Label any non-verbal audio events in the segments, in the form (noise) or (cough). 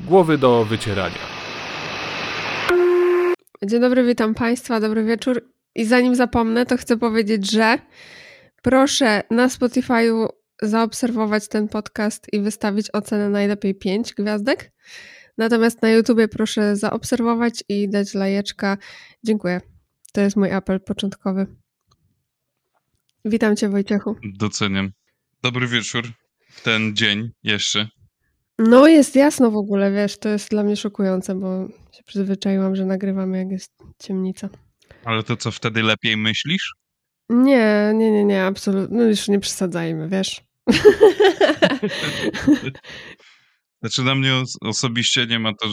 Głowy do wycierania. Dzień dobry, witam Państwa, dobry wieczór. I zanim zapomnę, to chcę powiedzieć, że proszę na Spotify'u zaobserwować ten podcast i wystawić ocenę najlepiej 5 gwiazdek. Natomiast na YouTubie proszę zaobserwować i dać lajeczka. Dziękuję. To jest mój apel początkowy. Witam Cię, Wojciechu. Doceniam. Dobry wieczór. W ten dzień jeszcze. No, jest jasno w ogóle, wiesz, to jest dla mnie szokujące, bo się przyzwyczaiłam, że nagrywamy, jak jest ciemnica. Ale to co wtedy lepiej myślisz? Nie, nie, nie, nie, absolutnie. No już nie przesadzajmy, wiesz. (laughs) Znaczy na mnie osobiście nie ma to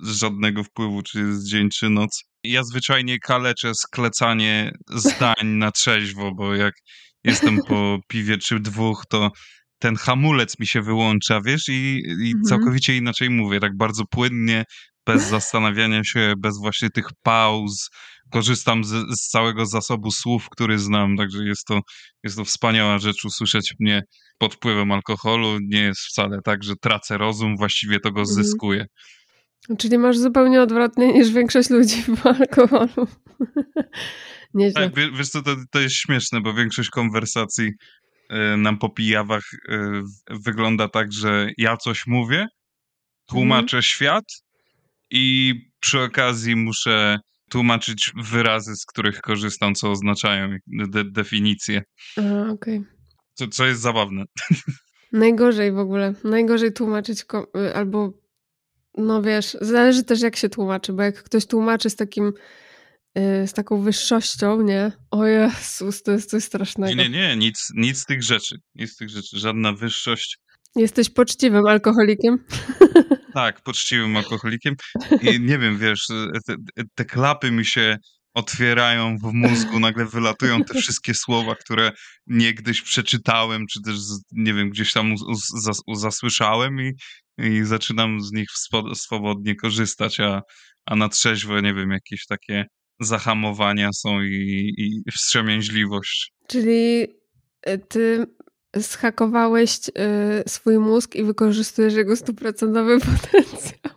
żadnego wpływu, czy jest dzień, czy noc. Ja zwyczajnie kaleczę sklecanie zdań na trzeźwo, bo jak jestem po piwie czy dwóch, to ten hamulec mi się wyłącza, wiesz, i, i mhm. całkowicie inaczej mówię, tak bardzo płynnie, bez (laughs) zastanawiania się, bez właśnie tych pauz. Korzystam z, z, całego zasobu słów, który znam, także jest to, jest to wspaniała rzecz usłyszeć mnie pod wpływem alkoholu. Nie jest wcale tak, że tracę rozum, właściwie to go mhm. zyskuję. Czyli masz zupełnie odwrotnie niż większość ludzi po alkoholu. (laughs) Nieźle. Tak, wiesz co, to, to jest śmieszne, bo większość konwersacji y, nam po pijawach y, wygląda tak, że ja coś mówię, tłumaczę mm. świat i przy okazji muszę tłumaczyć wyrazy, z których korzystam, co oznaczają de definicje. Okej. Okay. Co, co jest zabawne. (laughs) Najgorzej w ogóle. Najgorzej tłumaczyć y, albo no wiesz, zależy też jak się tłumaczy, bo jak ktoś tłumaczy z takim z taką wyższością, nie? O Jezus, to jest coś strasznego. Nie, nie, nie, nic, nic z tych rzeczy. Nic z tych rzeczy. Żadna wyższość. Jesteś poczciwym alkoholikiem? (laughs) Tak, poczciwym alkoholikiem. I nie wiem, wiesz, te, te klapy mi się otwierają w mózgu, nagle wylatują te wszystkie słowa, które niegdyś przeczytałem, czy też, nie wiem, gdzieś tam zasłyszałem i, i zaczynam z nich swobodnie korzystać, a, a na trzeźwo, nie wiem, jakieś takie zahamowania są i, i wstrzemięźliwość. Czyli e, ty zhakowałeś y, swój mózg i wykorzystujesz jego stuprocentowy (laughs) potencjał.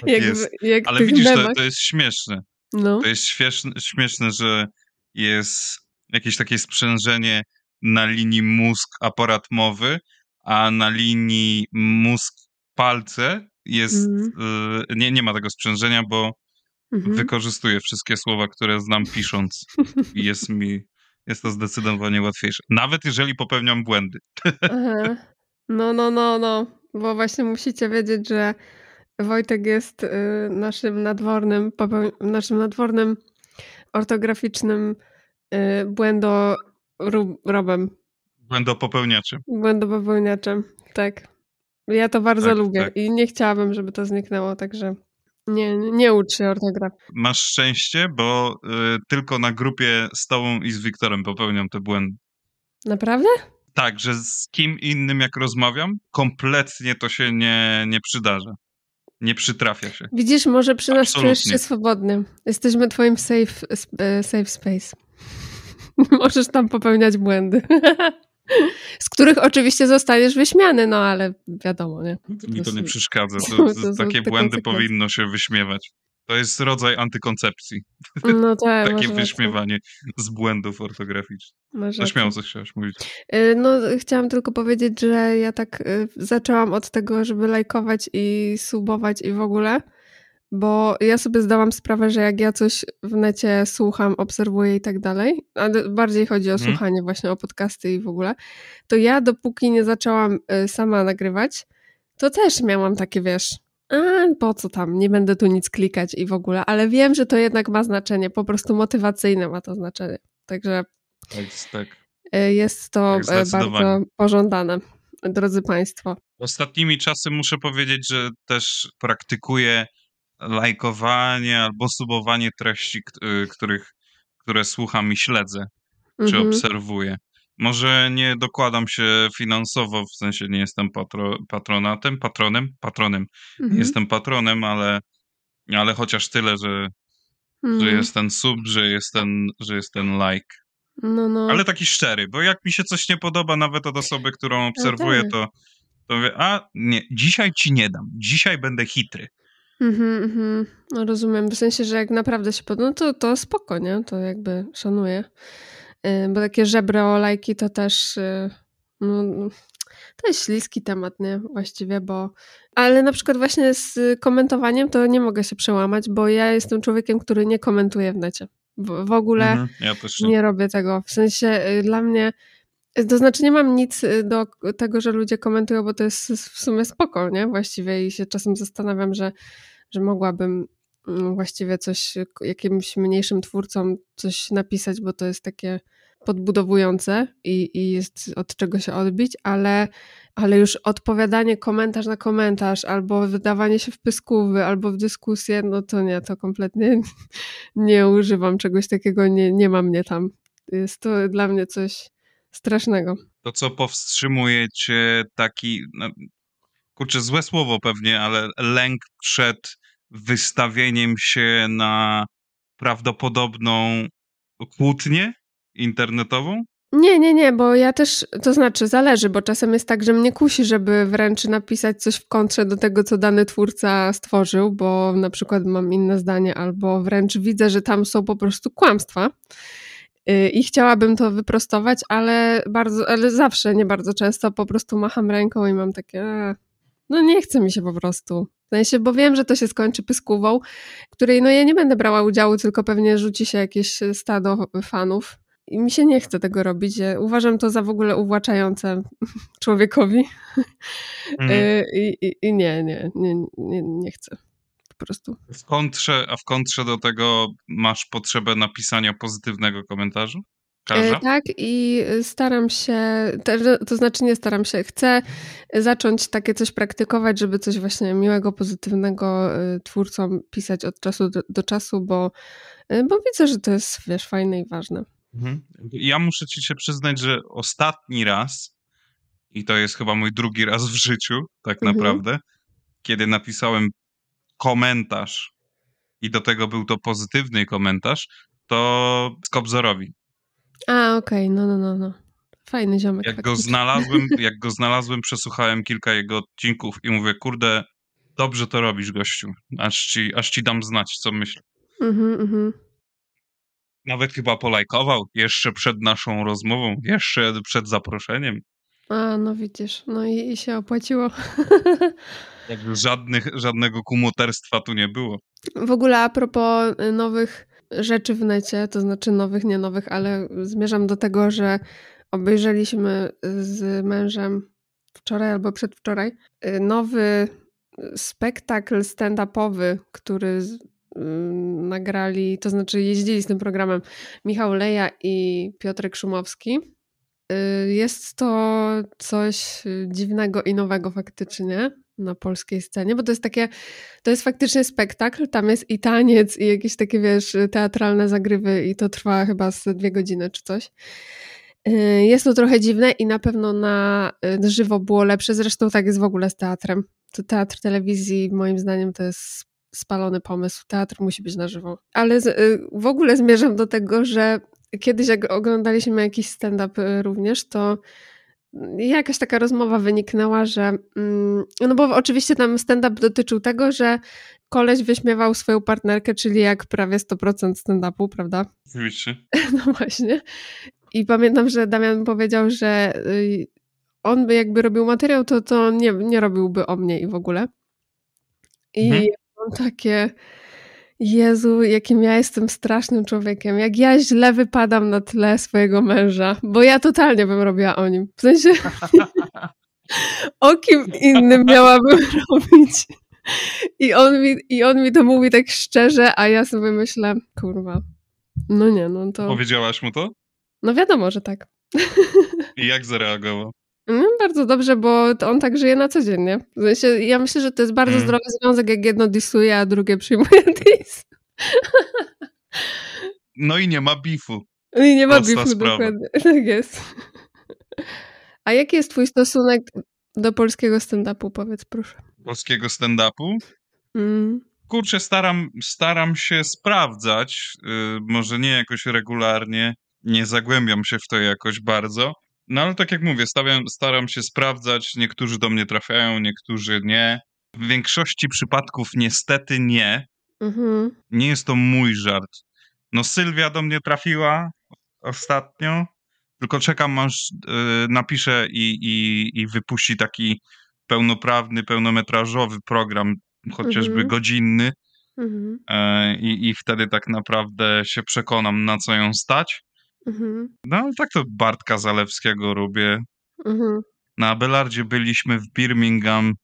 Tak jak, jest. Jak Ale widzisz, to, to, jest śmieszne. No. To jest śmieszne, śmieszne, że jest jakieś takie sprzężenie na linii mózg-aparat mowy, a na linii mózg-palce jest, mm. y, nie, nie ma tego sprzężenia, bo -hmm. wykorzystuję wszystkie słowa, które znam pisząc jest mi jest to zdecydowanie łatwiejsze. Nawet jeżeli popełniam błędy. Aha. No, no, no, no. Bo właśnie musicie wiedzieć, że Wojtek jest y, naszym nadwornym, naszym nadwornym ortograficznym y, błędorobem. Błędopopełniaczem. Błędopopełniaczem, tak. Ja to bardzo tak, lubię tak. i nie chciałabym, żeby to zniknęło, także nie, nie ucz się ortografii. Masz szczęście, bo y, tylko na grupie z tobą i z Wiktorem popełniam te błędy. Naprawdę? Tak, że z kim innym jak rozmawiam, kompletnie to się nie, nie przydarza. Nie przytrafia się. Widzisz, może przy nas czujesz się swobodny. Jesteśmy twoim safe, e, safe space. (laughs) Możesz tam popełniać błędy. (laughs) Z których oczywiście zostaniesz wyśmiany, no ale wiadomo, nie? Mi to nie przeszkadza. To, to, to takie błędy powinno się wyśmiewać. To jest rodzaj antykoncepcji. No (laughs) tak. Takie wyśmiewanie z błędów ortograficznych. No śmiało coś chciałaś mówić. Y, no chciałam tylko powiedzieć, że ja tak y, zaczęłam od tego, żeby lajkować i subować i w ogóle bo ja sobie zdałam sprawę, że jak ja coś w necie słucham, obserwuję i tak dalej, ale bardziej chodzi o hmm. słuchanie właśnie o podcasty i w ogóle, to ja dopóki nie zaczęłam y, sama nagrywać, to też miałam takie, wiesz, a po co tam, nie będę tu nic klikać i w ogóle, ale wiem, że to jednak ma znaczenie, po prostu motywacyjne ma to znaczenie, także tak, tak. Y, jest to tak, y, bardzo pożądane, drodzy Państwo. Ostatnimi czasy muszę powiedzieć, że też praktykuję lajkowanie albo subowanie treści, y, których, które słucham i śledzę, czy mhm. obserwuję. Może nie dokładam się finansowo, w sensie nie jestem patro, patronatem, patronem, patronem. Mhm. Nie jestem patronem, ale, ale chociaż tyle, że, mhm. że jest ten sub, że jest ten, że jest ten like. No, no. Ale taki szczery, bo jak mi się coś nie podoba, nawet od osoby, którą obserwuję, tak. to, to mówię, a nie, dzisiaj ci nie dam, dzisiaj będę chytry. Mhm, mhm. No rozumiem, w sensie, że jak naprawdę się podoba, no to, to spoko, nie? To jakby szanuję. Y, Bo takie żebro lajki to też y, no, to jest śliski temat, nie? Właściwie, bo... Ale na przykład właśnie z komentowaniem to nie mogę się przełamać, bo ja jestem człowiekiem, który nie komentuje w necie. W, w ogóle Mhm, ja nie. nie robię tego. W sensie y, dla mnie... To znaczy nie mam nic y, do tego, że ludzie komentują, bo to jest w sumie spoko, nie? Właściwie i się czasem zastanawiam, że, że mogłabym mm, właściwie coś jakimś mniejszym twórcom coś napisać, bo to jest takie podbudowujące i, i jest od czego się odbić, ale, ale już odpowiadanie komentarz na komentarz, albo wydawanie się w pyskówy, albo w dyskusję, no to nie, to kompletnie (laughs) nie używam czegoś takiego, nie, nie ma mnie tam. Jest to dla mnie coś strasznego. To, co powstrzymuje cię taki, no, kurczę, złe słowo pewnie, ale lęk przed wystawieniem się na prawdopodobną kłótnię internetową? Nie, nie, nie, bo ja też, to znaczy zależy, bo czasem jest tak, że mnie kusi, żeby wręcz napisać coś w kontrze do tego, co dany twórca stworzył, bo na przykład mam inne zdanie, albo wręcz widzę, że tam są po prostu kłamstwa y, i chciałabym to wyprostować, ale bardzo, ale zawsze, nie bardzo często po prostu macham ręką i mam takie, no nie chce mi się po prostu. W sensie, bo wiem, że to się skończy pyskówą, której no ja nie będę brała udziału, tylko pewnie rzuci się jakieś stado fanów. I mi się nie chce tego robić. Ja uważam to za w ogóle uwłaczające (laughs) człowiekowi. (laughs) Mhm. Y, I, i, I nie, nie, nie, nie, nie chcę. Po prostu. W kontrze, a w kontrze do tego masz potrzebę napisania pozytywnego komentarzu? E, Karza? Tak, i staram się, to znaczy nie staram się, chcę zacząć takie coś praktykować, żeby coś właśnie miłego, pozytywnego y, twórcom pisać od czasu do, do czasu, bo, y, bo widzę, że to jest, wiesz, fajne i ważne. Mhm. Ja muszę ci się przyznać, że ostatni raz, i to jest chyba mój drugi raz w życiu, tak Mhm. naprawdę, kiedy napisałem komentarz i do tego był to pozytywny komentarz, to Skobzorowi. A, okej, no, no, no, no. Fajny ziomek. Jak go znalazłem, (laughs) jak go znalazłem, przesłuchałem kilka jego odcinków i mówię, kurde, dobrze to robisz, gościu. Aż ci, aż ci dam znać, co myślę. Mhm, mhm. Nawet chyba polajkował jeszcze przed naszą rozmową, jeszcze przed zaproszeniem. A, no widzisz, no i, i się opłaciło. (laughs) Jakby żadnych, żadnego kumoterstwa tu nie było. W ogóle a propos y, nowych rzeczy w necie, to znaczy nowych, nie nowych, ale zmierzam do tego, że obejrzeliśmy z mężem wczoraj albo przedwczoraj y, nowy spektakl stand-upowy, który ym, nagrali, to znaczy jeździli z tym programem Michał Leja i Piotrek Szumowski. Y, Jest to coś y, dziwnego i nowego faktycznie na polskiej scenie, bo to jest takie, to jest faktycznie spektakl, tam jest i taniec, i jakieś takie, wiesz, teatralne zagrywy i to trwa chyba z dwie godziny czy coś. Y, Jest to trochę dziwne i na pewno na y, żywo było lepsze, zresztą tak jest w ogóle z teatrem. To teatr telewizji moim zdaniem to jest spalony pomysł. Teatr musi być na żywo. Ale z, y, w ogóle zmierzam do tego, że kiedyś jak oglądaliśmy jakiś stand-up również, to jakaś taka rozmowa wyniknęła, że mm, no bo oczywiście tam stand-up dotyczył tego, że koleś wyśmiewał swoją partnerkę, czyli jak prawie 100% stand-upu, prawda? Oczywiście. (laughs) No właśnie. I pamiętam, że Damian powiedział, że y, on by jakby robił materiał, to, to nie, nie robiłby o mnie i w ogóle. I Mhm. mam takie, Jezu, jakim ja jestem strasznym człowiekiem. Jak ja źle wypadam na tle swojego męża, bo ja totalnie bym robiła o nim. W sensie, (laughs) o kim innym miałabym (laughs) robić? I on, mi, I on mi to mówi tak szczerze, a ja sobie myślę, kurwa, no nie, no to... Powiedziałaś mu to? No wiadomo, że tak. I jak zareagował? No, bardzo dobrze, bo on tak żyje na co dzień, nie? W sensie, ja myślę, że to jest bardzo Mm. zdrowy związek, jak jedno disuje, a drugie przyjmuje (laughs) dis. No i nie ma bifu. No I nie ma Prosta bifu, sprawa. dokładnie. (laughs) Tak jest. A jaki jest twój stosunek do polskiego stand-upu, powiedz proszę. Polskiego stand-upu. Mm. Kurczę, staram, staram się sprawdzać, y, może nie jakoś regularnie, nie zagłębiam się w to jakoś bardzo. No ale tak jak mówię, stawiam, staram się sprawdzać. Niektórzy do mnie trafiają, niektórzy nie. W większości przypadków niestety nie. Mhm. Nie jest to mój żart. No Sylwia do mnie trafiła ostatnio, tylko czekam aż y, napisze i, i, i wypuści taki pełnoprawny, pełnometrażowy program, chociażby Mhm. godzinny Mhm. e, i, i wtedy tak naprawdę się przekonam, na co ją stać. Mhm. No ale tak to Bartka Zalewskiego lubię. Mhm. Na Abelardzie byliśmy w Birmingham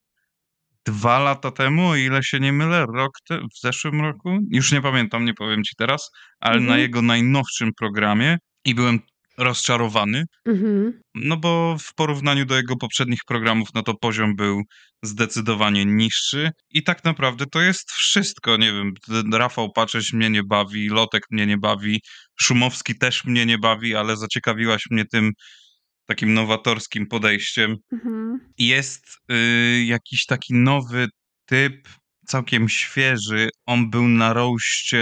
dwa lata temu, o ile się nie mylę, rok te, w zeszłym roku. Już nie pamiętam, nie powiem ci teraz, ale Mhm. na jego najnowszym programie i byłem rozczarowany, Mhm. no bo w porównaniu do jego poprzednich programów, no to poziom był zdecydowanie niższy i tak naprawdę to jest wszystko, nie wiem, Rafał Paczeć mnie nie bawi, Lotek mnie nie bawi, Szumowski też mnie nie bawi, ale zaciekawiłaś mnie tym takim nowatorskim podejściem. Mhm. Jest y, jakiś taki nowy typ, całkiem świeży. On był na roście,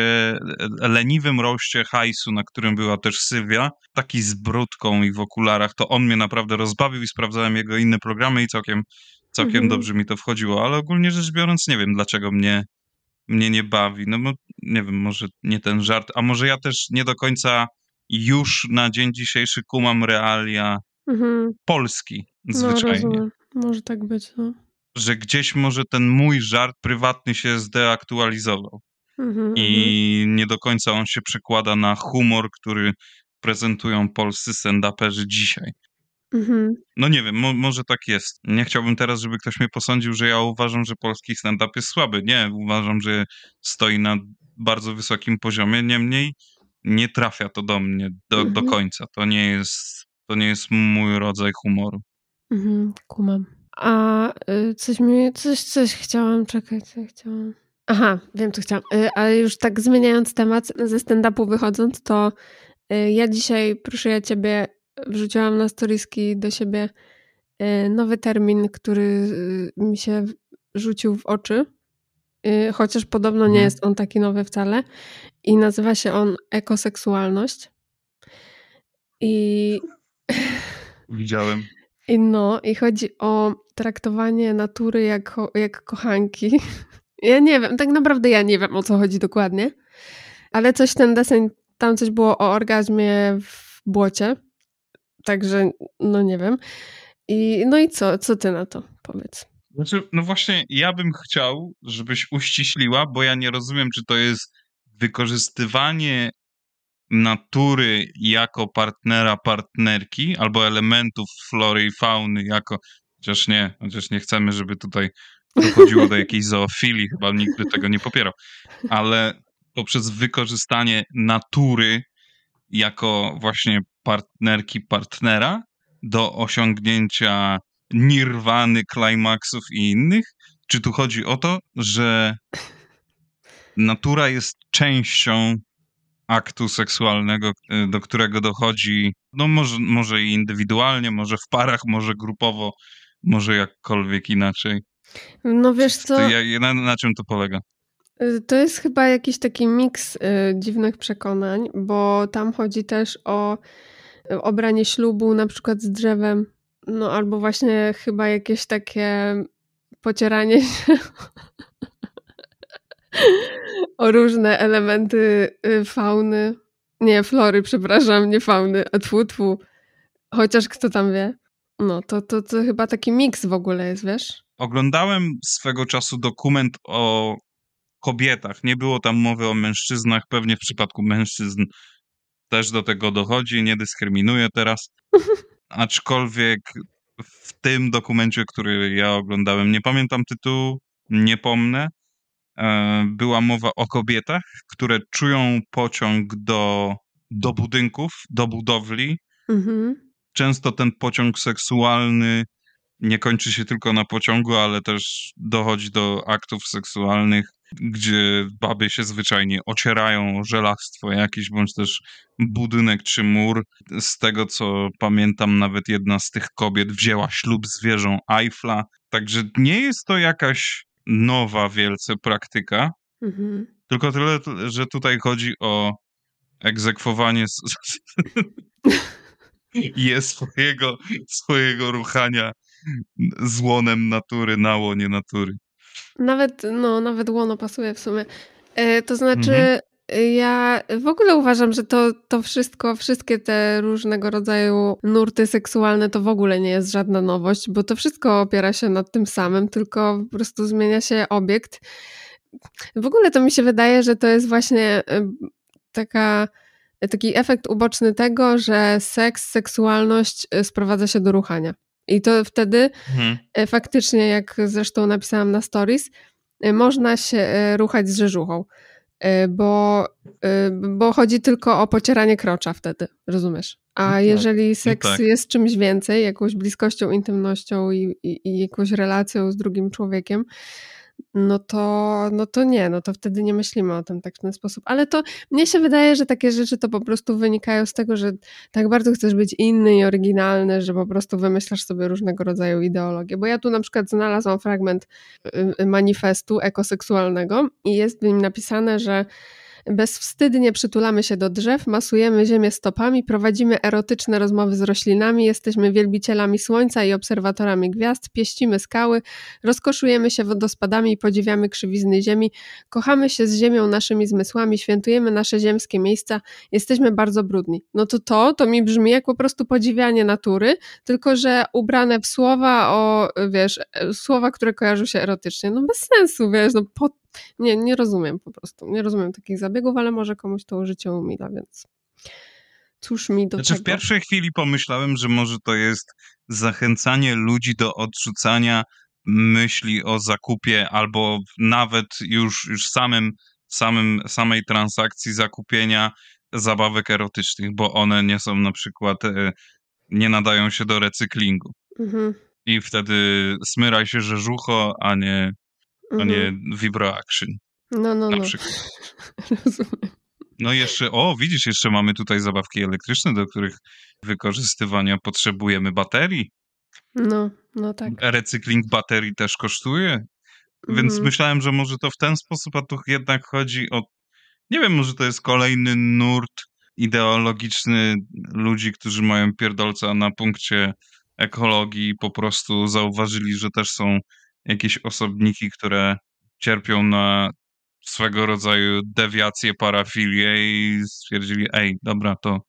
leniwym roście hajsu, na którym była też Sylwia. Taki z brudką i w okularach. To on mnie naprawdę rozbawił i sprawdzałem jego inne programy i całkiem, całkiem Mhm. dobrze mi to wchodziło. Ale ogólnie rzecz biorąc, nie wiem dlaczego mnie, mnie nie bawi. No bo nie wiem, może nie ten żart, a może ja też nie do końca już na dzień dzisiejszy kumam realia Mhm. Polski No, zwyczajnie. rozumiem. Może tak być, no. Że gdzieś może ten mój żart prywatny się zdeaktualizował Mhm. mhm. i nie do końca on się przekłada na humor, który prezentują polscy stand-uperzy dzisiaj. Mhm. No nie wiem, mo może tak jest. Nie chciałbym teraz, żeby ktoś mnie posądził, że ja uważam, że polski stand-up jest słaby. Nie, uważam, że stoi na bardzo wysokim poziomie, niemniej nie trafia to do mnie do, do Mhm. końca. To nie jest, to nie jest mój rodzaj humoru. Mhm. Kumam. A y, coś mi, coś, coś chciałam, czekaj, co chciałam. Aha, wiem co chciałam. Y, ale już tak zmieniając temat, ze stand-upu wychodząc, to y, ja dzisiaj, proszę ja ciebie, wrzuciłam na storiski do siebie nowy termin, który mi się rzucił w oczy. Chociaż podobno nie Mhm. jest on taki nowy wcale. I nazywa się on ekoseksualność. I Widziałem. No, i chodzi o traktowanie natury jako, jak kochanki. (laughs) Ja nie wiem, tak naprawdę ja nie wiem o co chodzi dokładnie, ale coś ten deseń, tam coś było o orgazmie w błocie, także no nie wiem. I no i co, co ty na to powiedz? Znaczy, no właśnie, ja bym chciał, żebyś uściśliła, bo ja nie rozumiem, czy to jest wykorzystywanie natury jako partnera, partnerki, albo elementów flory i fauny jako, chociaż nie, chociaż nie chcemy, żeby tutaj dochodziło do jakiejś (laughs) zoofilii, chyba nikt by tego nie popierał, ale poprzez wykorzystanie natury jako właśnie partnerki, partnera do osiągnięcia nirwany, klimaksów i innych? Czy tu chodzi o to, że (laughs) natura jest częścią aktu seksualnego, y, do którego dochodzi, no może, może i indywidualnie, może w parach, może grupowo, może jakkolwiek inaczej. No wiesz co, na, na czym to polega? y, to jest chyba jakiś taki miks y, dziwnych przekonań, bo tam chodzi też o y, obranie ślubu na przykład z drzewem, no albo właśnie chyba jakieś takie pocieranie (laughs) się o różne elementy y, fauny. Nie, flory, przepraszam, nie fauny, a tfu, tfu. Chociaż kto tam wie. No, to, to, to chyba taki miks w ogóle jest, wiesz? Oglądałem swego czasu dokument o kobietach. Nie było tam mowy o mężczyznach. Pewnie w przypadku mężczyzn też do tego dochodzi. Nie dyskryminuję teraz. (laughs) Aczkolwiek w tym dokumencie, który ja oglądałem, nie pamiętam tytułu, nie pomnę, była mowa o kobietach, które czują pociąg do, do budynków, do budowli. Mhm. Często ten pociąg seksualny nie kończy się tylko na pociągu, ale też dochodzi do aktów seksualnych, gdzie baby się zwyczajnie ocierają o żelastwo jakieś, bądź też budynek czy mur. Z tego co pamiętam, nawet jedna z tych kobiet wzięła ślub z wieżą Eiffla. Także nie jest to jakaś nowa wielce praktyka, Mhm. tylko tyle, że tutaj chodzi o egzekwowanie s- (laughs) jest swojego, swojego ruchania złonem natury na łonie natury. Nawet, no, nawet łono pasuje w sumie. E, to znaczy, Mhm. Ja w ogóle uważam, że to, to wszystko, wszystkie te różnego rodzaju nurty seksualne to w ogóle nie jest żadna nowość, bo to wszystko opiera się na tym samym, tylko po prostu zmienia się obiekt. W ogóle to mi się wydaje, że to jest właśnie e, taka, taki efekt uboczny tego, że seks, seksualność e, sprowadza się do ruchania. I to wtedy. E, Faktycznie, jak zresztą napisałam na stories, można się ruchać z rzeżuchą, bo, e, bo chodzi tylko o pocieranie krocza wtedy, rozumiesz? A tak. jeżeli seks tak. jest czymś więcej, jakąś bliskością, intymnością i, i, i jakąś relacją z drugim człowiekiem, no to, no to nie, no to wtedy nie myślimy o tym tak w ten sposób. Ale to mnie się wydaje, że takie rzeczy to po prostu wynikają z tego, że tak bardzo chcesz być inny i oryginalny, że po prostu wymyślasz sobie różnego rodzaju ideologie. Bo ja tu na przykład znalazłam fragment y, y, manifestu ekoseksualnego i jest w nim napisane, że bezwstydnie przytulamy się do drzew, masujemy ziemię stopami, prowadzimy erotyczne rozmowy z roślinami, jesteśmy wielbicielami słońca i obserwatorami gwiazd, pieścimy skały, rozkoszujemy się wodospadami i podziwiamy krzywizny ziemi, kochamy się z ziemią naszymi zmysłami, świętujemy nasze ziemskie miejsca, jesteśmy bardzo brudni. No to to, to mi brzmi jak po prostu podziwianie natury, tylko że ubrane w słowa o, wiesz, e, słowa, które kojarzą się erotycznie. No bez sensu, wiesz, no po, nie, nie rozumiem po prostu. Nie rozumiem takich zabiegów, ale może komuś to życie umila, więc cóż mi do Znaczy tego. w pierwszej chwili pomyślałem, że może to jest zachęcanie ludzi do odrzucania myśli o zakupie albo nawet już, już samym, samym, samej transakcji zakupienia zabawek erotycznych, bo one nie są na przykład, e, nie nadają się do recyklingu. Mhm, I wtedy smyraj się rzeżucho, a nie, a mhm. nie vibroaction No, no, na no. przykład. (laughs) Rozumiem. No jeszcze, o widzisz, jeszcze mamy tutaj zabawki elektryczne, do których wykorzystywania potrzebujemy baterii. No, no tak. Recykling baterii też kosztuje, więc Mhm. myślałem, że może to w ten sposób, a tu jednak chodzi o, nie wiem, może to jest kolejny nurt ideologiczny ludzi, którzy mają pierdolca na punkcie ekologii i po prostu zauważyli, że też są jakieś osobniki, które cierpią na swego rodzaju dewiację, parafilię i stwierdzili, ej, dobra, to,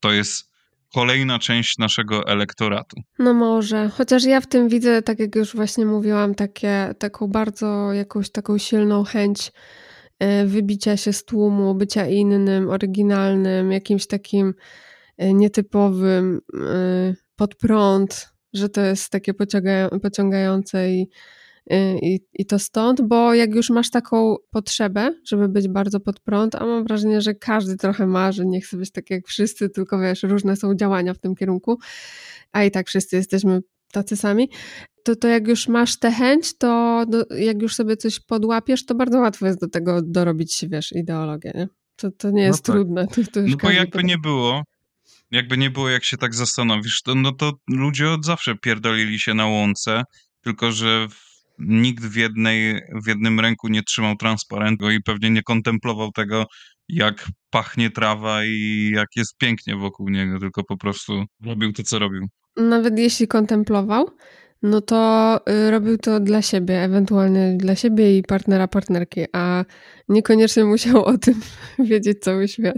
to jest kolejna część naszego elektoratu. No może, chociaż ja w tym widzę, tak jak już właśnie mówiłam, takie, taką bardzo jakąś taką silną chęć e, wybicia się z tłumu, bycia innym, oryginalnym, jakimś takim e, nietypowym, e, pod prąd, że to jest takie pociągają, pociągające i, i, i to stąd, bo jak już masz taką potrzebę, żeby być bardzo pod prąd, a mam wrażenie, że każdy trochę ma, że nie chce być tak jak wszyscy, tylko wiesz, różne są działania w tym kierunku, a i tak wszyscy jesteśmy tacy sami, to, to jak już masz tę chęć, to do, jak już sobie coś podłapiesz, to bardzo łatwo jest do tego dorobić się, wiesz, ideologię, nie? To, to nie No jest tak. trudne. To, to No bo jakby potrafi. nie było, jakby nie było, jak się tak zastanowisz, to, no to ludzie od zawsze pierdolili się na łące, tylko że w, nikt w, jednej, w jednym ręku nie trzymał transparentu i pewnie nie kontemplował tego, jak pachnie trawa i jak jest pięknie wokół niego, tylko po prostu robił to, co robił. Nawet jeśli kontemplował, no to y, robił to dla siebie, ewentualnie dla siebie i partnera, partnerki, a niekoniecznie musiał o tym (laughs) wiedzieć cały świat.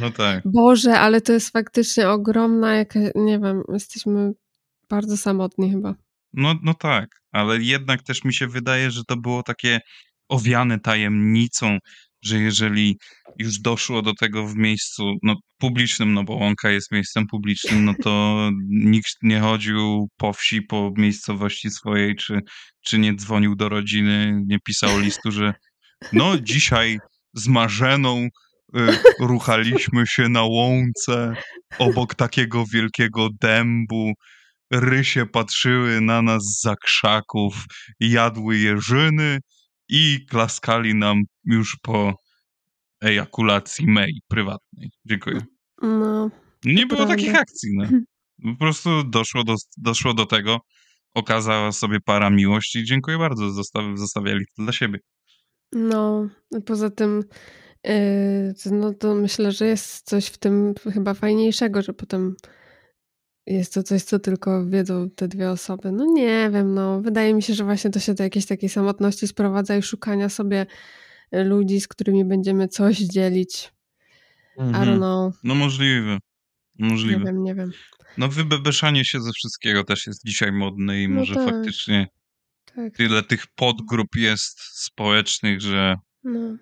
No tak. Boże, ale to jest faktycznie ogromna, jaka, nie wiem, jesteśmy bardzo samotni chyba. No, no tak, ale jednak też mi się wydaje, że to było takie owiane tajemnicą, że jeżeli już doszło do tego w miejscu no, publicznym, no bo łąka jest miejscem publicznym, no to nikt nie chodził po wsi, po miejscowości swojej, czy, czy nie dzwonił do rodziny, nie pisał listu, że no dzisiaj z Marzeną y, ruchaliśmy się na łące obok takiego wielkiego dębu, rysie patrzyły na nas za krzaków, jadły jeżyny i klaskali nam już po ejakulacji mej prywatnej. Dziękuję. No, Nie było prawda. takich akcji, no. (laughs) Po prostu doszło do, doszło do tego, okazała sobie para miłości i dziękuję bardzo, zostaw, zostawiali to dla siebie. no, poza tym Yy, no to myślę, że jest coś w tym chyba fajniejszego, że potem jest to coś, co tylko wiedzą te dwie osoby. No nie wiem, no wydaje mi się, że właśnie to się do jakiejś takiej samotności sprowadza i szukania sobie ludzi, z którymi będziemy coś dzielić. Mhm. I don't know. No możliwe. Możliwe. Nie wiem, nie wiem. No wybebeszanie się ze wszystkiego też jest dzisiaj modne i no może tak. faktycznie tak. tyle tych podgrup jest społecznych, że, no.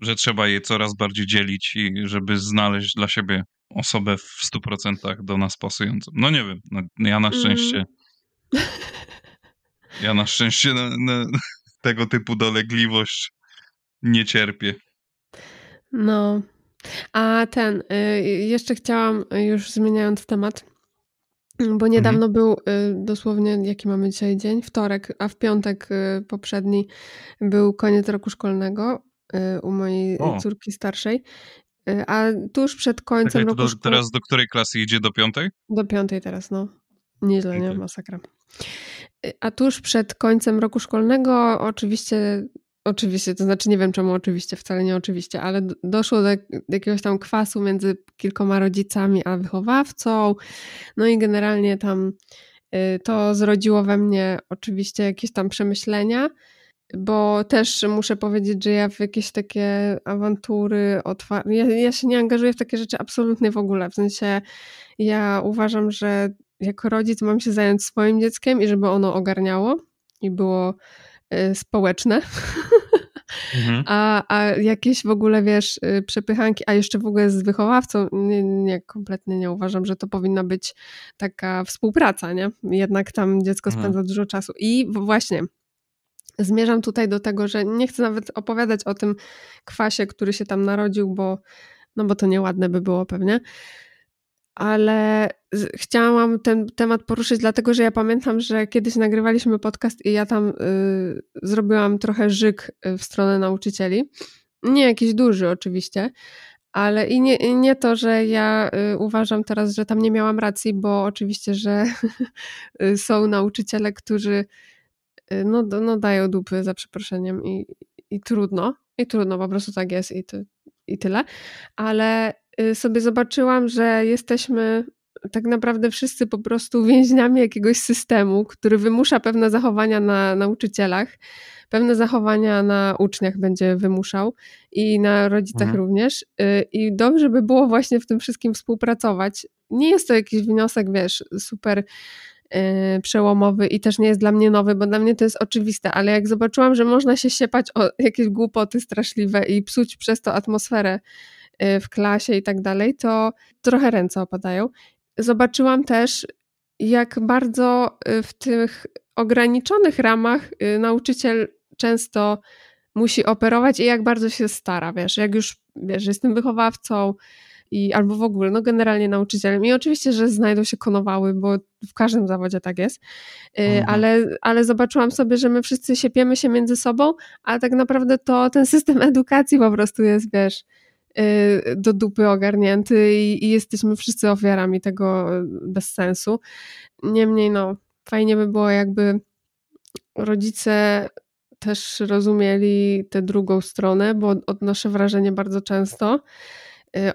że trzeba je coraz bardziej dzielić i żeby znaleźć dla siebie osobę w 100% do nas pasującą. No nie wiem, no, ja na szczęście mm. ja na szczęście na, na tego typu dolegliwość nie cierpię. No. A ten, y, jeszcze chciałam, y, już zmieniając temat, bo niedawno mhm. był y, dosłownie, jaki mamy dzisiaj dzień? Wtorek, a w piątek poprzedni był koniec roku szkolnego u mojej o. córki starszej. A tuż przed końcem Czekaj, roku do, Teraz do której klasy idzie? Do piątej? Do piątej teraz, no. Nieźle, okay. nie? Masakra. A tuż przed końcem roku szkolnego oczywiście Oczywiście, to znaczy nie wiem czemu oczywiście, wcale nie oczywiście, ale doszło do jakiegoś tam kwasu między kilkoma rodzicami a wychowawcą. No i generalnie tam y, to zrodziło we mnie oczywiście jakieś tam przemyślenia, bo też muszę powiedzieć, że ja w jakieś takie awantury, otwar- ja, ja się nie angażuję w takie rzeczy absolutnie w ogóle. W sensie ja uważam, że jako rodzic mam się zająć swoim dzieckiem i żeby ono ogarniało i było Y, społeczne. Mhm. (laughs) A, a jakieś w ogóle, wiesz, y, przepychanki, a jeszcze w ogóle z wychowawcą, nie, nie, kompletnie nie uważam, że to powinna być taka współpraca, nie? Jednak tam dziecko mhm. spędza dużo czasu. I właśnie zmierzam tutaj do tego, że nie chcę nawet opowiadać o tym kwasie, który się tam narodził, bo, no bo to nieładne by było pewnie ale chciałam ten temat poruszyć, dlatego że ja pamiętam, że kiedyś nagrywaliśmy podcast i ja tam y, zrobiłam trochę żyk y, w stronę nauczycieli. Nie jakiś duży oczywiście, ale i nie, nie to, że ja y, uważam teraz, że tam nie miałam racji, bo oczywiście, że (laughs) y, są nauczyciele, którzy no, no dają dupy za przeproszeniem i, i trudno, i trudno, po prostu tak jest i, to, i tyle, ale Y, sobie zobaczyłam, że jesteśmy tak naprawdę wszyscy po prostu (laughs) więźniami jakiegoś systemu, który wymusza pewne zachowania na nauczycielach, pewne zachowania na uczniach będzie wymuszał i na rodzicach mhm. również. Y, I dobrze by było właśnie w tym wszystkim współpracować. Nie jest to jakiś wniosek, wiesz, super przełomowy i też nie jest dla mnie nowy, bo dla mnie to jest oczywiste, ale jak zobaczyłam, że można się siepać o jakieś głupoty straszliwe i psuć przez to atmosferę Y, w klasie i tak dalej, to trochę ręce opadają. Zobaczyłam też, jak bardzo y, w tych ograniczonych ramach y, nauczyciel często musi operować i jak bardzo się stara, wiesz, jak już, wiesz, jestem wychowawcą i albo w ogóle, no generalnie nauczycielem i oczywiście, że znajdą się konowały, bo w każdym zawodzie tak jest, mhm. ale, ale zobaczyłam sobie, że my wszyscy siepiemy się między sobą, a tak naprawdę to ten system edukacji po prostu jest, wiesz, Y, do dupy ogarnięty i, i jesteśmy wszyscy ofiarami tego bez sensu. Niemniej, no, fajnie by było, jakby rodzice też rozumieli tę drugą stronę, bo odnoszę wrażenie bardzo często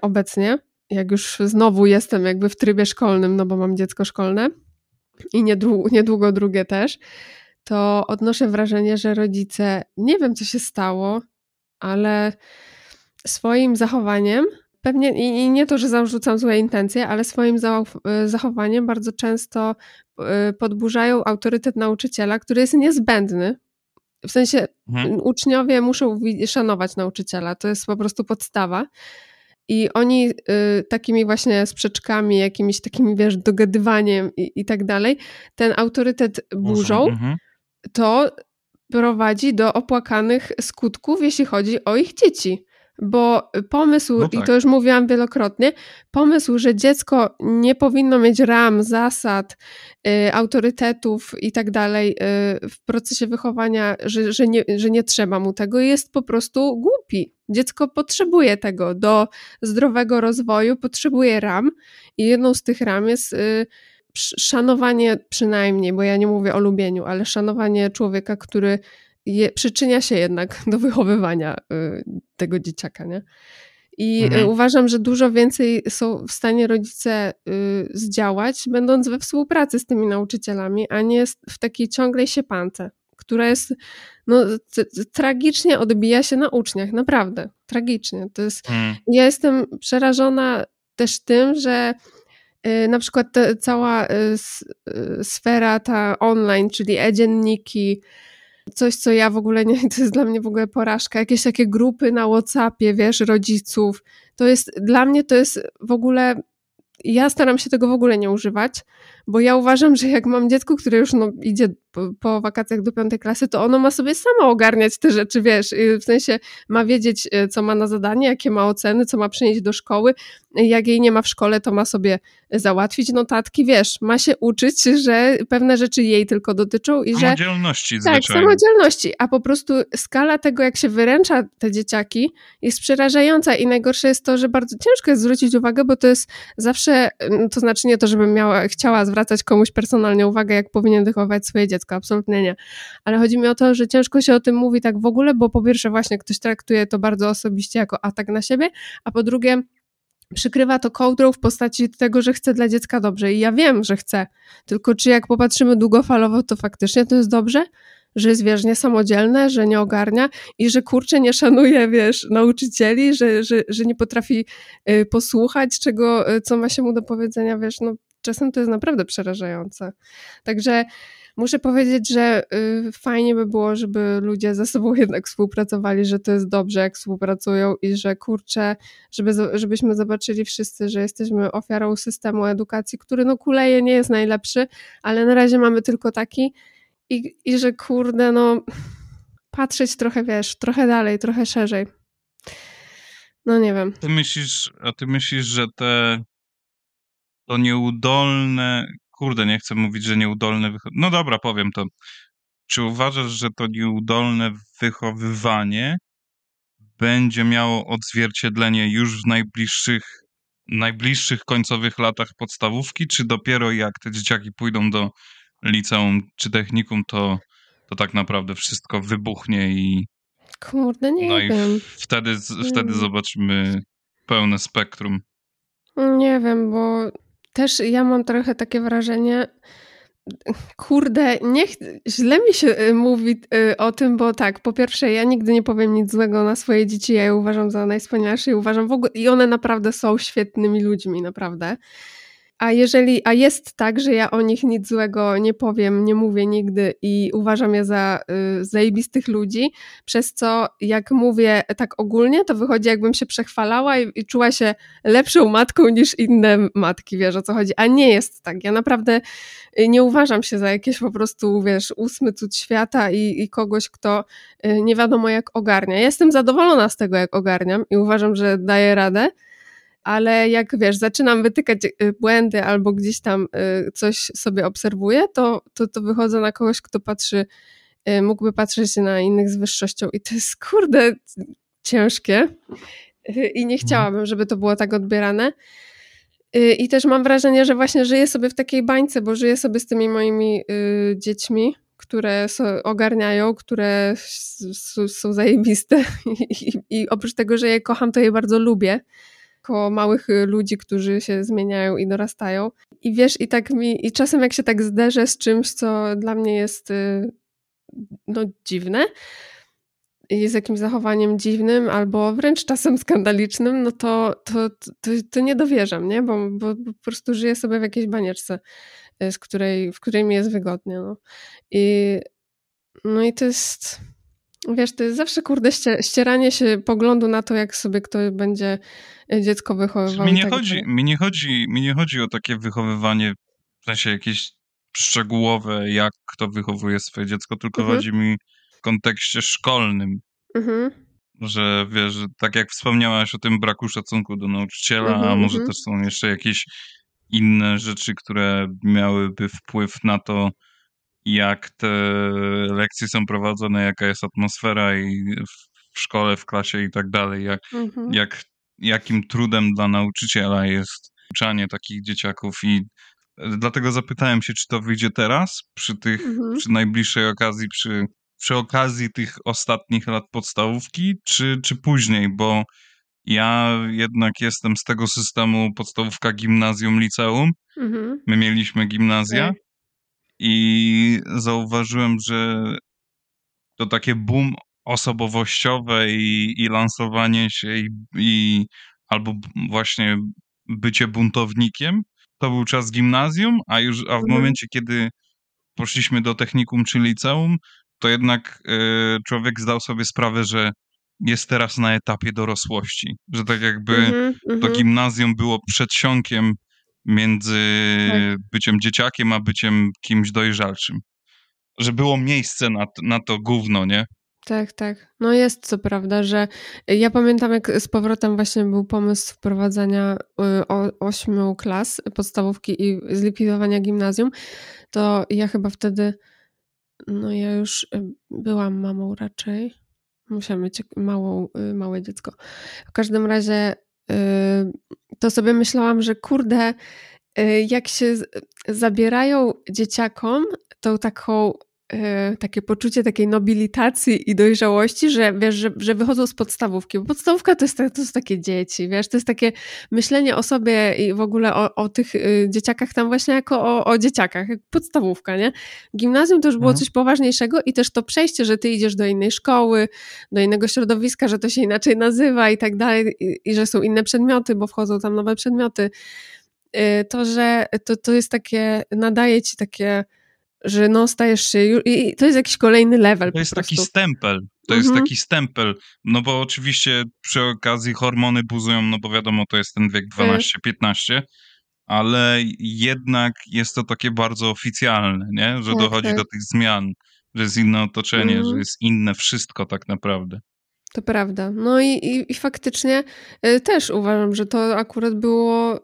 obecnie, jak już znowu jestem jakby w trybie szkolnym, no bo mam dziecko szkolne i niedługo, niedługo drugie też, to odnoszę wrażenie, że rodzice, nie wiem co się stało, ale swoim zachowaniem, pewnie i nie to, że zarzucam złe intencje, ale swoim e, zachowaniem bardzo często e, podburzają autorytet nauczyciela, który jest niezbędny. W sensie mhm. uczniowie muszą szanować nauczyciela, to jest po prostu podstawa. I oni y, takimi właśnie sprzeczkami, jakimiś takimi, wiesz, dogadywaniem i, i tak dalej, ten autorytet burzą, mhm. to prowadzi do opłakanych skutków, jeśli chodzi o ich dzieci. Bo pomysł, no tak. i to już mówiłam wielokrotnie, pomysł, że dziecko nie powinno mieć ram, zasad, y, autorytetów i tak dalej y, w procesie wychowania, że, że, nie, że nie trzeba mu tego, jest po prostu głupi. Dziecko potrzebuje tego do zdrowego rozwoju, potrzebuje ram i jedną z tych ram jest y, szanowanie przynajmniej, bo ja nie mówię o lubieniu, ale szanowanie człowieka, który je, przyczynia się jednak (laughs) do wychowywania y, tego dzieciaka, nie? I y, Mhm. uważam, że dużo więcej są w stanie rodzice y, zdziałać, będąc we współpracy z tymi nauczycielami, a nie w takiej ciągłej siepance, która jest, no, tragicznie odbija się na uczniach, naprawdę, tragicznie. To jest, Mm. ja jestem przerażona też tym, że y, na przykład cała y, y, sfera ta online, czyli e-dzienniki, coś, co ja w ogóle nie, (laughs) to jest dla mnie w ogóle porażka, jakieś takie grupy na Whatsappie, wiesz, rodziców, to jest, dla mnie to jest w ogóle, ja staram się tego w ogóle nie używać, bo ja uważam, że jak mam dziecko, które już no, idzie po, po wakacjach do piątej klasy, to ono ma sobie samo ogarniać te rzeczy, wiesz, y, w sensie ma wiedzieć, y, co ma na zadanie, jakie ma oceny, co ma przynieść do szkoły, jak jej nie ma w szkole, to ma sobie załatwić notatki, wiesz, ma się uczyć, że pewne rzeczy jej tylko dotyczą i że Samodzielności tak, samodzielności, a po prostu skala tego, jak się wyręcza te dzieciaki, jest przerażająca i najgorsze jest to, że bardzo ciężko jest zwrócić uwagę, bo to jest zawsze, mm, to znaczy nie to, żebym miała, chciała zwracać komuś personalnie uwagę, jak powinien wychowywać swoje dziecko, absolutnie nie, ale chodzi mi o to, że ciężko się o tym mówi tak w ogóle, bo po pierwsze właśnie ktoś traktuje to bardzo osobiście jako atak na siebie, a po drugie przykrywa to kołdrą w postaci tego, że chce dla dziecka dobrze. I ja wiem, że chcę, tylko czy jak popatrzymy długofalowo, to faktycznie to jest dobrze? Że jest, wiesz, niesamodzielne, że nie ogarnia i że kurczę nie szanuje, wiesz, nauczycieli, że, że, że nie potrafi y, posłuchać czego, y, co ma się mu do powiedzenia, wiesz, no czasem to jest naprawdę przerażające. Także muszę powiedzieć, że y, fajnie by było, żeby ludzie ze sobą (laughs) jednak współpracowali, że to jest dobrze, jak współpracują i że kurczę, żeby, żebyśmy zobaczyli wszyscy, że jesteśmy ofiarą systemu edukacji, który no kuleje, nie jest najlepszy, ale na razie mamy tylko taki i, i że kurde, no patrzeć trochę, wiesz, trochę dalej, trochę szerzej. No nie wiem. Ty myślisz, a ty myślisz, że te to nieudolne, kurde, nie chcę mówić, że nieudolne wycho- No dobra, powiem to. Czy uważasz, że to nieudolne wychowywanie będzie miało odzwierciedlenie już w najbliższych, najbliższych końcowych latach podstawówki, czy dopiero jak te dzieciaki pójdą do liceum czy technikum, to, to tak naprawdę wszystko wybuchnie i, Kurde, nie no i wiem. wtedy, wtedy zobaczymy pełne spektrum. Nie wiem, bo też ja mam trochę takie wrażenie, kurde, nie ch- źle mi się y, mówi y, o tym, bo tak, po pierwsze, ja nigdy nie powiem nic złego na swoje dzieci, ja je uważam za najwspanialsze i uważam w ogóle, i one naprawdę są świetnymi ludźmi, naprawdę. A jeżeli, a jest tak, że ja o nich nic złego nie powiem, nie mówię nigdy i uważam je za y, zajebistych ludzi, przez co jak mówię tak ogólnie, to wychodzi jakbym się przechwalała i, i czuła się lepszą matką niż inne matki, wiesz o co chodzi, a nie jest tak. Ja naprawdę y, nie uważam się za jakieś po prostu, wiesz, ósmy cud świata i, i kogoś, kto y, nie wiadomo jak ogarnia. Ja jestem zadowolona z tego, jak ogarniam i uważam, że daję radę, ale jak wiesz, zaczynam wytykać y, błędy albo gdzieś tam y, coś sobie obserwuję, to, to, to wychodzę na kogoś, kto patrzy, y, mógłby patrzeć na innych z wyższością i to jest kurde ciężkie. I nie chciałabym, żeby to było tak odbierane. I też mam wrażenie, że właśnie żyję sobie w takiej bańce, bo żyję sobie z tymi moimi y, dziećmi, które so, ogarniają, które s- s- są zajebiste. (laughs) I oprócz tego, że je kocham, to je bardzo lubię koło małych y, ludzi, którzy się zmieniają i dorastają. I wiesz, i tak mi, i czasem jak się tak zderzę z czymś, co dla mnie jest y, no dziwne, z jakimś zachowaniem dziwnym, albo wręcz czasem skandalicznym, no to, to, to, to nie dowierzam, nie? Bo, bo, bo po prostu żyję sobie w jakiejś banieczce, y, z której, w której mi jest wygodnie. No. I, no i to jest, wiesz, to jest zawsze kurde ście, ścieranie się poglądu na to, jak sobie kto będzie y, dziecko wychowywał. Mi nie, tak chodzi, mi, nie chodzi, mi nie chodzi o takie wychowywanie, w sensie jakieś szczegółowe, jak kto wychowuje swoje dziecko, tylko Mhm. chodzi mi w kontekście szkolnym, Mhm, że wiesz, że tak jak wspomniałaś o tym braku szacunku do nauczyciela, a Mhm, może mhm. też są jeszcze jakieś inne rzeczy, które miałyby wpływ na to, jak te lekcje są prowadzone, jaka jest atmosfera i w, szkole, w klasie i tak dalej, jak, mhm. jak, jakim trudem dla nauczyciela jest uczanie takich dzieciaków i dlatego zapytałem się, czy to wyjdzie teraz, przy tych, Mhm. przy najbliższej okazji, przy przy okazji tych ostatnich lat podstawówki, czy, czy później, bo ja jednak jestem z tego systemu podstawówka, gimnazjum, liceum. Mhm. My mieliśmy gimnazja Okej. I zauważyłem, że to takie boom osobowościowe i, i lansowanie się i, i albo właśnie bycie buntownikiem, to był czas gimnazjum, a już a w Mhm. momencie, kiedy poszliśmy do technikum czy liceum, to jednak e, człowiek zdał sobie sprawę, że jest teraz na etapie dorosłości, że tak jakby Mhm, to mhm. gimnazjum było przedsionkiem między Tak. byciem dzieciakiem, a byciem kimś dojrzalszym. Że było miejsce na, na to gówno, nie? Tak, tak. No jest co prawda, że ja pamiętam jak z powrotem właśnie był pomysł wprowadzania y, ośmiu klas podstawówki i zlikwidowania gimnazjum, to ja chyba wtedy, no ja już y, byłam mamą raczej. Musiałam mieć małą, y, małe dziecko. W każdym razie to sobie myślałam, że kurde, y, jak się zabierają dzieciakom tą taką y, takie poczucie takiej nobilitacji i dojrzałości, że wiesz, że, że wychodzą z podstawówki. Bo podstawówka to jest, to są takie dzieci, wiesz, to jest takie myślenie o sobie i w ogóle o, o tych y, dzieciakach tam właśnie jako o, o dzieciakach, jak podstawówka, nie? Gimnazjum to już było Mhm. coś poważniejszego i też to przejście, że ty idziesz do innej szkoły, do innego środowiska, że to się inaczej nazywa i tak dalej i, i że są inne przedmioty, bo wchodzą tam nowe przedmioty. Y, To, że to, to jest takie, nadaje ci takie że no stajesz się ju- i to jest jakiś kolejny level To jest taki prostu. stempel. To jest Mhm. taki stempel. No bo oczywiście przy okazji hormony buzują, no bo wiadomo, to jest ten wiek 12-15, ale jednak jest to takie bardzo oficjalne, nie? Że Tak, dochodzi tak. do tych zmian, że jest inne otoczenie, Mhm. że jest inne wszystko tak naprawdę. To prawda. No i, i, i faktycznie y, też uważam, że to akurat było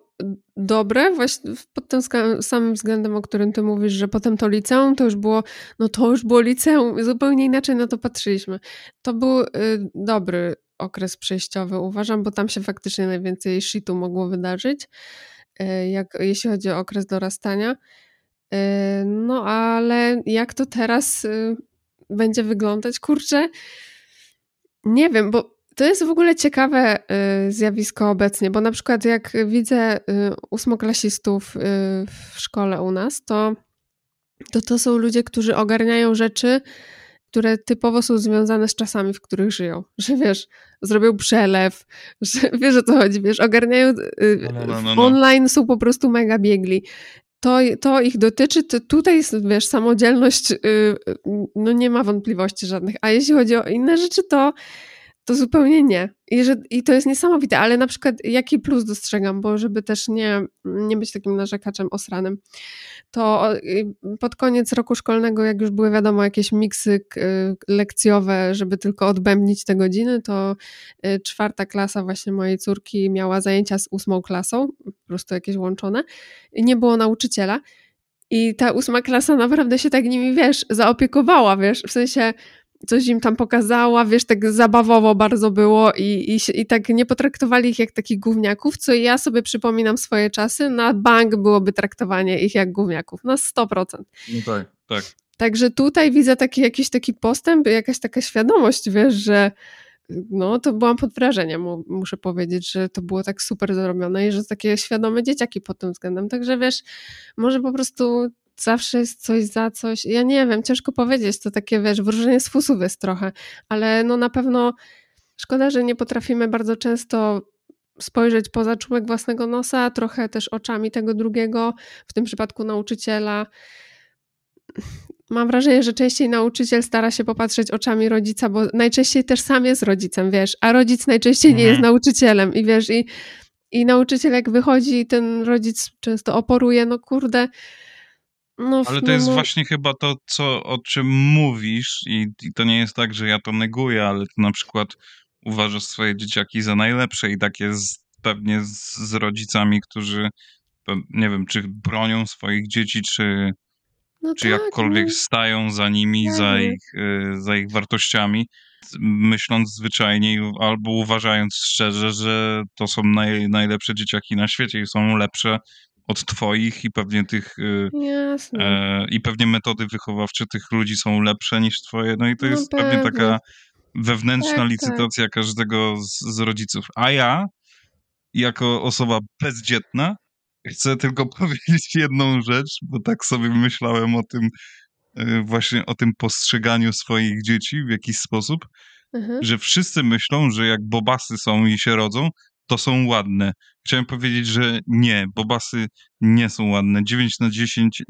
dobre właśnie pod tym samym względem, o którym ty mówisz, że potem to liceum to już było, no to już było liceum, zupełnie inaczej na to patrzyliśmy. To był y, dobry okres przejściowy, uważam, bo tam się faktycznie najwięcej shitu mogło wydarzyć, y, jak, jeśli chodzi o okres dorastania. Y, No ale jak to teraz będzie wyglądać? Kurczę, nie wiem, bo to jest w ogóle ciekawe y, zjawisko obecnie, bo na przykład jak widzę y, ósmoklasistów y, w szkole u nas, to, to to są ludzie, którzy ogarniają rzeczy, które typowo są związane z czasami, w których żyją. (laughs) Że wiesz, zrobią przelew, że (laughs) wiesz o co chodzi, wiesz, ogarniają No, no, no, w no. online są po prostu mega biegli. To, to ich dotyczy, to tutaj jest, wiesz, samodzielność, no nie ma wątpliwości żadnych. A jeśli chodzi o inne rzeczy, to, to zupełnie nie. I, że, I to jest niesamowite, ale na przykład jaki plus dostrzegam, bo żeby też nie, nie być takim narzekaczem osranym, to pod koniec roku szkolnego, jak już były wiadomo jakieś miksy lekcjowe, żeby tylko odbębnić te godziny, to y, czwarta klasa właśnie mojej córki miała zajęcia z ósmą klasą, po prostu jakieś łączone. I nie było nauczyciela. I ta ósma klasa naprawdę się tak nimi, wiesz, zaopiekowała, wiesz, w sensie coś im tam pokazała, wiesz, tak zabawowo bardzo było i, i, i tak nie potraktowali ich jak takich gówniaków, co ja sobie przypominam swoje czasy, na bank byłoby traktowanie ich jak gówniaków, na 100%. No tak, tak. Także tutaj widzę taki jakiś taki postęp, jakaś taka świadomość, wiesz, że no to byłam pod wrażeniem, mu- muszę powiedzieć, że to było tak super zrobione i że takie świadome dzieciaki pod tym względem. Także wiesz, może po prostu zawsze jest coś za coś. Ja nie wiem, ciężko powiedzieć, to takie wiesz, wróżenie z fusów jest trochę, ale no na pewno szkoda, że nie potrafimy bardzo często spojrzeć poza czubek własnego nosa, trochę też oczami tego drugiego, w tym przypadku nauczyciela. Mam wrażenie, że częściej nauczyciel stara się popatrzeć oczami rodzica, bo najczęściej też sam jest rodzicem, wiesz, a rodzic najczęściej nie Mhm. jest nauczycielem i wiesz, i, i nauczyciel jak wychodzi, ten rodzic często oporuje, no kurde. No, Ale to no, jest no, właśnie chyba to, co, o czym mówisz i, i to nie jest tak, że ja to neguję, ale ty na przykład uważasz swoje dzieciaki za najlepsze i tak jest pewnie z, z rodzicami, którzy nie wiem, czy bronią swoich dzieci, czy, no czy tak, jakkolwiek no, stają za nimi, za ich, y, za ich wartościami, myśląc zwyczajnie albo uważając szczerze, że to są naj, najlepsze dzieciaki na świecie i są lepsze od twoich i pewnie tych y, e, i pewnie metody wychowawcze tych ludzi są lepsze niż twoje. No i to No jest pewnie pewnie. taka wewnętrzna Tak, licytacja każdego z, z rodziców. A ja, jako osoba bezdzietna, chcę tylko (laughs) powiedzieć jedną rzecz, bo tak sobie myślałem o tym, y, właśnie o tym postrzeganiu swoich dzieci w jakiś sposób, Mhm. że wszyscy myślą, że jak bobasy są i się rodzą, to są ładne. Chciałem powiedzieć, że nie, bobasy nie są ładne. 9 na 10,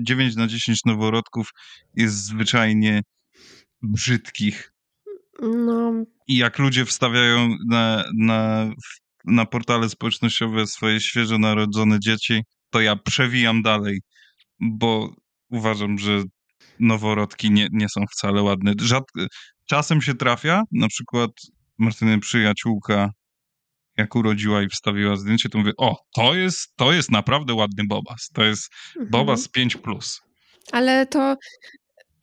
9 na 10 noworodków jest zwyczajnie brzydkich. No, I jak ludzie wstawiają na, na, na portale społecznościowe swoje świeżo narodzone dzieci, to ja przewijam dalej, bo uważam, że noworodki nie, nie są wcale ładne. Rzad... Czasem się trafia, na przykład Martyny przyjaciółka, jak urodziła i wstawiła zdjęcie, to mówię, o, to jest, to jest naprawdę ładny Bobas. To jest mhm. Bobas 5+. Plus. Ale to,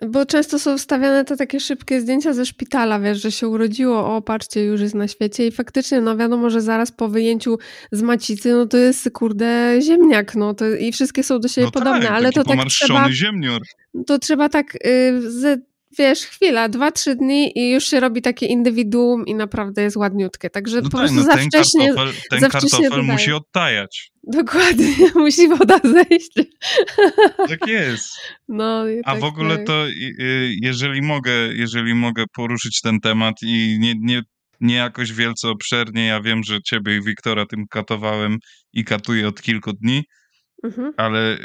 bo często są wstawiane te takie szybkie zdjęcia ze szpitala, wiesz, że się urodziło, o patrzcie, już jest na świecie i faktycznie, no wiadomo, że zaraz po wyjęciu z macicy, no to jest, kurde, ziemniak, no to i wszystkie są do siebie No podobne, tak, ale to tak trzeba, ziemnior. to trzeba tak, y, ze, wiesz, chwila, dwa, trzy dni i już się robi takie indywiduum i naprawdę jest ładniutkie, także No po tak, prostu no za ten wcześnie, kartofel, ten za wcześnie kartofel dodaję. musi odtajać. dokładnie, (laughs) musi woda zejść. Tak jest. No, A tak, w ogóle tak. to, y, y, jeżeli mogę, jeżeli mogę poruszyć ten temat i nie, nie, nie jakoś wielce obszernie, ja wiem, że ciebie i Wiktora tym katowałem i katuję od kilku dni, Mhm. ale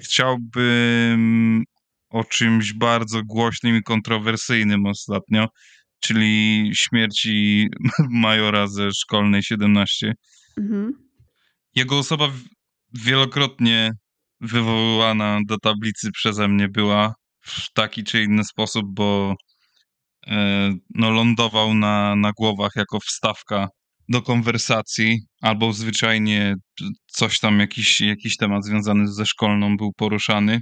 chciałbym o czymś bardzo głośnym i kontrowersyjnym ostatnio, czyli śmierci (laughs) majora ze szkolnej 17. Mhm. Jego osoba wielokrotnie wywoływana do tablicy przeze mnie była w taki czy inny sposób, bo e, no, lądował na, na głowach jako wstawka do konwersacji, albo zwyczajnie coś tam, jakiś, jakiś temat związany ze szkolną był poruszany.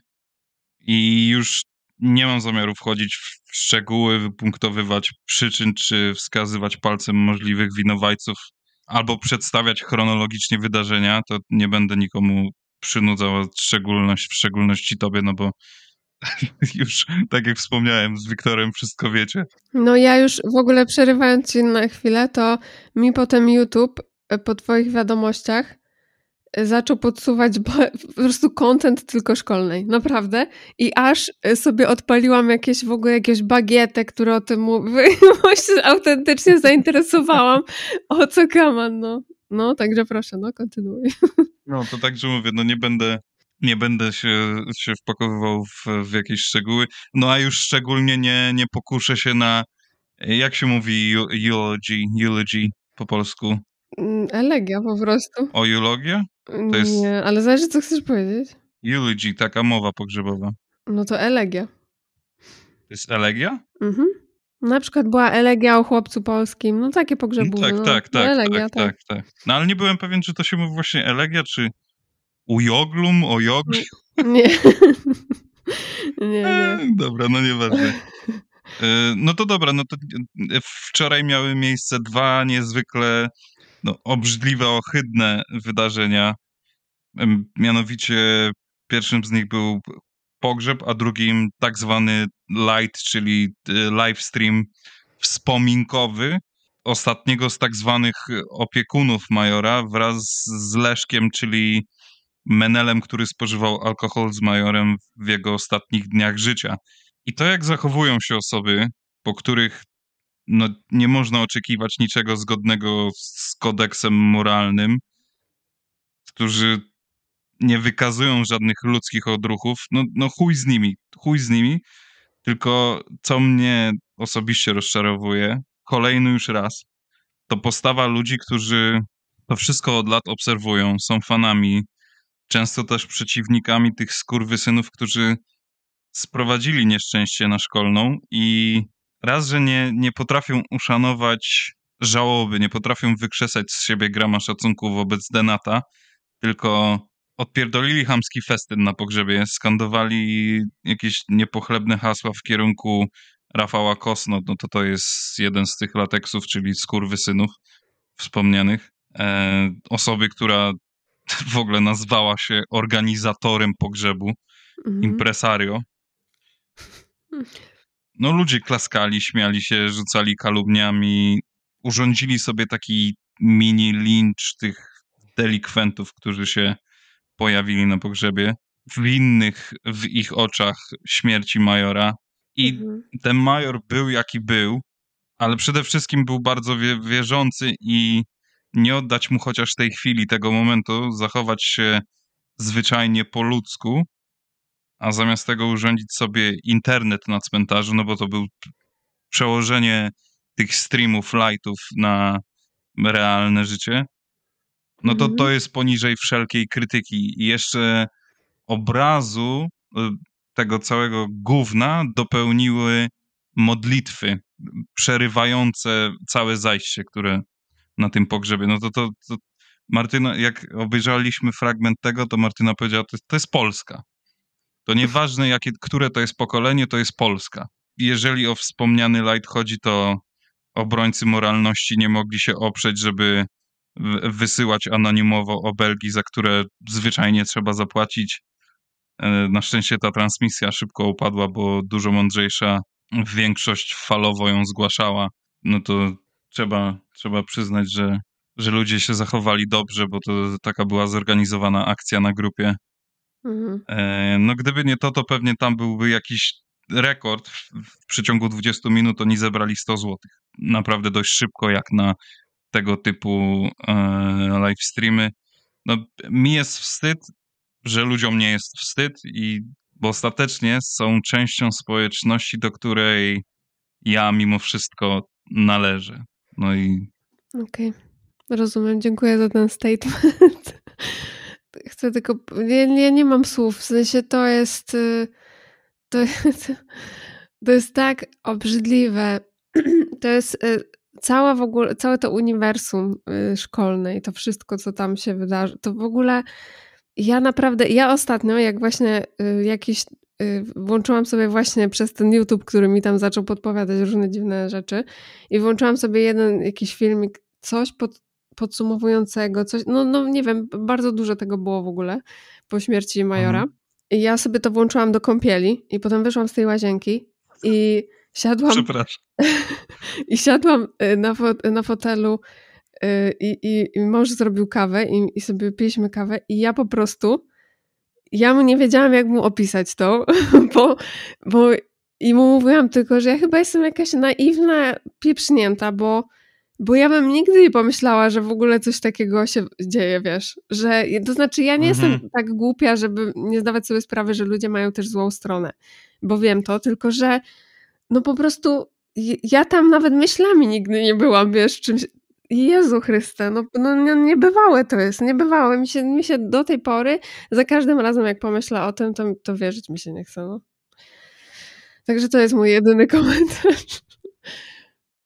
I już nie mam zamiaru wchodzić w szczegóły, wypunktowywać przyczyn, czy wskazywać palcem możliwych winowajców, albo przedstawiać chronologicznie wydarzenia. To nie będę nikomu przynudzał, w szczególność, w szczególności tobie, no bo (laughs) już, tak jak wspomniałem, z Wiktorem wszystko wiecie. No ja już w ogóle przerywając ci na chwilę, to mi potem YouTube e, po twoich wiadomościach zaczął podsuwać po prostu content tylko szkolnej, naprawdę. I aż e, sobie odpaliłam jakieś w ogóle jakieś bagietę, które o tym mówi. (laughs) Autentycznie zainteresowałam, o co kaman, no. No, także proszę, no, kontynuuj. No to także mówię, no nie będę, nie będę się, się wpakowywał w, w jakieś szczegóły. No a już szczególnie nie, nie pokuszę się na, jak się mówi eu- eulogy, eulogy po polsku? Mm, Elegia po prostu. O eulogię? To jest- Nie, ale zależy, co chcesz powiedzieć. Eulogy, taka mowa pogrzebowa. No to elegia. To jest elegia? Mhm. Na przykład była elegia o chłopcu polskim. No takie No, pogrzebowe. tak, no. tak, no, tak, elegia, tak, tak, tak. No ale nie byłem pewien, czy to się mówi właśnie elegia, czy ujoglum, ojogli. Nie. (laughs) nie, nie. E, dobra, no nieważne. E, No to dobra, no to e, wczoraj miały miejsce dwa niezwykle no, obrzydliwe, ohydne wydarzenia. Mianowicie pierwszym z nich był pogrzeb, a drugim tak zwany light, czyli e, live stream wspominkowy ostatniego z tak zwanych opiekunów Majora wraz z Leszkiem, czyli Menelem, który spożywał alkohol z Majorem w jego ostatnich dniach życia. I to, jak zachowują się osoby, po których no, nie można oczekiwać niczego zgodnego z kodeksem moralnym, którzy nie wykazują żadnych ludzkich odruchów, no, no chuj z nimi, chuj z nimi. Tylko co mnie osobiście rozczarowuje, kolejny już raz, to postawa ludzi, którzy to wszystko od lat obserwują, są fanami, często też przeciwnikami tych skurwysynów, którzy sprowadzili nieszczęście na szkolną i raz, że nie, nie potrafią uszanować żałoby, nie potrafią wykrzesać z siebie grama szacunku wobec Denata, tylko odpierdolili chamski festyn na pogrzebie, skandowali jakieś niepochlebne hasła w kierunku Rafała Kosno, no to to jest jeden z tych lateksów, czyli skurwysynów wspomnianych. E, osoby, która (laughs) w ogóle nazwała się organizatorem pogrzebu, Mhm. impresario. No ludzie klaskali, śmiali się, rzucali kalumniami, urządzili sobie taki mini lincz tych delikwentów, którzy się pojawili na pogrzebie, winnych w ich oczach śmierci majora. I Mhm. ten major był jaki był, ale przede wszystkim był bardzo wie wierzący i nie oddać mu chociaż tej chwili, tego momentu, zachować się zwyczajnie po ludzku, a zamiast tego urządzić sobie internet na cmentarzu, no bo to był przełożenie tych streamów, lightów na realne życie, no to Mhm. to jest poniżej wszelkiej krytyki. I jeszcze obrazu y, tego całego gówna dopełniły modlitwy przerywające całe zajście, które na tym pogrzebie. No to, to, to Martyna, jak obejrzeliśmy fragment tego, to Martyna powiedziała, to to jest Polska. To nieważne, jakie, które to jest pokolenie, to jest Polska. Jeżeli o wspomniany light chodzi, to obrońcy moralności nie mogli się oprzeć, żeby wysyłać anonimowo obelgi, za które zwyczajnie trzeba zapłacić. E, Na szczęście ta transmisja szybko upadła, bo dużo mądrzejsza większość falowo ją zgłaszała. No to trzeba, trzeba przyznać, że, że ludzie się zachowali dobrze, bo to taka była zorganizowana akcja na grupie. Mhm. E, No gdyby nie to, to pewnie tam byłby jakiś rekord. W, przeciągu 20 minut oni zebrali 100 zł. Naprawdę dość szybko, jak na tego typu e, live streamy. No, mi jest wstyd, że ludziom nie jest wstyd, i bo ostatecznie są częścią społeczności, do której ja mimo wszystko należę. No i Okej, rozumiem. Dziękuję za ten statement. Chcę tylko. Nie, nie, nie mam słów. W sensie to jest. y, To (laughs) jest, to jest tak obrzydliwe. (clears throat) To jest y, cała w ogóle, całe to uniwersum y, szkolne i to wszystko, co tam się wydarzy. To w ogóle. Ja naprawdę. Ja ostatnio, jak właśnie jakiś. Włączyłam sobie właśnie przez ten YouTube, który mi tam zaczął podpowiadać różne dziwne rzeczy i włączyłam sobie jeden jakiś filmik, coś pod, podsumowującego, coś, no, no nie wiem, bardzo dużo tego było w ogóle po śmierci Majora. Mhm. I ja sobie to włączyłam do kąpieli i potem wyszłam z tej łazienki i siadłam, przepraszam. (laughs) i siadłam y, na, fo- na fotelu y, i, i, i mąż zrobił kawę i, i sobie piliśmy kawę i ja po prostu ja mu nie wiedziałam, jak mu opisać to, (laughs) bo, bo i mu mówiłam tylko, że ja chyba jestem jakaś naiwna, pieprznięta, bo, bo ja bym nigdy nie pomyślała, że w ogóle coś takiego się dzieje, wiesz, że to znaczy ja nie Mhm. jestem tak głupia, żeby nie zdawać sobie sprawy, że ludzie mają też złą stronę, bo wiem to, tylko że no po prostu ja tam nawet myślami nigdy nie byłam, wiesz, czymś, Jezu Chryste, no, no nie- niebywałe to jest, niebywałe. Mi się, mi się do tej pory, za każdym razem jak pomyślę o tym, to, to wierzyć mi się nie chce, no. Także to jest mój jedyny komentarz.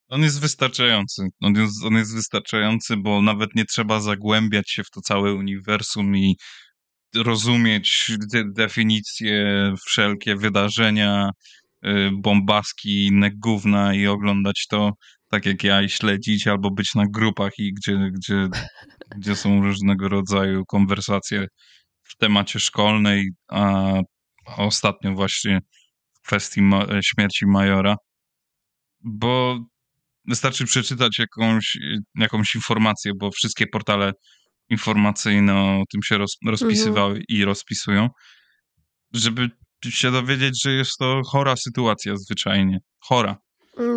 On jest wystarczający. On jest, on jest wystarczający, bo nawet nie trzeba zagłębiać się w to całe uniwersum i rozumieć de definicje, wszelkie wydarzenia, y, bombaski i inne gówna i oglądać to tak jak ja i śledzić, albo być na grupach i gdzie, gdzie, (laughs) gdzie są różnego rodzaju konwersacje w temacie szkolnej, a ostatnio właśnie w kwestii ma śmierci Majora, bo wystarczy przeczytać jakąś, jakąś informację, bo wszystkie portale informacyjne o tym się roz, rozpisywały i rozpisują, żeby się dowiedzieć, że jest to chora sytuacja zwyczajnie. Chora.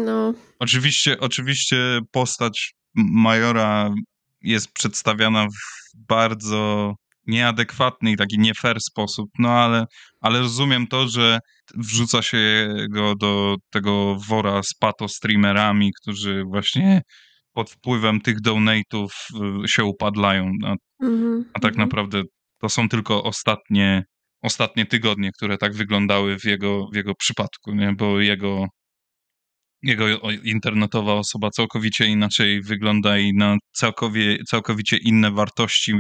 No, Oczywiście, oczywiście postać Majora jest przedstawiana w bardzo nieadekwatny i taki nie fair sposób, no ale, ale rozumiem to, że wrzuca się go do tego wora z pato streamerami, którzy właśnie pod wpływem tych donate'ów y, się upadlają. A, mhm, a tak mhm. naprawdę to są tylko ostatnie, ostatnie tygodnie, które tak wyglądały w jego, w jego przypadku, nie? bo jego jego internetowa osoba całkowicie inaczej wygląda i na całkowie, całkowicie inne wartości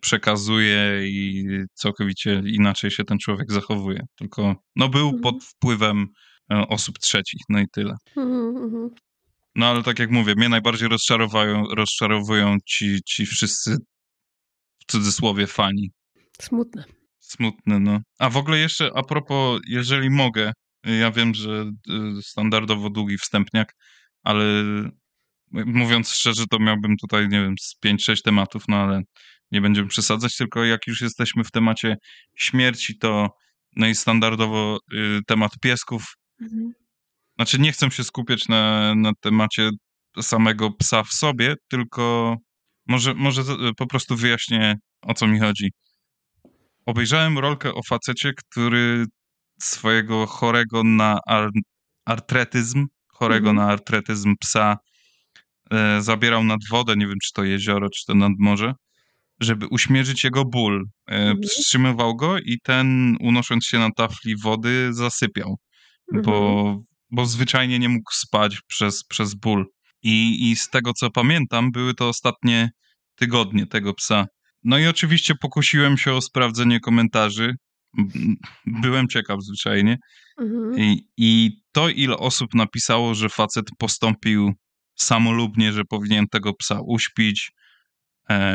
przekazuje i całkowicie inaczej się ten człowiek zachowuje. Tylko no był Mhm. pod wpływem e, osób trzecich, no i tyle. Mhm, mhm. No ale tak jak mówię, mnie najbardziej rozczarowają, rozczarowują ci, ci wszyscy w cudzysłowie fani. Smutne. Smutne, no. A w ogóle jeszcze a propos, jeżeli mogę, ja wiem, że y, standardowo długi wstępniak, ale mówiąc szczerze, to miałbym tutaj, nie wiem, z 5-6 tematów, no ale nie będziemy przesadzać, tylko jak już jesteśmy w temacie śmierci, to no i standardowo y, temat piesków. Mhm. Znaczy nie chcę się skupiać na, na temacie samego psa w sobie, tylko może, może z- po prostu wyjaśnię, o co mi chodzi. Obejrzałem rolkę o facecie, który swojego chorego na ar artretyzm, chorego Mhm. na artretyzm psa e, zabierał nad wodę, nie wiem czy to jezioro, czy to nad morze, żeby uśmierzyć jego ból. E, Mhm. Przytrzymywał go i ten, unosząc się na tafli wody, zasypiał, Mhm. bo, bo zwyczajnie nie mógł spać przez, przez ból. I, I z tego co pamiętam, były to ostatnie tygodnie tego psa. No i oczywiście pokusiłem się o sprawdzenie komentarzy. Byłem ciekaw zwyczajnie. Mhm. I, I to, ile osób napisało, że facet postąpił samolubnie, że powinien tego psa uśpić,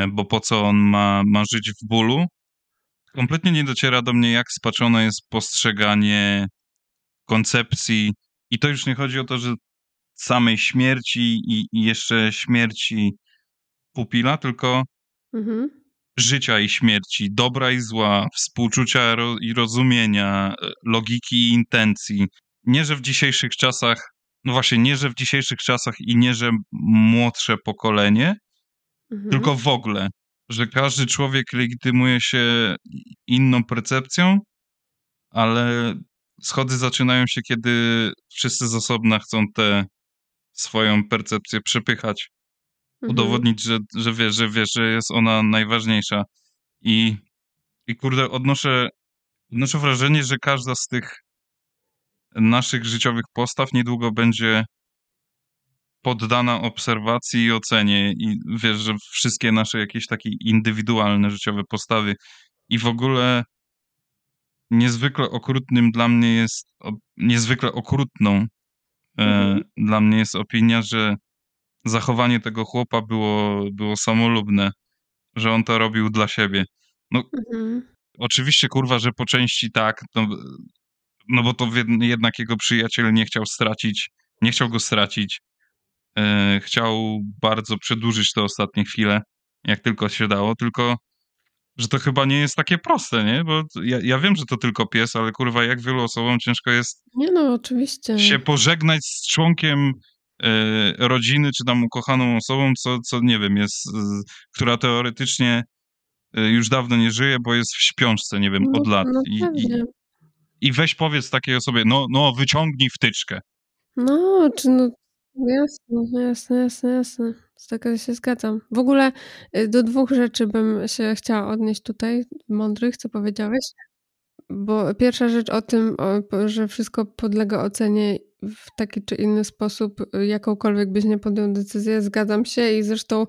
bo po co on ma, ma żyć w bólu, kompletnie nie dociera do mnie, jak spaczone jest postrzeganie koncepcji. I to już nie chodzi o to, że samej śmierci i, i jeszcze śmierci pupila, tylko Mhm. życia i śmierci, dobra i zła, współczucia ro i rozumienia, e, logiki i intencji. Nie, że w dzisiejszych czasach, no właśnie, nie, że w dzisiejszych czasach i nie, że młodsze pokolenie, Mhm. tylko w ogóle, że każdy człowiek legitymuje się inną percepcją, ale schody zaczynają się, kiedy wszyscy z osobna chcą tę swoją percepcję przepychać Mhm. udowodnić, że, że wiesz, że wiesz, że jest ona najważniejsza. I, i kurde, odnoszę, odnoszę wrażenie, że każda z tych naszych życiowych postaw niedługo będzie poddana obserwacji i ocenie. I wiesz, że wszystkie nasze jakieś takie indywidualne życiowe postawy i w ogóle niezwykle okrutnym dla mnie jest, niezwykle okrutną e, Mhm. dla mnie jest opinia, że zachowanie tego chłopa było, było samolubne, że on to robił dla siebie. No, Mhm. oczywiście, kurwa, że po części tak, no, no bo to jednak jego przyjaciel nie chciał stracić, nie chciał go stracić. E, chciał bardzo przedłużyć te ostatnie chwile, jak tylko się dało, tylko że to chyba nie jest takie proste, nie? Bo ja, ja wiem, że to tylko pies, ale kurwa, jak wielu osobom ciężko jest Nie no, oczywiście. się pożegnać z członkiem e, rodziny, czy tam ukochaną osobą, co, co nie wiem, jest, e, która teoretycznie e, już dawno nie żyje, bo jest w śpiączce, nie wiem, No, od lat. no I, i. I weź powiedz takiej osobie, no, no wyciągnij wtyczkę. No, czy no jasne, jasne, jasne, jasne. Z tego się zgadzam. W ogóle y, do dwóch rzeczy bym się chciała odnieść tutaj, mądrych, co powiedziałeś. Bo pierwsza rzecz o tym, o, że wszystko podlega ocenie w taki czy inny sposób, y, jakąkolwiek byś nie podjął decyzję, zgadzam się i zresztą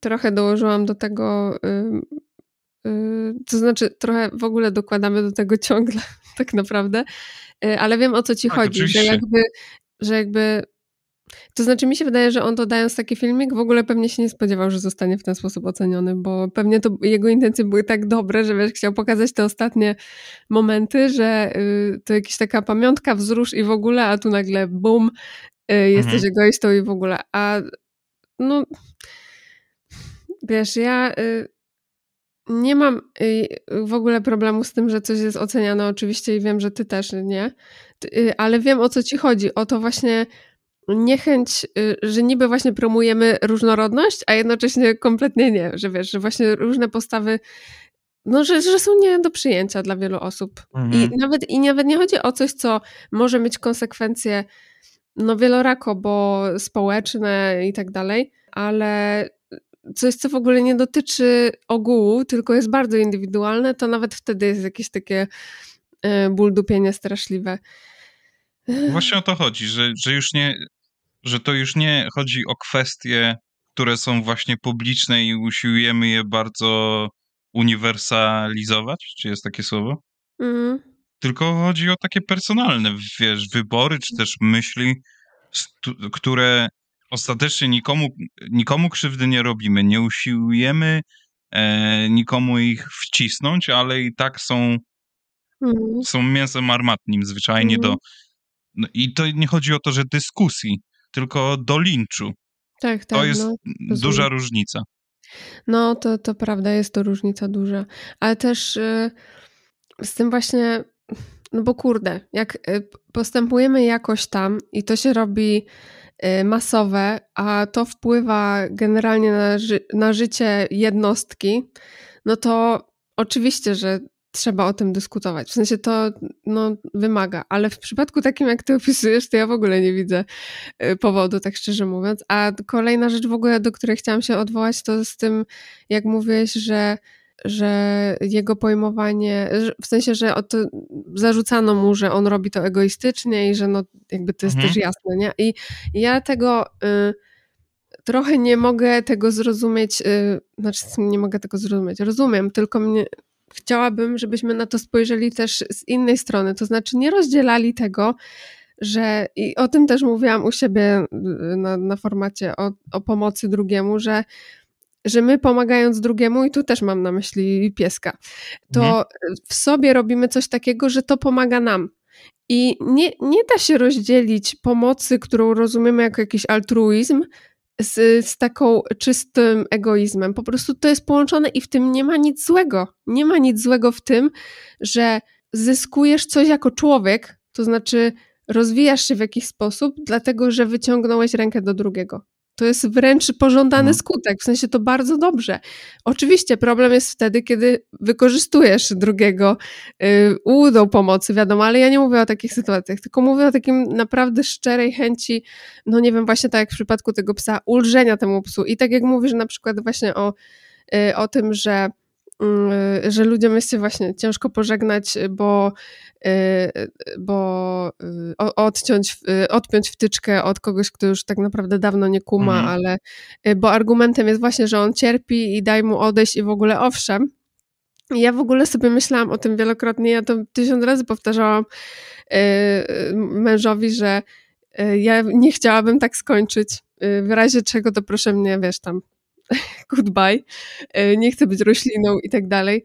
trochę dołożyłam do tego, y, to znaczy trochę w ogóle dokładamy do tego ciągle, (laughs) tak naprawdę, ale wiem o co ci Tak, chodzi, że jakby, że jakby to znaczy mi się wydaje, że on dodając taki filmik w ogóle pewnie się nie spodziewał, że zostanie w ten sposób oceniony, bo pewnie to jego intencje były tak dobre, że wiesz, chciał pokazać te ostatnie momenty, że y, to jakaś taka pamiątka, wzrusz i w ogóle, a tu nagle bum, y, jesteś Mhm. egoistą i w ogóle. A no wiesz, ja y, nie mam y, w ogóle problemu z tym, że coś jest oceniane oczywiście i wiem, że ty też nie, y, ale wiem o co ci chodzi, o to właśnie niechęć, y, że niby właśnie promujemy różnorodność, a jednocześnie kompletnie nie, że wiesz, że właśnie różne postawy, no, że, że są nie do przyjęcia dla wielu osób. Mhm. I nawet, I nawet nie chodzi o coś, co może mieć konsekwencje no wielorako, bo społeczne i tak dalej, ale coś, co w ogóle nie dotyczy ogółu, tylko jest bardzo indywidualne, to nawet wtedy jest jakieś takie y, ból dupienie straszliwe. Właśnie o to chodzi, że, że już nie, że to już nie chodzi o kwestie, które są właśnie publiczne i usiłujemy je bardzo uniwersalizować, czy jest takie słowo? Mm. Tylko chodzi o takie personalne, wiesz, wybory, czy też myśli, które ostatecznie nikomu, nikomu krzywdy nie robimy. Nie usiłujemy e, nikomu ich wcisnąć, ale i tak są, Mhm. są mięsem armatnim zwyczajnie Mhm. do... No, I to nie chodzi o to, że dyskusji, tylko do linczu. Tak, tak. To jest no, duża różnica. No, to, to prawda, jest to różnica duża. Ale też y, z tym właśnie, no bo kurde, jak y, postępujemy jakoś tam i to się robi y, masowe, a to wpływa generalnie na, ży na życie jednostki, no to oczywiście, że trzeba o tym dyskutować. W sensie to no, wymaga, ale w przypadku takim, jak ty opisujesz, to ja w ogóle nie widzę y, powodu, tak szczerze mówiąc. A kolejna rzecz w ogóle, do której chciałam się odwołać, to z tym, jak mówiłeś, że że jego pojmowanie, w sensie, że to zarzucano mu, że on robi to egoistycznie i że no jakby to jest Mhm. też jasne, nie? I ja tego y, trochę nie mogę tego zrozumieć, y, znaczy nie mogę tego zrozumieć, rozumiem, tylko mnie chciałabym, żebyśmy na to spojrzeli też z innej strony, to znaczy nie rozdzielali tego, że i o tym też mówiłam u siebie y, na, na formacie o, o pomocy drugiemu, że, że my pomagając drugiemu, i tu też mam na myśli pieska, to Mhm. w sobie robimy coś takiego, że to pomaga nam. I nie, nie da się rozdzielić pomocy, którą rozumiemy jako jakiś altruizm, z, z taką czystym egoizmem. Po prostu to jest połączone i w tym nie ma nic złego. Nie ma nic złego w tym, że zyskujesz coś jako człowiek, to znaczy rozwijasz się w jakiś sposób, dlatego że wyciągnąłeś rękę do drugiego. To jest wręcz pożądany Mhm. skutek, w sensie to bardzo dobrze. Oczywiście problem jest wtedy, kiedy wykorzystujesz drugiego y, łudą pomocy, wiadomo, ale ja nie mówię o takich sytuacjach, tylko mówię o takim naprawdę szczerej chęci, no nie wiem, właśnie tak jak w przypadku tego psa, ulżenia temu psu. I tak jak mówisz na przykład właśnie o, y, o tym, że że ludziom jest się właśnie ciężko pożegnać, bo, y, bo y, odciąć, y, odpiąć wtyczkę od kogoś, kto już tak naprawdę dawno nie kuma, Mhm. ale y, bo argumentem jest właśnie, że on cierpi i daj mu odejść i w ogóle owszem. Ja w ogóle sobie myślałam o tym wielokrotnie, ja to tysiąc razy powtarzałam y, y, mężowi, że y, ja nie chciałabym tak skończyć. Y, W razie czego to proszę mnie, wiesz tam, (laughs) goodbye. Y, Nie chcę być rośliną i tak dalej.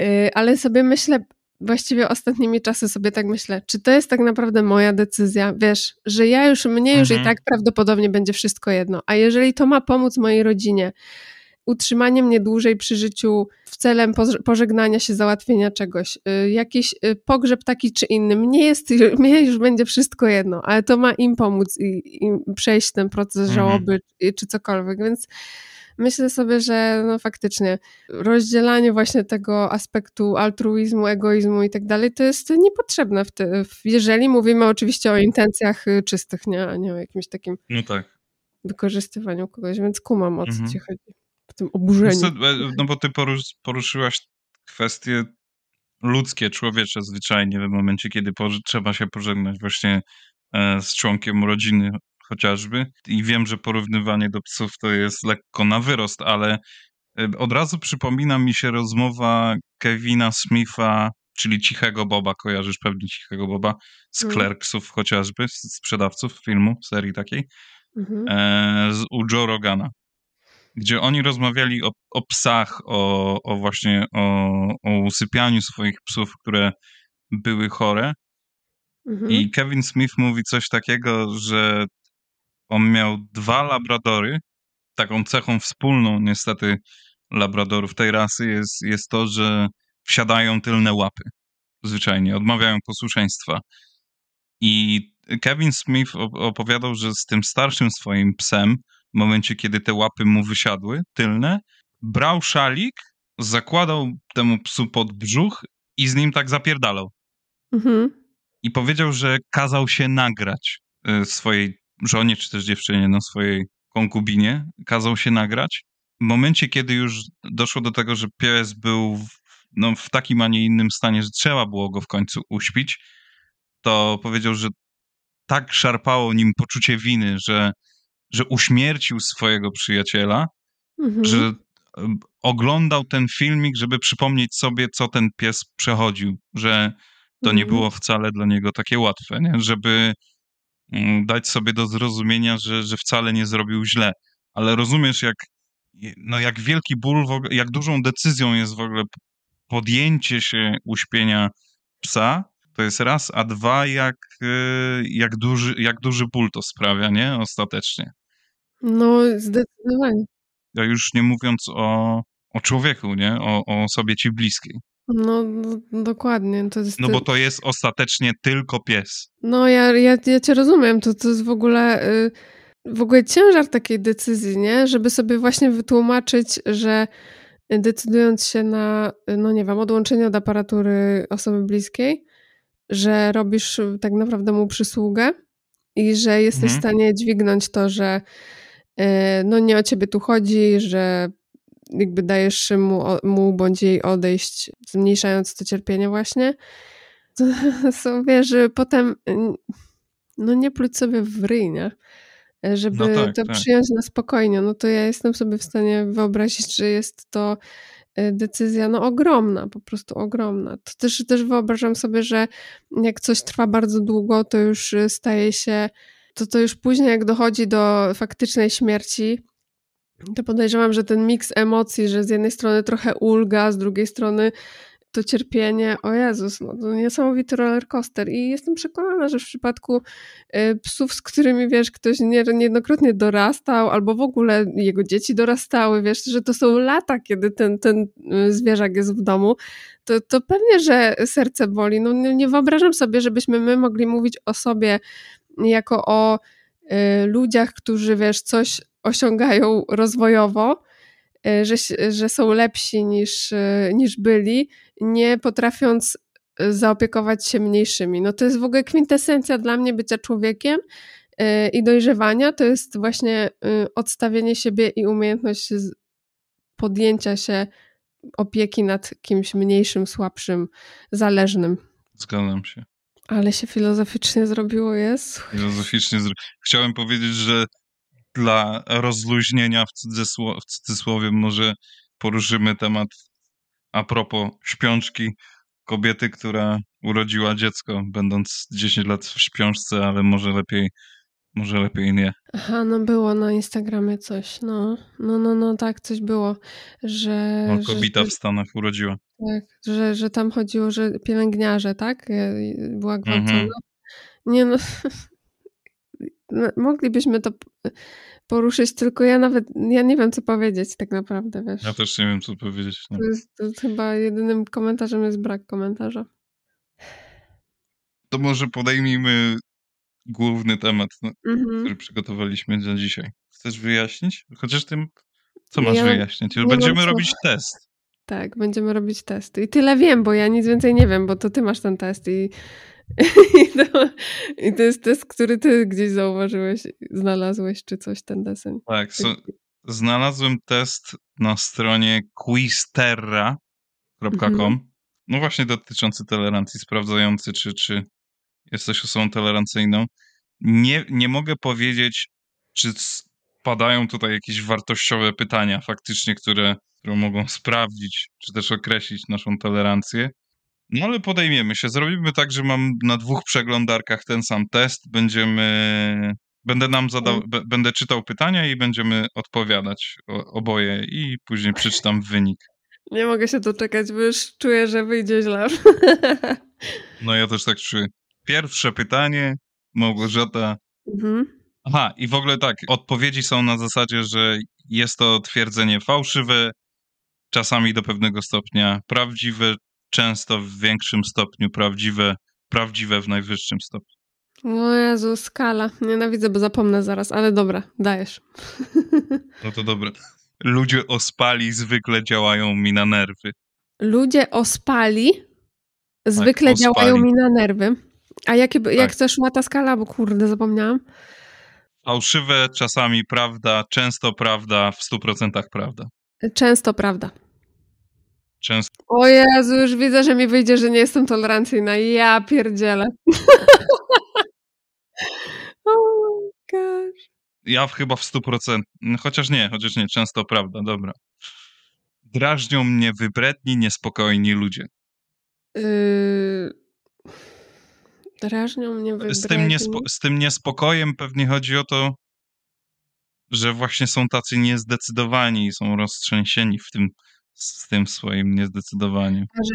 Y, Ale sobie myślę, właściwie ostatnimi czasy sobie tak myślę, czy to jest tak naprawdę moja decyzja, wiesz, że ja już, mnie już i Mhm. tak prawdopodobnie będzie wszystko jedno, a jeżeli to ma pomóc mojej rodzinie, utrzymanie mnie dłużej przy życiu w celem poż- pożegnania się, załatwienia czegoś, y, jakiś pogrzeb taki czy inny, mnie jest, (laughs) mnie już będzie wszystko jedno, ale to ma im pomóc i, i przejść ten proces Mhm. żałoby y, czy cokolwiek, więc myślę sobie, że no faktycznie rozdzielanie właśnie tego aspektu altruizmu, egoizmu i tak dalej, to jest niepotrzebne, w te, jeżeli mówimy oczywiście o intencjach y, czystych, nie, a nie o jakimś takim No tak. wykorzystywaniu kogoś, więc kumam o co Mhm. ci chodzi w tym oburzeniu. Co, e, No bo ty porusz, poruszyłaś kwestie ludzkie, człowiecze zwyczajnie w momencie, kiedy trzeba się pożegnać właśnie e, z członkiem rodziny chociażby. I wiem, że porównywanie do psów to jest lekko na wyrost, ale e, od razu przypomina mi się rozmowa Kevina Smitha, czyli Cichego Boba, kojarzysz pewnie Cichego Boba, z Mm. Clerksów chociażby, z sprzedawców filmu, serii takiej Mhm. e, z, u Joe Rogana, gdzie oni rozmawiali o, o psach, o, o właśnie o, o usypianiu swoich psów, które były chore. Mhm. I Kevin Smith mówi coś takiego, że on miał dwa labradory. Taką cechą wspólną niestety labradorów tej rasy jest, jest to, że wsiadają tylne łapy. Zwyczajnie, odmawiają posłuszeństwa. I Kevin Smith op- opowiadał, że z tym starszym swoim psem, w momencie kiedy te łapy mu wysiadły, tylne, brał szalik, zakładał temu psu pod brzuch i z nim tak zapierdalał. Mhm. I powiedział, że kazał się nagrać y, swojej żonie, czy też dziewczynie, no swojej konkubinie, kazał się nagrać. W momencie, kiedy już doszło do tego, że pies był w, no, w takim, a nie innym stanie, że trzeba było go w końcu uśpić, to powiedział, że tak szarpało nim poczucie winy, że, że uśmiercił swojego przyjaciela, Mhm. że em, oglądał ten filmik, żeby przypomnieć sobie, co ten pies przechodził, że to nie Mhm. było wcale dla niego takie łatwe, nie? żeby dać sobie do zrozumienia, że, że wcale nie zrobił źle. Ale rozumiesz, jak, no jak wielki ból, ogóle, jak dużą decyzją jest w ogóle podjęcie się uśpienia psa, to jest raz, a dwa, jak, y, jak, duży, jak duży ból to sprawia, nie? Ostatecznie. No, zdecydowanie. Ja już nie mówiąc o, o człowieku, nie? O, o osobie ci bliskiej. No, no, dokładnie. To jest, No bo to jest ostatecznie tylko pies. No, ja, ja, ja cię rozumiem. To, to jest w ogóle, y, w ogóle ciężar takiej decyzji, nie? Żeby sobie właśnie wytłumaczyć, że decydując się na, no nie wiem, odłączenie od aparatury osoby bliskiej, że robisz tak naprawdę mu przysługę i że jesteś Mhm. w stanie dźwignąć to, że y, no nie o ciebie tu chodzi, że jakby dajesz mu, mu bądź jej odejść, zmniejszając to cierpienie właśnie. To (laughs) są, wiesz, że potem no nie pluć sobie w ryj, nie? Żeby No tak, to tak. przyjąć na spokojnie. No to ja jestem sobie w stanie wyobrazić, że jest to y, decyzja no ogromna, po prostu ogromna. To też, też wyobrażam sobie, że jak coś trwa bardzo długo, to już y, staje się, to to już później jak dochodzi do faktycznej śmierci, to podejrzewam, że ten miks emocji, że z jednej strony trochę ulga, z drugiej strony to cierpienie, o Jezus, no to niesamowity roller coaster i jestem przekonana, że w przypadku y, psów, z którymi, wiesz, ktoś nie, niejednokrotnie dorastał, albo w ogóle jego dzieci dorastały, wiesz, że to są lata, kiedy ten, ten y, zwierzak jest w domu, to, to pewnie, że serce boli. No nie, nie wyobrażam sobie, żebyśmy my mogli mówić o sobie jako o y, ludziach, którzy, wiesz, coś osiągają rozwojowo, y, że, że są lepsi niż, y, niż byli, nie potrafiąc y, zaopiekować się mniejszymi. No to jest w ogóle kwintesencja dla mnie bycia człowiekiem i dojrzewania. To jest właśnie odstawienie siebie i umiejętność podjęcia się opieki nad kimś mniejszym, słabszym, zależnym. Zgadzam się. Ale się filozoficznie zrobiło, jest. Filozoficznie. zro- Chciałem powiedzieć, że dla rozluźnienia w, cudzysło- w cudzysłowie może poruszymy temat a propos śpiączki kobiety, która urodziła dziecko, będąc 10 lat w śpiączce, ale może lepiej, może lepiej nie. Aha, no było na Instagramie coś, no, no, no, no tak, coś było, że, No, że, kobieta w Stanach urodziła. tak, że, że tam chodziło, że pielęgniarze, tak, e, była gwałcona. Mhm. Nie no, no, moglibyśmy to poruszyć, tylko ja nawet, ja nie wiem, co powiedzieć tak naprawdę, wiesz. Ja też nie wiem, co powiedzieć. No. To jest, to jest chyba jedynym komentarzem jest brak komentarza. To może podejmijmy główny temat, no, Mhm. który przygotowaliśmy na dzisiaj. Chcesz wyjaśnić? Chociaż tym, co masz Ja wyjaśnić? Będziemy robić test. Tak, będziemy robić testy. I tyle wiem, bo ja nic więcej nie wiem, bo to ty masz ten test i, (laughs) i, to, i to jest test, który ty gdzieś zauważyłeś, znalazłeś czy coś, ten deseń. Tak, so, znalazłem test na stronie quizterra.com. Mhm. No właśnie dotyczący tolerancji, sprawdzający, czy, czy jesteś osobą tolerancyjną. Nie, nie mogę powiedzieć, czy padają tutaj jakieś wartościowe pytania faktycznie, które, które mogą sprawdzić, czy też określić naszą tolerancję. No ale podejmiemy się. Zrobimy tak, że mam na dwóch przeglądarkach ten sam test. Będziemy. Będę nam zadał, Mhm. b- będę czytał pytania i będziemy odpowiadać o, oboje i później przeczytam (laughs) wynik. Nie mogę się doczekać, bo już czuję, że wyjdzie źle. (laughs) No ja też tak czuję. Pierwsze pytanie, Małgorzata. mhm. Aha, i w ogóle tak, odpowiedzi są na zasadzie, że jest to twierdzenie fałszywe, czasami do pewnego stopnia prawdziwe, często w większym stopniu prawdziwe, prawdziwe w najwyższym stopniu. O Jezu, skala. Nienawidzę, bo zapomnę zaraz, ale dobra, dajesz. (laughs) No to dobra. Ludzie ospali zwykle działają mi na nerwy. Ludzie ospali zwykle ospali. działają mi na nerwy. A jakie, jak Tak. chcesz szła ta skala? Bo kurde, zapomniałam. Fałszywe, czasami prawda, często prawda, w 100% prawda. Często prawda. Często O Jezu, już widzę, że mi wyjdzie, że nie jestem tolerancyjna. Ja pierdzielę. (laughs) oh my gosh. Ja chyba w 100%. no, Chociaż nie, chociaż nie, często prawda, dobra. Drażnią mnie wybredni, niespokojni ludzie. Yy... Drażnią mnie Z tym, niespo, z tym niespokojem pewnie chodzi o to, że właśnie są tacy niezdecydowani i są roztrzęsieni w tym, z tym swoim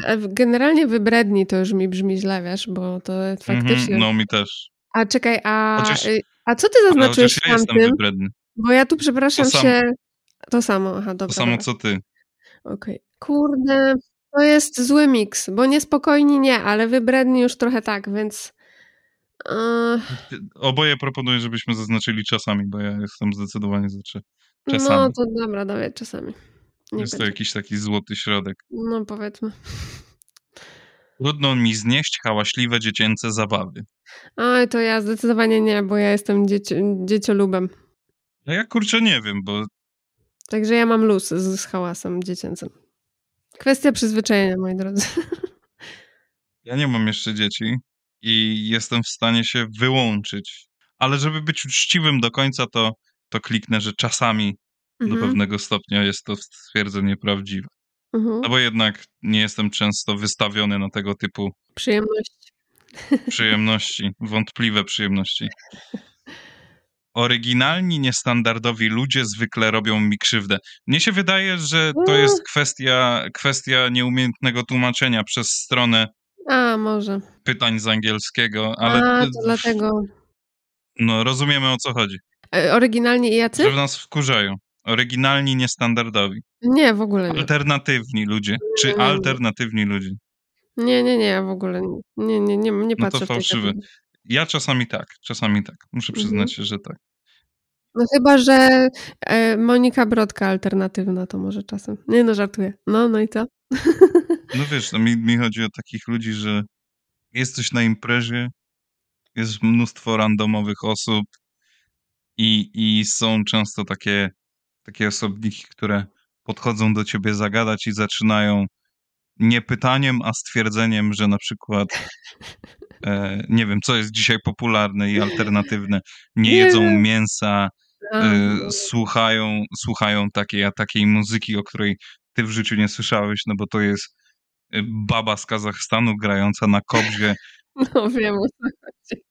że e, generalnie wybredni to już mi brzmi źle, wiesz, bo to faktycznie... Mhm, no mi też. A czekaj, a, Chociaż- y, a co ty zaznaczyłeś ja jestem tamtym? wybredny. Bo ja tu, przepraszam To się... To samo, aha, dobra. To samo co ty. Okej. Kurde, to jest zły miks, bo niespokojni nie, ale wybredni już trochę tak, więc... Oboje proponuję, żebyśmy zaznaczyli czasami, bo ja jestem zdecydowanie za no czasami. to dobra, dobra, czasami. Nie Jest to jakiś taki złoty środek. No powiedzmy. Trudno mi znieść hałaśliwe dziecięce zabawy. Oj, to ja zdecydowanie nie, bo ja jestem dzieci dzieciolubem. A ja kurczę nie wiem, bo Także ja mam luz z, z hałasem dziecięcym. Kwestia przyzwyczajenia, moi drodzy. (laughs) ja nie mam jeszcze dzieci i jestem w stanie się wyłączyć. Ale żeby być uczciwym do końca, to, to kliknę, że czasami do Mhm, pewnego stopnia jest to stwierdzenie prawdziwe. mhm. No bo jednak nie jestem często wystawiony na tego typu Przyjemność. przyjemności, wątpliwe przyjemności. Oryginalni, niestandardowi ludzie zwykle robią mi krzywdę. Mnie się wydaje, że to jest kwestia, kwestia nieumiejętnego tłumaczenia przez stronę A, może. pytań z angielskiego, ale A, to- dlatego. no, rozumiemy o co chodzi. E, Oryginalnie i jacy? Że nas wkurzają. Oryginalni, niestandardowi. Nie, w ogóle nie. Alternatywni ludzie. Czy Nie, nie, nie. alternatywni ludzie. Nie, nie, nie, w ogóle nie. Nie, nie, nie, nie No to patrzę fałszywe. Ja czasami tak, czasami tak. Muszę Mhm. przyznać się, że tak. No chyba, że e, Monika Brodka alternatywna to może czasem. Nie no, żartuję. No, no i co? (laughs) No wiesz, no mi, mi chodzi o takich ludzi, że jesteś na imprezie, jest mnóstwo randomowych osób i, i są często takie, takie osobniki, które podchodzą do ciebie zagadać i zaczynają nie pytaniem, a stwierdzeniem, że na przykład (laughs) e, nie wiem, co jest dzisiaj popularne i alternatywne, nie jedzą mięsa, e, słuchają, słuchają takiej, a takiej muzyki, o której ty w życiu nie słyszałeś, no bo to jest e, baba z Kazachstanu grająca na kobzie, (laughs) no wiem. o co chodzi.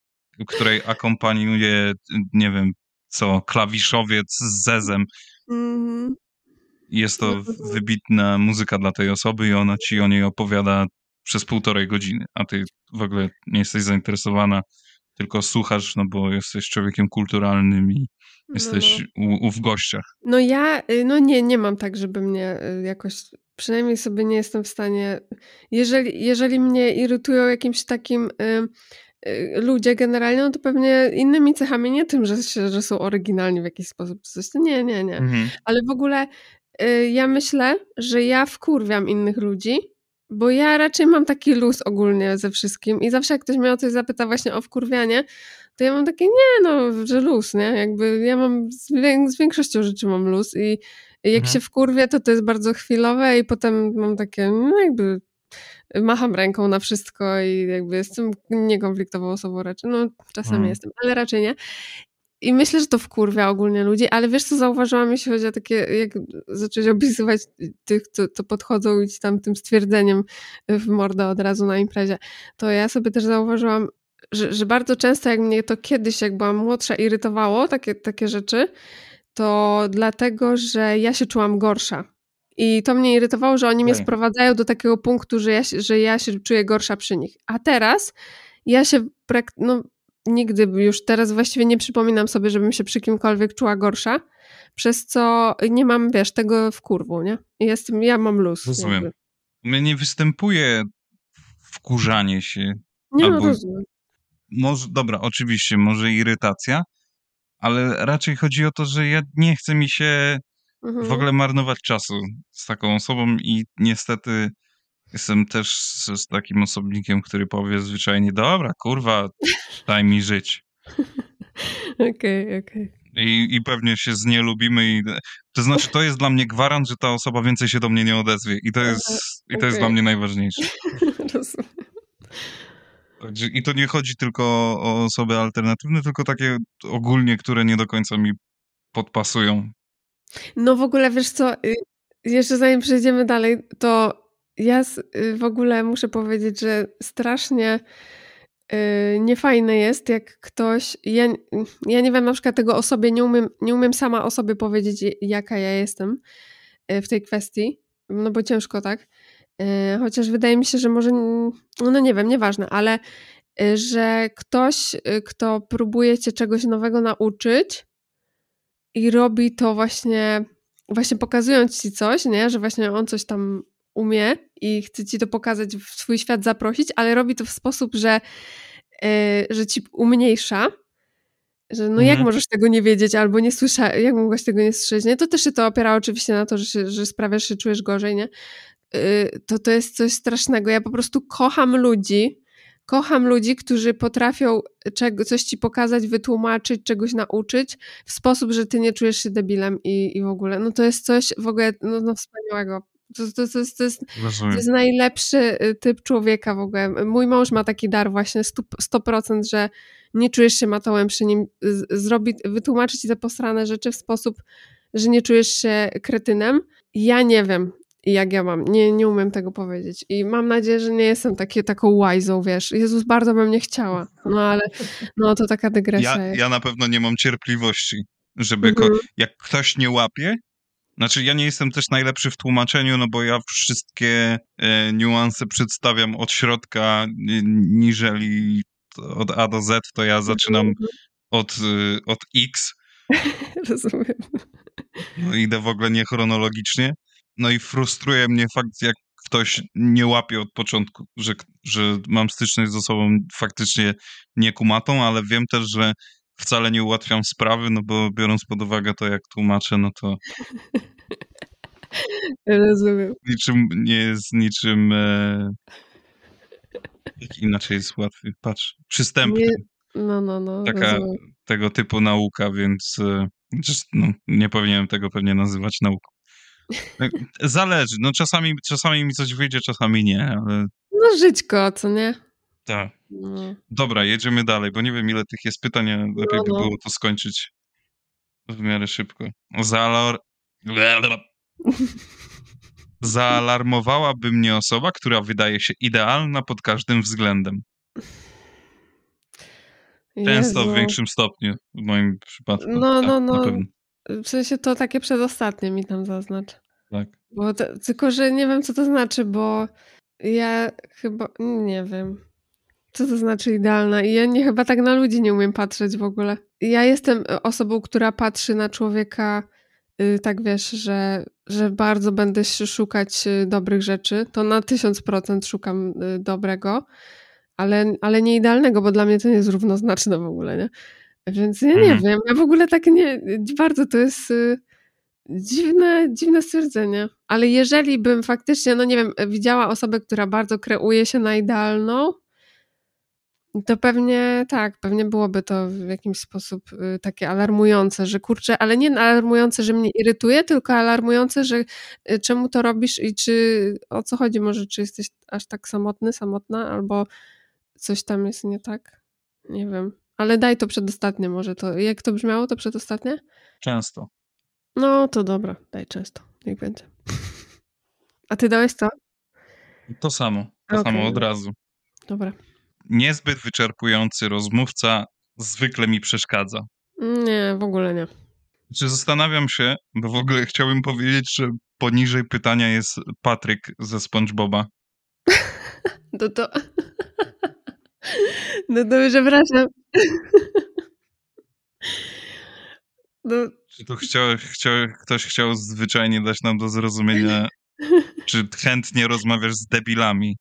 której akompaniuje, nie wiem co, klawiszowiec z zezem. Mhm. Jest to wybitna muzyka dla tej osoby i ona ci o niej opowiada przez półtorej godziny, a ty w ogóle nie jesteś zainteresowana, tylko słuchasz, no bo jesteś człowiekiem kulturalnym i No, jesteś no. U, u w gościach. No ja, y, no nie, nie mam tak, żeby mnie y, jakoś, przynajmniej sobie nie jestem w stanie, jeżeli, jeżeli mnie irytują jakimś takim y, ludzie generalnie, no to pewnie innymi cechami, nie tym, że, się, że są oryginalni w jakiś sposób, czy coś, nie, nie, nie. Ale w ogóle y, ja myślę, że ja wkurwiam innych ludzi, bo ja raczej mam taki luz ogólnie ze wszystkim i zawsze jak ktoś mnie o coś zapyta właśnie o wkurwianie, to ja mam takie, nie no, że luz, nie? Jakby ja mam z, z większością rzeczy mam luz i jak Mhm. się wkurwię, to to jest bardzo chwilowe i potem mam takie, no jakby macham ręką na wszystko i jakby jestem niekonfliktową osobą raczej. No czasami Mm. jestem, ale raczej nie. I myślę, że to wkurwia ogólnie ludzi, ale wiesz co zauważyłam, jeśli chodzi o takie, jak zacząć opisywać tych, co, co podchodzą i ci tam tym stwierdzeniem w mordę od razu na imprezie, to ja sobie też zauważyłam, że, że bardzo często jak mnie to kiedyś, jak byłam młodsza, irytowało, takie, takie rzeczy, to dlatego, że ja się czułam gorsza. I to mnie irytowało, że oni mnie Okej. sprowadzają do takiego punktu, że ja, się- że ja się czuję gorsza przy nich. A teraz ja się prak- no, nigdy już teraz właściwie nie przypominam sobie, żebym się przy kimkolwiek czuła gorsza, przez co nie mam, wiesz, tego w kurwu, nie? Jestem, ja mam luz. Rozumiem. jakby. Mnie nie występuje wkurzanie się. Nie no, Albo- rozumiem. Może, dobra, oczywiście, może irytacja, ale raczej chodzi o to, że ja nie chcę mi się Mhm. w ogóle marnować czasu z taką osobą i niestety jestem też z, z takim osobnikiem, który powie zwyczajnie, dobra, kurwa, daj mi żyć. (laughs) Okej, okej. I, I pewnie się znielubimy i to znaczy to jest dla mnie gwarant, że ta osoba więcej się do mnie nie odezwie i to jest, i to jest dla mnie najważniejsze. (laughs) Rozumiem. I to nie chodzi tylko o osoby alternatywne, tylko takie ogólnie, które nie do końca mi podpasują. No w ogóle wiesz co, y, jeszcze zanim przejdziemy dalej, to ja y, w ogóle muszę powiedzieć, że strasznie y, niefajne jest, jak ktoś. Ja, ja nie wiem, na przykład tego o sobie, nie umiem, nie umiem sama o sobie powiedzieć, jaka ja jestem w tej kwestii, no bo ciężko tak. Chociaż wydaje mi się, że może, no nie wiem, nieważne, ale że ktoś, kto próbuje cię czegoś nowego nauczyć i robi to właśnie, właśnie pokazując ci coś, nie, że właśnie on coś tam umie i chce ci to pokazać, w swój świat zaprosić, ale robi to w sposób, że, yy, że ci umniejsza, że no mhm. jak możesz tego nie wiedzieć, albo nie słyszeć, jak mogłaś tego nie słyszeć, nie? To też się to opiera oczywiście na to, że, się, że sprawiasz, że czujesz gorzej, nie? Yy, to to jest coś strasznego. Ja po prostu kocham ludzi, kocham ludzi, którzy potrafią czego, coś ci pokazać, wytłumaczyć, czegoś nauczyć w sposób, że ty nie czujesz się debilem i, i w ogóle. No to jest coś w ogóle no, no wspaniałego. To, to, to, jest, to, jest, to jest najlepszy y, typ człowieka w ogóle. Mój mąż ma taki dar właśnie 100%, że nie czujesz się matołem przy nim. Zrobi, wytłumaczy ci te posrane rzeczy w sposób, że nie czujesz się kretynem. Ja nie wiem, jak ja mam. Nie, nie umiem tego powiedzieć. I mam nadzieję, że nie jestem takie, taką łajzą, wiesz. Jezus, bardzo bym nie chciała. No ale no to taka dygresja. Ja, ja na pewno nie mam cierpliwości, żeby mhm. jak ktoś nie łapie, znaczy, ja nie jestem też najlepszy w tłumaczeniu, no bo ja wszystkie e, niuanse przedstawiam od środka, niżeli od A do Z, to ja zaczynam mhm. od, e, od X. (laughs) Rozumiem. No, idę w ogóle niechronologicznie. No i frustruje mnie fakt, jak ktoś nie łapie od początku, że, że mam styczność z osobą faktycznie niekumatą, ale wiem też, że wcale nie ułatwiam sprawy, no bo biorąc pod uwagę to, jak tłumaczę, no to (laughs) Rozumiem. niczym nie jest niczym e... jak inaczej jest łatwiej, patrz, przystępny. Nie... No, no, no. Taka rozumiem. tego typu nauka, więc e... no, nie powinienem tego pewnie nazywać nauką. Zależy, no czasami, czasami mi coś wyjdzie, czasami nie, ale... No żyćko, co nie? Tak. No. Dobra, jedziemy dalej, bo nie wiem ile tych jest pytań, lepiej no, no. by było to skończyć w miarę szybko. Zaalor... (laughs) Zaalarmowałaby mnie osoba, która wydaje się idealna pod każdym względem. Często Jezu. w większym stopniu, w moim przypadku. No, tak, no, no. W sensie to takie przedostatnie mi tam zaznacz. Tak. Bo to, tylko, że nie wiem, co to znaczy, bo ja chyba, nie wiem. Co to znaczy idealna? I ja nie, chyba tak na ludzi nie umiem patrzeć w ogóle. Ja jestem osobą, która patrzy na człowieka y, tak wiesz, że, że bardzo będę szukać y, dobrych rzeczy. To na tysiąc procent szukam y, dobrego, ale, ale nie idealnego, bo dla mnie to nie jest równoznaczne w ogóle, nie? Więc ja nie mhm. wiem, ja w ogóle tak nie, bardzo to jest dziwne, dziwne stwierdzenie. Ale jeżeli bym faktycznie, no nie wiem, widziała osobę, która bardzo kreuje się na idealną, to pewnie tak, pewnie byłoby to w jakiś sposób y, takie alarmujące, że kurczę, ale nie alarmujące, że mnie irytuje, tylko alarmujące, że y, czemu to robisz i czy o co chodzi, może czy jesteś aż tak samotny, samotna, albo coś tam jest nie tak. Nie wiem. Ale daj to przedostatnie może to. Jak to brzmiało, to przedostatnie? Często. No to dobra, daj często. Niech będzie. A ty dałeś co? To samo. To okay. samo od razu. Dobra niezbyt wyczerpujący rozmówca zwykle mi przeszkadza. Nie, w ogóle nie. Czy zastanawiam się, bo w ogóle chciałbym powiedzieć, że poniżej pytania jest Patryk ze SpongeBoba. (laughs) No to... (laughs) No to przepraszam. (laughs) No. Czy to chciał, chciał, ktoś chciał zwyczajnie dać nam do zrozumienia, (laughs) czy chętnie rozmawiasz z debilami?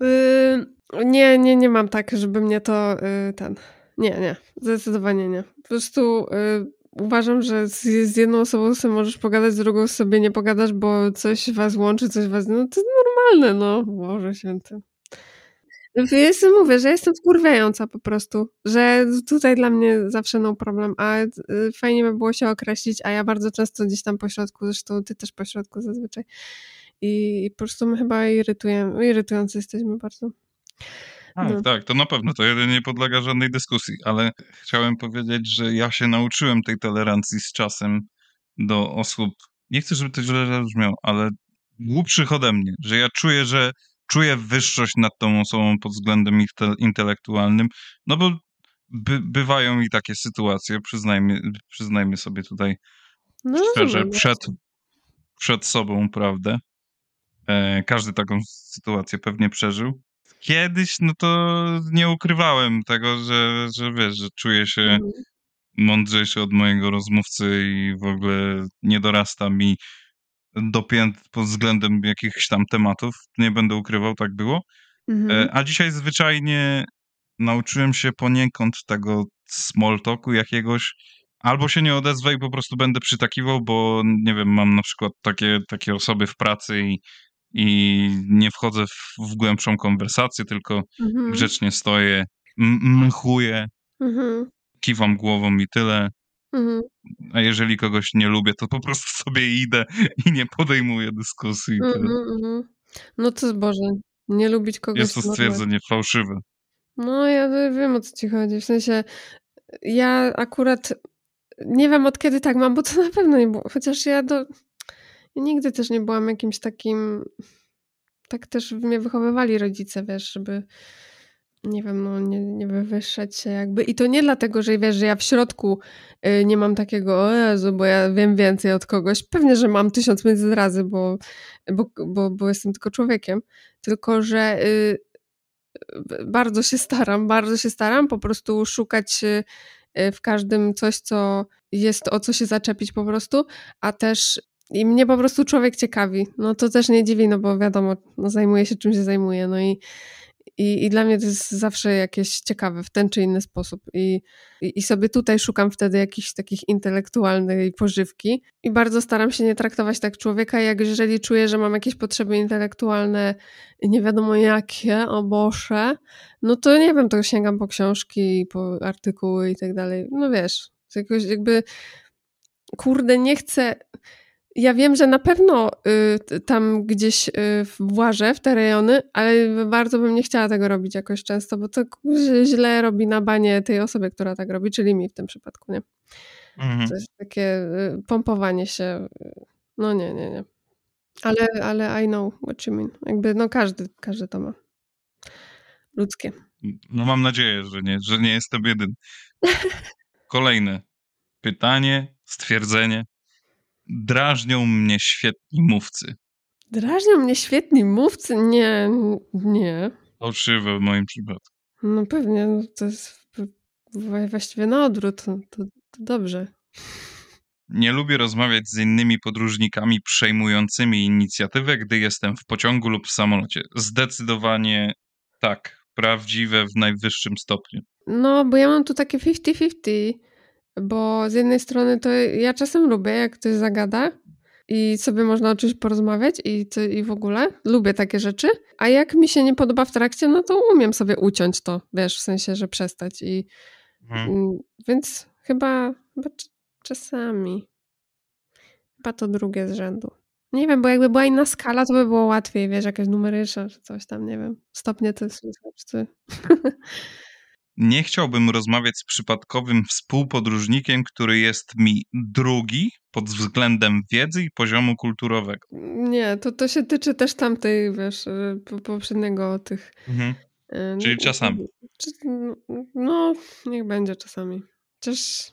Yy, nie, nie, nie mam tak, żeby mnie to yy, ten. Nie, nie, zdecydowanie nie. Po prostu yy, uważam, że z, z, jedną osobą sobie możesz pogadać, z drugą sobie nie pogadasz, bo coś was łączy, coś was. No to jest normalne, no. Boże święty. Jestem, mówię, że jestem wkurwiająca po prostu, że tutaj dla mnie zawsze no problem, a y, fajnie by było się określić, a ja bardzo często gdzieś tam po środku, zresztą ty też po środku zazwyczaj, i, po prostu my chyba irytujemy, irytujący jesteśmy bardzo. Tak, no. tak, to na pewno, to nie podlega żadnej dyskusji, ale chciałem powiedzieć, że ja się nauczyłem tej tolerancji z czasem do osób, nie chcę, żeby to źle zabrzmiało, ale głupszych ode mnie, że ja czuję, że czuję wyższość nad tą osobą pod względem inte- intelektualnym, no bo by, bywają i takie sytuacje, przyznajmy, przyznajmy sobie tutaj No, szczerze przed, przed sobą, prawdę. E, każdy taką sytuację pewnie przeżył. Kiedyś, no to nie ukrywałem tego, że, że wiesz, że czuję się Mhm. mądrzejszy od mojego rozmówcy i w ogóle nie dorasta mi do pięt pod względem jakichś tam tematów. Nie będę ukrywał, tak było. Mhm. E, A dzisiaj zwyczajnie nauczyłem się poniekąd tego small talku jakiegoś. Albo się nie odezwę i po prostu będę przytakiwał, bo nie wiem, mam na przykład takie, takie osoby w pracy i, i nie wchodzę w, w głębszą konwersację, tylko Mhm. grzecznie stoję, mchuję, Mhm. kiwam głową i tyle. Mhm. A jeżeli kogoś nie lubię, to po prostu sobie idę i nie podejmuję dyskusji. Mhm, mhm. No to Boże, nie lubić kogoś Jest to stwierdzenie fałszywe. No ja wiem o co ci chodzi. W sensie ja akurat nie wiem od kiedy tak mam, bo to (laughs) na pewno nie było. Chociaż ja do. Ja nigdy też nie byłam jakimś takim. Tak też mnie wychowywali rodzice, wiesz, żeby nie wiem, no nie, nie wywyższać się jakby. I to nie dlatego, że wiesz, że ja w środku y, nie mam takiego, o Jezu, bo ja wiem więcej od kogoś. Pewnie, że mam tysiąc między razy, bo, bo, bo, bo jestem tylko człowiekiem. Tylko, że y, bardzo się staram, bardzo się staram po prostu szukać y, y, w każdym coś, co jest o co się zaczepić po prostu, a też i mnie po prostu człowiek ciekawi. No to też nie dziwi, no bo wiadomo, no zajmuje się czym się zajmuje, no i, i, i dla mnie to jest zawsze jakieś ciekawe w ten czy inny sposób i, i, i sobie tutaj szukam wtedy jakichś takich intelektualnej pożywki i bardzo staram się nie traktować tak człowieka, jak jeżeli czuję, że mam jakieś potrzeby intelektualne nie wiadomo jakie, o Boże, no to nie wiem, to sięgam po książki, po artykuły i tak dalej. No wiesz, jakoś jakby kurde, nie chcę. Ja wiem, że na pewno y, tam gdzieś y, włażę w te rejony, ale bardzo bym nie chciała tego robić jakoś często, bo to źle robi na banie tej osoby, która tak robi, czyli mi w tym przypadku, nie? Mhm. To jest takie y, pompowanie się. y, No nie, nie, nie. Ale, ale I know what you mean. Jakby, no każdy, każdy to ma. Ludzkie. No mam nadzieję, że nie, że nie jestem jedyny. (laughs) Kolejne pytanie, stwierdzenie. Drażnią mnie świetni mówcy. Drażnią mnie świetni mówcy? Nie, nie. Fałszywe w moim przypadku. No pewnie, no to jest właściwie na odwrót. To, to, to dobrze. Nie lubię rozmawiać z innymi podróżnikami przejmującymi inicjatywę, gdy jestem w pociągu lub w samolocie. Zdecydowanie tak. Prawdziwe w najwyższym stopniu. No, bo ja mam tu takie 50-50, bo z jednej strony to ja czasem lubię, jak ktoś zagada i sobie można o czymś porozmawiać i, i w ogóle lubię takie rzeczy, a jak mi się nie podoba w trakcie, no to umiem sobie uciąć to, wiesz, w sensie, że przestać i Mhm. mm, więc chyba, chyba cz- czasami chyba to drugie z rzędu. Nie wiem, bo jakby była inna skala, to by było łatwiej, wiesz, jakaś numeryczna czy coś tam, nie wiem, stopnie to jest czy. (laughs) Nie chciałbym rozmawiać z przypadkowym współpodróżnikiem, który jest mi drugi pod względem wiedzy i poziomu kulturowego. Nie, to, to się tyczy też tamtej, wiesz, y, po- poprzedniego tych. y, Czyli czasami. No, niech będzie czasami. Chociaż.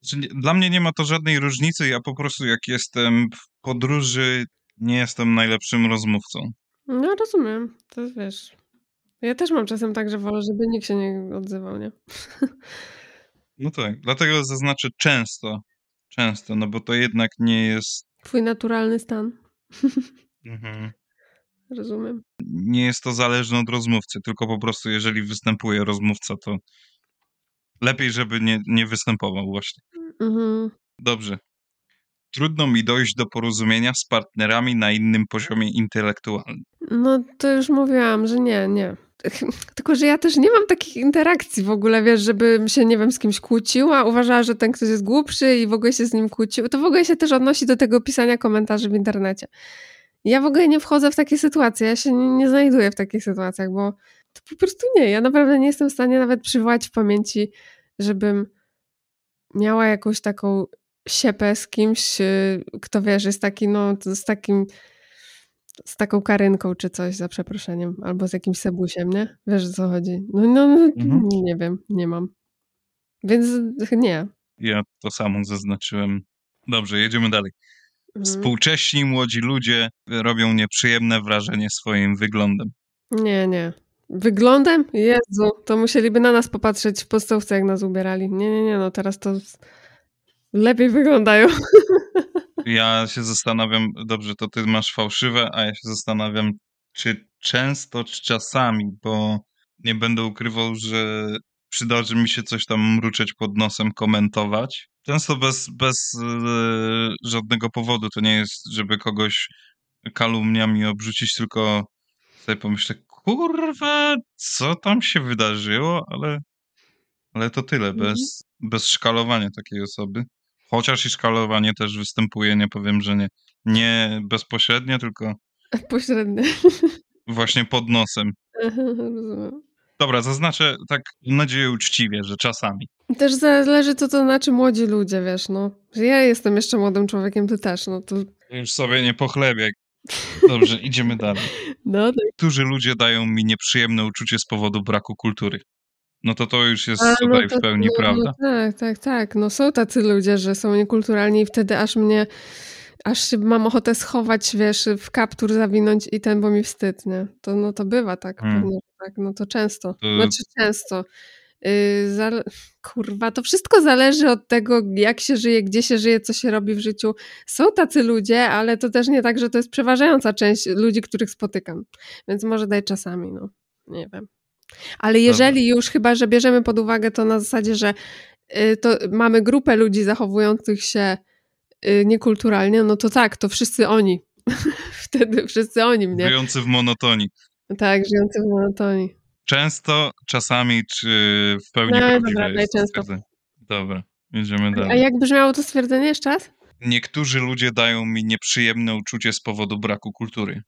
Znaczy, Dla mnie nie ma to żadnej różnicy. Ja po prostu, jak jestem w podróży, nie jestem najlepszym rozmówcą. No, rozumiem. To wiesz. Ja też mam czasem tak, że wolę, żeby nikt się nie odzywał, nie? (laughs) No tak, dlatego zaznaczę często. Często, no bo to jednak nie jest. Twój naturalny stan. (laughs) Mhm. Rozumiem. Nie jest to zależne od rozmówcy, tylko po prostu, jeżeli występuje rozmówca, to lepiej, żeby nie, nie występował, właśnie. Mhm. Dobrze. Trudno mi dojść do porozumienia z partnerami na innym poziomie intelektualnym. No, to już mówiłam, że nie, nie. (laughs) Tylko, że ja też nie mam takich interakcji w ogóle, wiesz, żebym się, nie wiem, z kimś kłóciła, uważała, że ten ktoś jest głupszy i w ogóle się z nim kłócił. To w ogóle się też odnosi do tego pisania komentarzy w internecie. Ja w ogóle nie wchodzę w takie sytuacje, ja się nie, nie znajduję w takich sytuacjach, bo to po prostu nie. Ja naprawdę nie jestem w stanie nawet przywołać w pamięci, żebym miała jakąś taką siepę z kimś, y, kto wiesz, jest taki, no, z takim z taką karynką czy coś, za przeproszeniem, albo z jakimś sebusiem, nie? Wiesz o co chodzi? No, no, no Mhm. nie wiem, nie mam. Więc nie. Ja to samo zaznaczyłem. Dobrze, jedziemy dalej. Mhm. Współcześni młodzi ludzie robią nieprzyjemne wrażenie swoim wyglądem. Nie, nie. Wyglądem? Jezu, to musieliby na nas popatrzeć w podstawce, jak nas ubierali. Nie, nie, nie, no teraz to lepiej wyglądają. (laughs) Ja się zastanawiam, dobrze, to ty masz fałszywe, a ja się zastanawiam, czy często, czy czasami, bo nie będę ukrywał, że przydarzy mi się coś tam mruczeć pod nosem, komentować. Często bez, bez e, żadnego powodu. To nie jest, żeby kogoś kalumniami obrzucić, tylko sobie pomyślę, kurwa, co tam się wydarzyło, ale, ale to tyle, Mhm. bez, bez szkalowania takiej osoby. Chociaż i szkalowanie też występuje, nie powiem, że nie. Nie bezpośrednio, tylko (laughs) Pośrednie. właśnie pod nosem. Rozumiem. Dobra, zaznaczę tak, mam nadzieję, uczciwie, że czasami. Też zależy, co to znaczy młodzi ludzie, wiesz, no. Że ja jestem jeszcze młodym człowiekiem, ty też, no to... Już sobie nie pochlebię. Dobrze, idziemy dalej. (laughs) No, to... Niektórzy ludzie dają mi nieprzyjemne uczucie z powodu braku kultury. No to to już jest A, no tutaj to- w pełni no, prawda. No, tak, tak, tak. No są tacy ludzie, że są niekulturalni i wtedy aż mnie, aż się mam ochotę schować, wiesz, w kaptur zawinąć i ten, bo mi wstyd, nie? To, no to bywa tak, Hmm. pewnie, tak, no to często. To- Znaczy często. Yy, zale... Kurwa, to wszystko zależy od tego, jak się żyje, gdzie się żyje, co się robi w życiu. Są tacy ludzie, ale to też nie tak, że to jest przeważająca część ludzi, których spotykam. Więc może daj czasami, no. Nie wiem. Ale jeżeli już chyba, że bierzemy pod uwagę to na zasadzie, że y, to mamy grupę ludzi zachowujących się y, niekulturalnie, no to tak, to wszyscy oni. (laughs) Wtedy wszyscy oni mnie. Żyjący w monotonii. Tak, żyjący w monotonii. Często, czasami, czy w pełni No, dobra, najczęsto. Dobra, jedziemy A dalej. jak brzmiało to stwierdzenie jeszcze raz? Niektórzy ludzie dają mi nieprzyjemne uczucie z powodu braku kultury.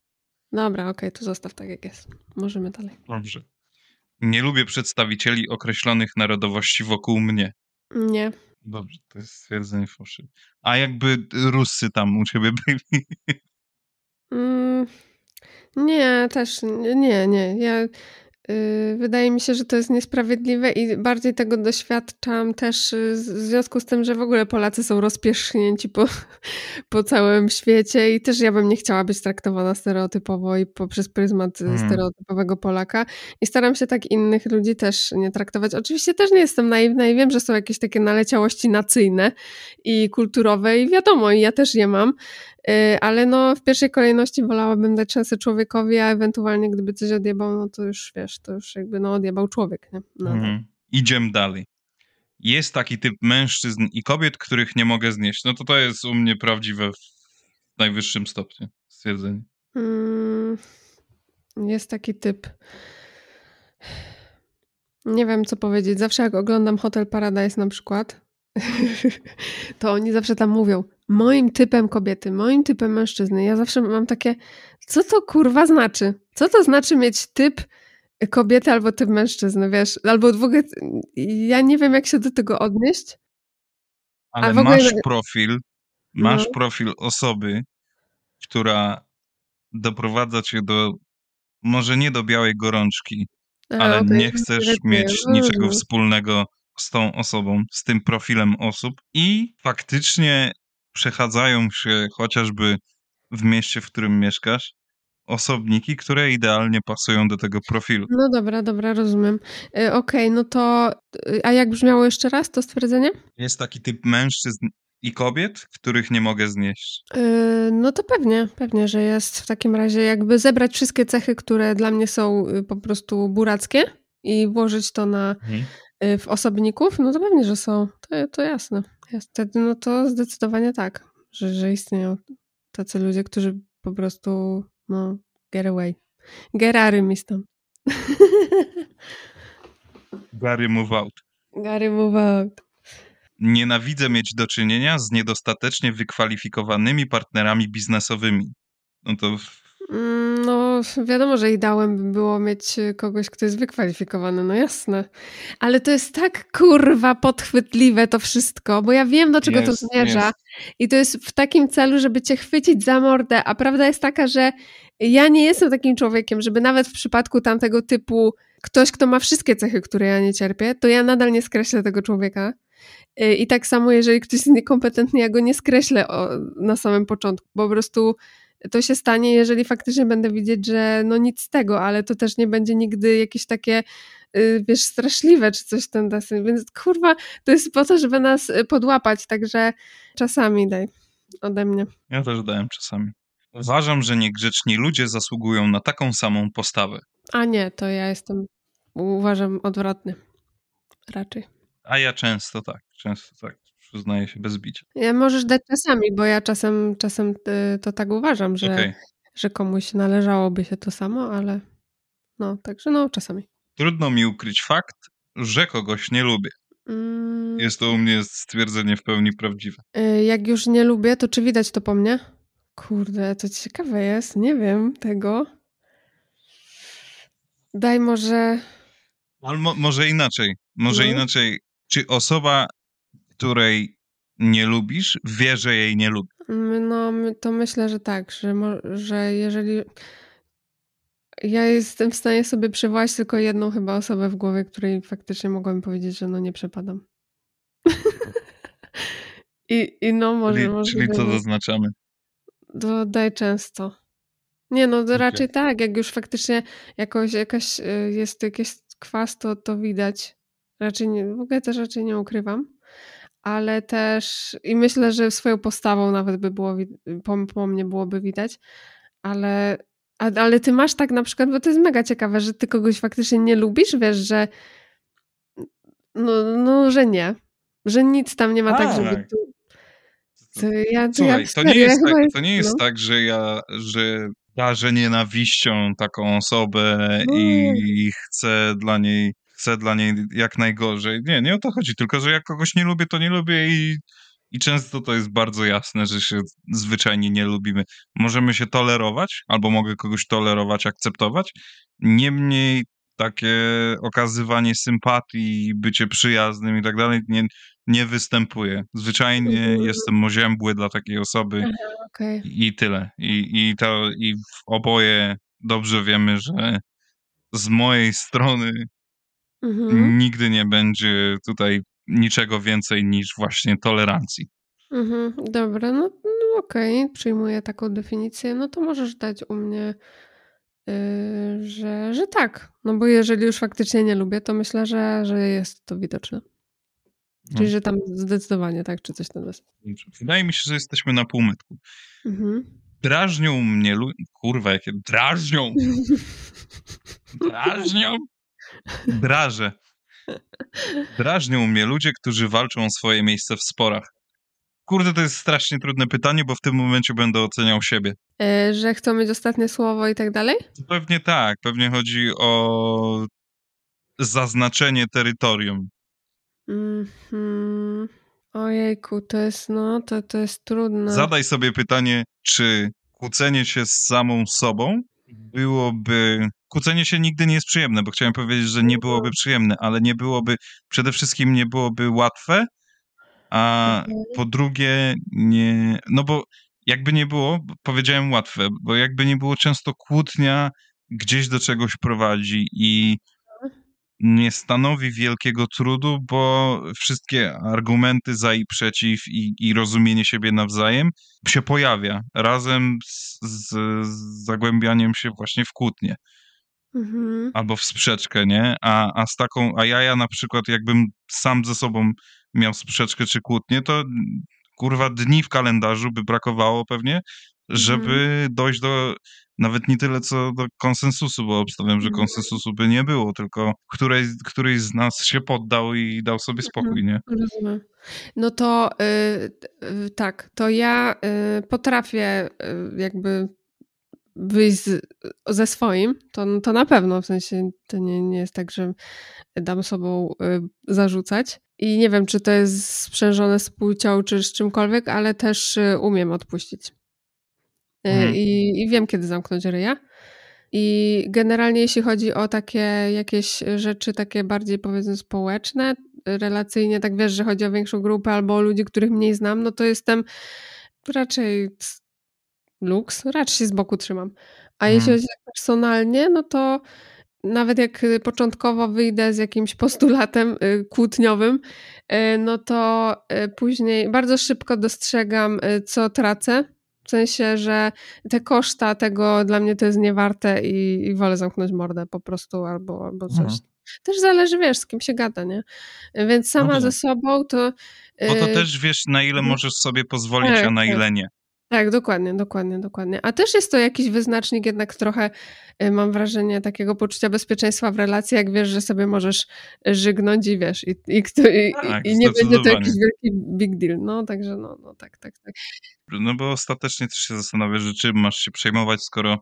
Dobra, okej, to zostaw tak jak jest. Możemy dalej. Dobrze. Nie lubię przedstawicieli określonych narodowości wokół mnie. Nie. Dobrze, to jest stwierdzenie fałszywe. A jakby Ruscy tam u ciebie byli? Mm, nie, też nie, nie. Ja, wydaje mi się, że to jest niesprawiedliwe i bardziej tego doświadczam też y, z- w związku z tym, że w ogóle Polacy są rozpierzchnięci po, po całym świecie i też ja bym nie chciała być traktowana stereotypowo i poprzez pryzmat y, Hmm. stereotypowego Polaka i staram się tak innych ludzi też nie traktować. Oczywiście też nie jestem naiwna i wiem, że są jakieś takie naleciałości nacyjne i kulturowe i wiadomo, i ja też je mam, ale no w pierwszej kolejności wolałabym dać szansę człowiekowi, a ewentualnie gdyby coś odjebał, no to już wiesz, to już jakby no odjebał człowiek, nie? No, Mhm. Idziemy dalej. Jest taki typ mężczyzn i kobiet, których nie mogę znieść. No to to jest u mnie prawdziwe w najwyższym stopniu stwierdzenie. Mm, jest taki typ. Nie wiem, co powiedzieć. Zawsze jak oglądam Hotel Paradise na przykład, (laughs) to oni zawsze tam mówią moim typem kobiety, moim typem mężczyzny. Ja zawsze mam takie, co to kurwa znaczy? Co to znaczy mieć typ kobiety albo typ mężczyzny, wiesz? Albo w ogóle ja nie wiem, jak się do tego odnieść. Ale ogóle- masz profil, masz No. profil osoby, która doprowadza cię do, może nie do białej gorączki, A, ale nie chcesz irytuje. mieć niczego Mm. wspólnego z tą osobą, z tym profilem osób i faktycznie przechadzają się chociażby w mieście, w którym mieszkasz, osobniki, które idealnie pasują do tego profilu. No dobra, dobra, rozumiem. Y, Okej, no to. y, A jak brzmiało jeszcze raz to stwierdzenie? Jest taki typ mężczyzn i kobiet, których nie mogę znieść. Y, No to pewnie, pewnie, że jest w takim razie jakby zebrać wszystkie cechy, które dla mnie są y, po prostu burackie i włożyć to na, y, w osobników, no to pewnie, że są. To, to jasne. Wtedy no to zdecydowanie tak, że, że istnieją tacy ludzie, którzy po prostu no get away. Gerary mi stąd. (laughs) Gary move out. Gary move out. Nienawidzę mieć do czynienia z niedostatecznie wykwalifikowanymi partnerami biznesowymi. No to No, wiadomo, że ideałem by było mieć kogoś, kto jest wykwalifikowany, no jasne. Ale to jest tak kurwa podchwytliwe to wszystko, bo ja wiem, do czego to zmierza. jest. I to jest w takim celu, żeby cię chwycić za mordę, a prawda jest taka, że ja nie jestem takim człowiekiem, żeby nawet w przypadku tamtego typu ktoś, kto ma wszystkie cechy, które ja nie cierpię, to ja nadal nie skreślę tego człowieka. Y, I tak samo, jeżeli ktoś jest niekompetentny, ja go nie skreślę o, na samym początku, bo po prostu to się stanie, jeżeli faktycznie będę widzieć, że no nic z tego, ale to też nie będzie nigdy jakieś takie y, wiesz, straszliwe czy coś ten deseń, więc kurwa, to jest po to, żeby nas y, podłapać, także czasami daj ode mnie. Ja też dałem czasami. Uważam, że niegrzeczni ludzie zasługują na taką samą postawę. A nie, to ja jestem, uważam, odwrotny. Raczej. A ja często tak, często tak, przyznaję się bez bicia. Ja możesz dać czasami, bo ja czasem, czasem y, to tak uważam, że, Okej. że komuś należałoby się to samo, ale no, także no, czasami. Trudno mi ukryć fakt, że kogoś nie lubię. Mm, Jest to u mnie stwierdzenie w pełni prawdziwe. y, jak już nie lubię, to czy widać to po mnie? Kurde, to ciekawe jest, nie wiem tego. Daj może... Ale mo- może inaczej. Może No. inaczej. Czy osoba, której nie lubisz, wie, że jej nie lubi? No, to myślę, że tak, że, że jeżeli. Ja jestem w stanie sobie przywołać tylko jedną chyba osobę w głowie, której faktycznie mogłabym powiedzieć, że no nie przepadam. (laughs) I, I no może. Czyli, może czyli co zaznaczamy? To daj często. Nie no, to raczej tak, jak już faktycznie jakoś, jakaś y, jest jakiś kwas, to, to widać. Raczej nie, w ogóle też raczej nie ukrywam. Ale też i myślę, że swoją postawą nawet by było, po, po mnie byłoby widać, ale, ale ty masz tak na przykład, bo to jest mega ciekawe, że ty kogoś faktycznie nie lubisz, wiesz, że no, no że nie, że nic tam nie ma tak, żeby Tak. tu, to ja, to Słuchaj, ja to nie jest, tak, to nie jest no. tak, że ja, że darzę nienawiścią taką osobę No. i chcę dla niej, chcę dla niej jak najgorzej. Nie, nie o to chodzi, tylko że jak kogoś nie lubię, to nie lubię i, i często to jest bardzo jasne, że się zwyczajnie nie lubimy. Możemy się tolerować, albo mogę kogoś tolerować, akceptować. Niemniej takie okazywanie sympatii, bycie przyjaznym i tak dalej nie, nie występuje. Zwyczajnie Mhm. jestem oziębły dla takiej osoby Okej. i tyle. I, i, to, I oboje dobrze wiemy, że z mojej strony Mhm. nigdy nie będzie tutaj niczego więcej niż właśnie tolerancji. Mhm, dobra, no, no okej, przyjmuję taką definicję. No to możesz dać u mnie, yy, że, że tak. No bo jeżeli już faktycznie nie lubię, to myślę, że, że jest to widoczne. Czyli, No. że tam zdecydowanie tak, czy coś tam jest. Wydaje mi się, że jesteśmy na półmetku. Mhm. Drażnią mnie lu- Kurwa, jakie drażnią! (laughs) Drażnią? Drażę. Drażnią mnie ludzie, którzy walczą o swoje miejsce w sporach. Kurde, to jest strasznie trudne pytanie, bo w tym momencie będę oceniał siebie. Yy, że chcą mieć ostatnie słowo i tak dalej? Pewnie tak, pewnie chodzi o zaznaczenie terytorium. Mhm. Ojejku, to jest, no, to, to jest trudne. Zadaj sobie pytanie, czy kłócenie się z samą sobą byłoby. Kłócenie się nigdy nie jest przyjemne, bo chciałem powiedzieć, że nie byłoby przyjemne, ale nie byłoby, przede wszystkim nie byłoby łatwe, a Mhm. po drugie nie. No bo jakby nie było, powiedziałem łatwe, bo jakby nie było, często kłótnia gdzieś do czegoś prowadzi i nie stanowi wielkiego trudu, bo wszystkie argumenty za i przeciw i, i rozumienie siebie nawzajem się pojawia razem z, z, z zagłębianiem się właśnie w kłótnię Mhm. albo w sprzeczkę, nie? A, a z taką, a ja, ja na przykład jakbym sam ze sobą miał sprzeczkę czy kłótnię, to kurwa dni w kalendarzu by brakowało pewnie, żeby dojść do nawet nie tyle co do konsensusu, bo obstawiam, że Mhm. konsensusu by nie było, tylko której, któryś z nas się poddał i dał sobie spokój, nie? Rozumiem. No to y, y, tak, to ja y, potrafię jakby wyjść z, ze swoim, to, to na pewno, w sensie to nie, nie jest tak, że dam sobą y, zarzucać. I nie wiem, czy to jest sprzężone z płcią, czy z czymkolwiek, ale też y, umiem odpuścić. Y, Mhm. I, I wiem, kiedy zamknąć ryja. I generalnie jeśli chodzi o takie jakieś rzeczy takie bardziej powiedzmy społeczne, relacyjnie, tak wiesz, że chodzi o większą grupę albo o ludzi, których mniej znam, no to jestem raczej luks, raczej się z boku trzymam. A jeśli Mhm. chodzi tak personalnie, no to nawet jak y, początkowo wyjdę z jakimś postulatem y, kłótniowym, y, no to później bardzo szybko dostrzegam, co tracę. W sensie, że te koszta tego dla mnie to jest niewarte i, i wolę zamknąć mordę po prostu albo, albo coś. Mhm. Też zależy, wiesz, z kim się gada, nie? Więc sama tak. ze sobą to... Bo to też wiesz, na ile mhm. możesz sobie pozwolić, Tak, a na tak. ile nie. Tak, dokładnie, dokładnie, dokładnie. A też jest to jakiś wyznacznik jednak trochę, y, mam wrażenie, takiego poczucia bezpieczeństwa w relacji, jak wiesz, że sobie możesz żygnąć i wiesz, i, i, i, Tak, i nie będzie to jakiś wielki big deal. No, także no, no tak, tak, tak. No bo ostatecznie też się zastanawiasz, że czym masz się przejmować, skoro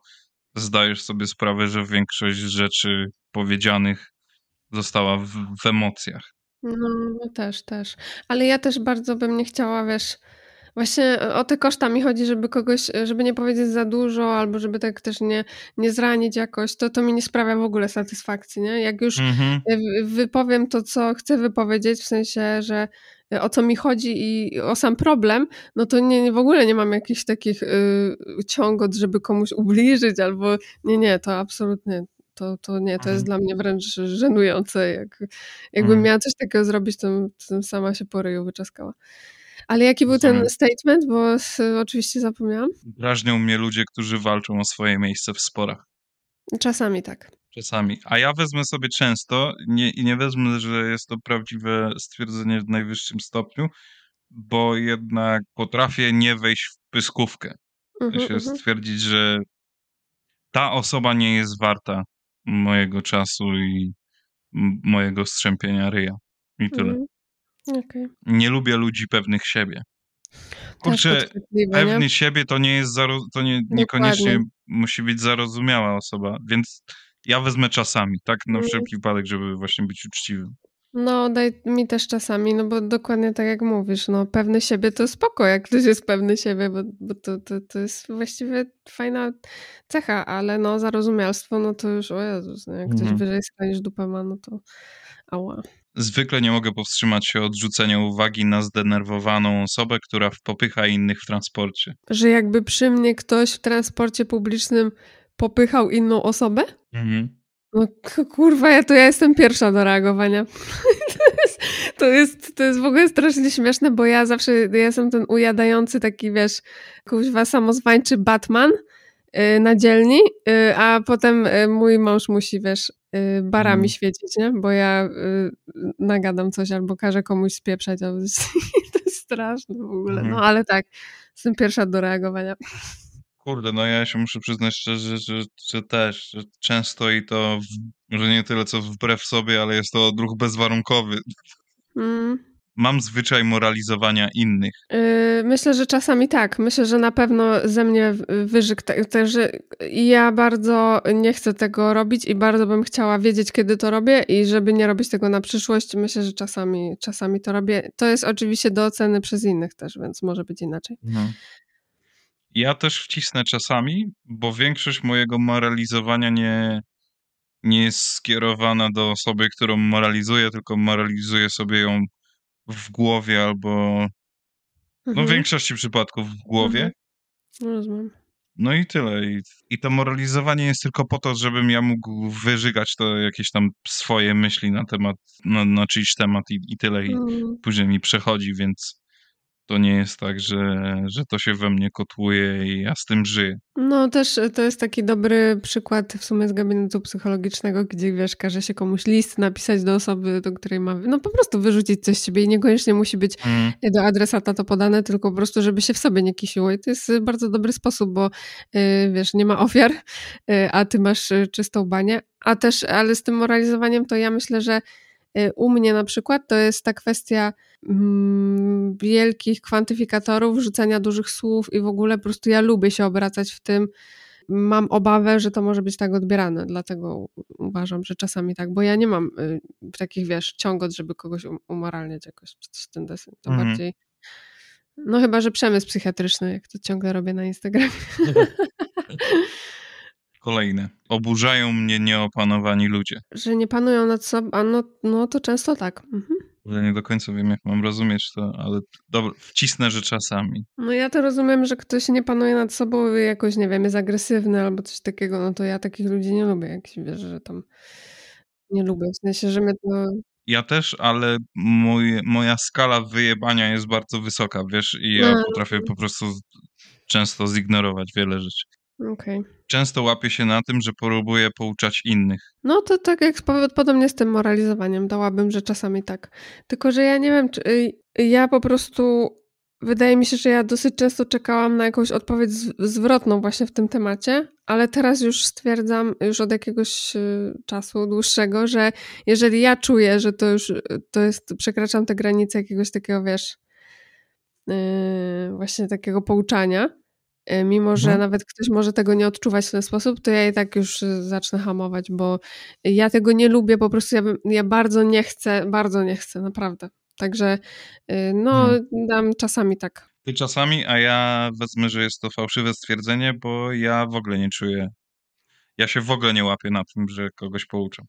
zdajesz sobie sprawę, że większość rzeczy powiedzianych została w, w emocjach. No, no też, też. Ale ja też bardzo bym nie chciała, wiesz, właśnie o te koszta mi chodzi, żeby kogoś, żeby nie powiedzieć za dużo, albo żeby tak też nie, nie zranić jakoś, to to mi nie sprawia w ogóle satysfakcji, nie? Jak już Mhm. y, wypowiem to, co chcę wypowiedzieć, w sensie, że o co mi chodzi i o sam problem, no to nie, nie w ogóle nie mam jakichś takich y, ciągot, żeby komuś ubliżyć, albo nie, nie, to absolutnie, to, to nie, to jest Mhm. dla mnie wręcz żenujące. Jak, jakbym Mhm. miała coś takiego zrobić, to, to sama się po ryju wyczaskała. Ale jaki był ten Rozumiem. statement, bo oczywiście zapomniałam? Drażnią mnie ludzie, którzy walczą o swoje miejsce w sporach. Czasami tak. Czasami. A ja wezmę sobie często nie, i nie wezmę, że jest to prawdziwe stwierdzenie w najwyższym stopniu, bo jednak potrafię nie wejść w pyskówkę. Mhm, się mhm. stwierdzić, że ta osoba nie jest warta mojego czasu i mojego strzępienia ryja. I tyle. Mhm. Okej. Nie lubię ludzi pewnych siebie. Też Kurczę, nie? pewny siebie to nie jest zaro, to nie, niekoniecznie Dokładnie. musi być zarozumiała osoba, więc ja wezmę czasami, tak na Mhm. wszelki wypadek, żeby właśnie być uczciwym. No, daj mi też czasami, no bo dokładnie tak jak mówisz, no pewny siebie to spoko, jak ktoś jest pewny siebie, bo, bo to, to, to jest właściwie fajna cecha, ale no zarozumialstwo, no to już, o Jezus, no, jak ktoś Mhm. wyżej stanie niż dupę ma, no to ała. Zwykle nie mogę powstrzymać się od rzucenia uwagi na zdenerwowaną osobę, która popycha innych w transporcie. Że jakby przy mnie ktoś w transporcie publicznym popychał inną osobę? Mhm. No kurwa, ja to ja jestem pierwsza do reagowania. (laughs) to, jest, to, jest, to jest w ogóle strasznie śmieszne, bo ja zawsze ja jestem ten ujadający taki, wiesz, kuźwa samozwańczy Batman y, na dzielni, y, a potem y, mój mąż musi, wiesz, barami Mhm. świecić, nie? Bo ja y, nagadam coś albo każę komuś spieprzać. albo (laughs) to jest straszne w ogóle. Mhm. No ale tak, jestem pierwsza do reagowania. Kurde, no ja się muszę przyznać szczerze, że, że też, że często i to, w, że nie tyle co wbrew sobie, ale jest to odruch bezwarunkowy. Mm. Mam zwyczaj moralizowania innych. Yy, Myślę, że czasami tak. Myślę, że na pewno ze mnie wyżyk te- też, że i ja bardzo nie chcę tego robić i bardzo bym chciała wiedzieć, kiedy to robię i żeby nie robić tego na przyszłość, myślę, że czasami, czasami to robię. To jest oczywiście do oceny przez innych też, więc może być inaczej. Ja też wcisnę czasami, bo większość mojego moralizowania nie, nie jest skierowana do osoby, którą moralizuję, tylko moralizuję sobie ją w głowie albo no w Mhm. większości przypadków w głowie. Mhm. Rozumiem. No i tyle. I, I to moralizowanie jest tylko po to, żebym ja mógł wyżygać to jakieś tam swoje myśli na temat, na, na czyjś temat i, i tyle. I Mm. później mi przechodzi, więc to nie jest tak, że, że to się we mnie kotłuje i ja z tym żyję. No też to jest taki dobry przykład w sumie z gabinetu psychologicznego, gdzie wiesz, każe się komuś list napisać do osoby, do której ma, no po prostu wyrzucić coś z siebie i niekoniecznie musi być Mm. do adresata to podane, tylko po prostu, żeby się w sobie nie kisiło. I to jest y, bardzo dobry sposób, bo y, wiesz, nie ma ofiar, a ty masz czystą banię. A też, ale z tym moralizowaniem to ja myślę, że u mnie na przykład to jest ta kwestia mm, wielkich kwantyfikatorów, rzucania dużych słów i w ogóle po prostu ja lubię się obracać w tym. Mam obawę, że to może być tak odbierane, dlatego uważam, że czasami tak, bo ja nie mam y, takich, wiesz, ciągot, żeby kogoś um- umoralniać jakoś, czy coś w ten deseń. To Mhm. bardziej, no chyba, że przemysł psychiatryczny, jak to ciągle robię na Instagramie. (laughs) Kolejne. Oburzają mnie nieopanowani ludzie. że nie panują nad sobą, a no, no to często tak. Mhm. Ja nie do końca wiem, jak mam rozumieć to, ale dobra, wcisnę, że czasami. No ja to rozumiem, że ktoś nie panuje nad sobą i jakoś, nie wiem, jest agresywny albo coś takiego, no to ja takich ludzi nie lubię, jak się wiesz, że tam nie lubię. W sensie, że mnie to... Ja też, ale mój, moja skala wyjebania jest bardzo wysoka, wiesz, i ja No, potrafię po prostu często zignorować wiele rzeczy. Okej. Często łapię się na tym, że próbuję pouczać innych. No to tak jak podobnie z tym moralizowaniem, dałabym, że czasami tak. Tylko, że ja nie wiem, czy y, ja po prostu wydaje mi się, że ja dosyć często czekałam na jakąś odpowiedź zwrotną właśnie w tym temacie, ale teraz już stwierdzam, już od jakiegoś y, czasu dłuższego, że jeżeli ja czuję, że to już to jest, przekraczam te granice jakiegoś takiego, wiesz, yy, właśnie takiego pouczania, mimo że Mhm. nawet ktoś może tego nie odczuwać w ten sposób, to ja i tak już y, zacznę hamować, bo ja tego nie lubię, po prostu ja, ja bardzo nie chcę, bardzo nie chcę, naprawdę. Także y, no, Mhm. dam czasami tak. Ty czasami, a ja wezmę, że jest to fałszywe stwierdzenie, bo ja w ogóle nie czuję. Ja się w ogóle nie łapię na tym, że kogoś pouczam.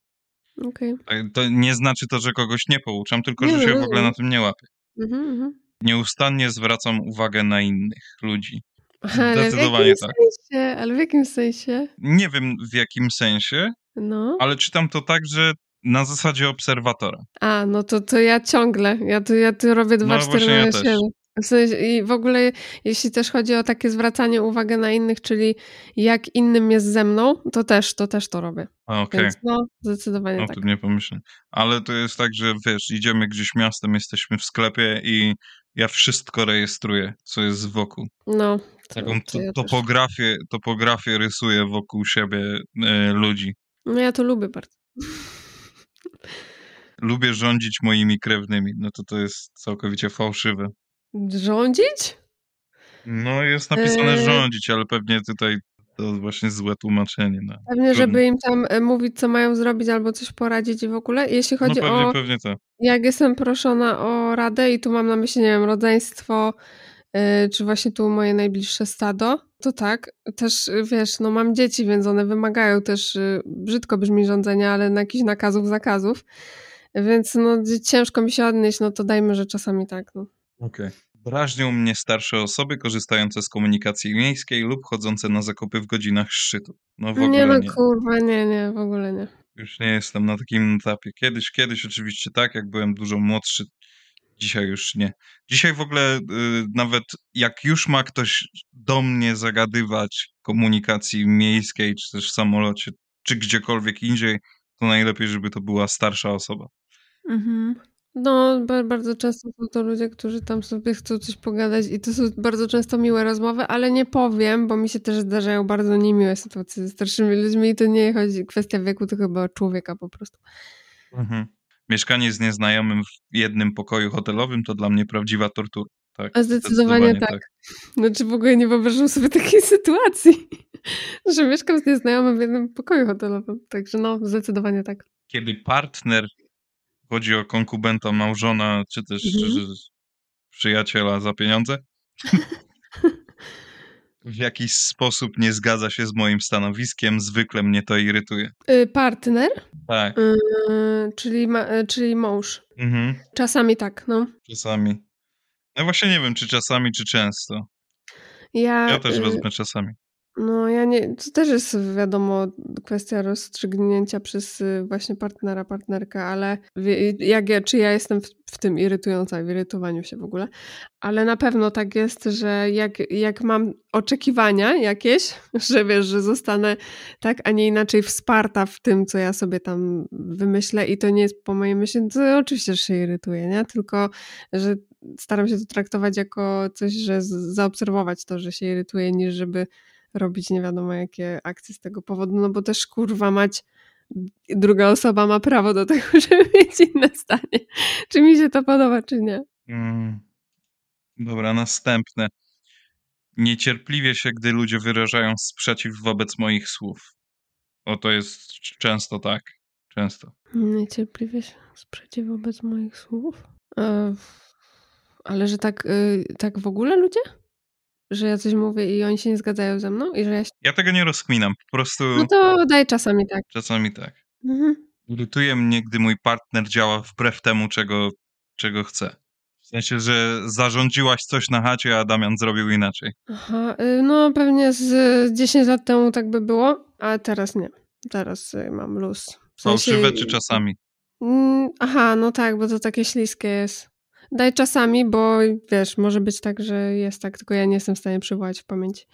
Tak, To nie znaczy to, że kogoś nie pouczam, tylko Nie, że się w ogóle na tym nie łapię. Mhm, mhm. Nieustannie zwracam uwagę na innych ludzi. Zdecydowanie jakim tak. sensie? Ale w jakim sensie? Nie wiem w jakim sensie, No. ale czytam to tak, że na zasadzie obserwatora. A, no to, to ja ciągle. Ja to, ja to robię No 2 4 właśnie ja na też. 7. W sensie, I w ogóle, jeśli też chodzi o takie zwracanie uwagi na innych, czyli jak innym jest ze mną, to też to, też to robię. Okej, Więc no, zdecydowanie o tak. tym nie pomyślę. Ale to jest tak, że wiesz, idziemy gdzieś miastem, jesteśmy w sklepie i ja wszystko rejestruję, co jest wokół. No, Taką to ja też. topografię, topografię rysuję wokół siebie e, ludzi. No ja to lubię bardzo. Lubię rządzić moimi krewnymi. No to to jest całkowicie fałszywe. Rządzić? No jest napisane Eee. rządzić, ale pewnie tutaj to właśnie złe tłumaczenie. No, Pewnie, Trudno. żeby im tam e, mówić, co mają zrobić albo coś poradzić i w ogóle. Jeśli no chodzi pewnie, o pewnie tak. jak jestem proszona o radę i tu mam na myśli, nie wiem, rodzeństwo, czy właśnie tu moje najbliższe stado, to tak, też y, wiesz, no mam dzieci, więc one wymagają też, y, brzydko brzmi rządzenia, ale na jakichś nakazów, zakazów, więc no ciężko mi się odnieść, no to dajmy, że czasami tak, no. Okej. Drażnią mnie starsze osoby korzystające z komunikacji miejskiej lub chodzące na zakupy w godzinach szczytu. No w ogóle Nie nie. no kurwa, nie, nie, w ogóle nie. Już nie jestem na takim etapie. Kiedyś, kiedyś oczywiście tak, jak byłem dużo młodszy. Dzisiaj już nie. Dzisiaj w ogóle y, nawet jak już ma ktoś do mnie zagadywać komunikacji miejskiej, czy też w samolocie, czy gdziekolwiek indziej, to najlepiej, żeby to była starsza osoba. Mhm. No, ba- bardzo często są to ludzie, którzy tam sobie chcą coś pogadać i to są bardzo często miłe rozmowy, ale nie powiem, bo mi się też zdarzają bardzo niemiłe sytuacje ze starszymi ludźmi i to nie chodzi kwestia wieku, to chyba o człowieka po prostu. Mhm. Mieszkanie z nieznajomym w jednym pokoju hotelowym to dla mnie prawdziwa tortura. Tak, A zdecydowanie tak. Znaczy w ogóle nie wyobrażam sobie (laughs) takiej sytuacji, że mieszkam z nieznajomym w jednym pokoju hotelowym. Także no, zdecydowanie tak. Kiedy partner, chodzi o konkubenta, małżona, czy też Mhm. przyjaciela za pieniądze, (laughs) w jakiś sposób nie zgadza się z moim stanowiskiem, zwykle mnie to irytuje. Y, partner, Tak. y, czyli, ma, y, czyli mąż. Mhm. Czasami tak, no. Czasami. No właśnie nie wiem, czy czasami, czy często. Ja, Ja też y, wezmę czasami. No, ja nie. To też jest wiadomo kwestia rozstrzygnięcia przez y, właśnie partnera, partnerkę, ale jak ja, czy ja jestem w, w tym irytująca, w irytowaniu się w ogóle. Ale na pewno tak jest, że jak, jak mam oczekiwania jakieś, (laughs) że wiesz, że zostanę tak, a nie inaczej wsparta w tym, co ja sobie tam wymyślę i to nie jest po mojej myśli, to oczywiście, że się irytuje, nie? Tylko, że staram się to traktować jako coś, że zaobserwować to, że się irytuje, niż żeby robić nie wiadomo jakie akcje z tego powodu, no bo też kurwa mać druga osoba ma prawo do tego, (laughs) żeby mieć inne zdanie. Czy mi się to podoba, czy nie. Mm. Dobra, następne. Niecierpliwie się, gdy ludzie wyrażają sprzeciw wobec moich słów. O, to jest często tak. Często. Niecierpliwie się sprzeciw wobec moich słów. E, ale że tak, y, tak w ogóle ludzie? Że ja coś mówię i oni się nie zgadzają ze mną? I że ja się... Ja tego nie rozkminam. Po prostu No to daj czasami tak. czasami tak. Mhm. Irytuje mnie, gdy mój partner działa wbrew temu, czego czego chce. W sensie, że zarządziłaś coś na chacie, a Damian zrobił inaczej. Aha, y, no pewnie z 10 lat temu tak by było, a teraz nie. Teraz y, mam luz. W sensie- Fałszywe czy czasami? Mm, Aha, no tak, bo to takie śliskie jest. Daj czasami, bo wiesz, może być tak, że jest tak, tylko ja nie jestem w stanie przywołać w pamięci.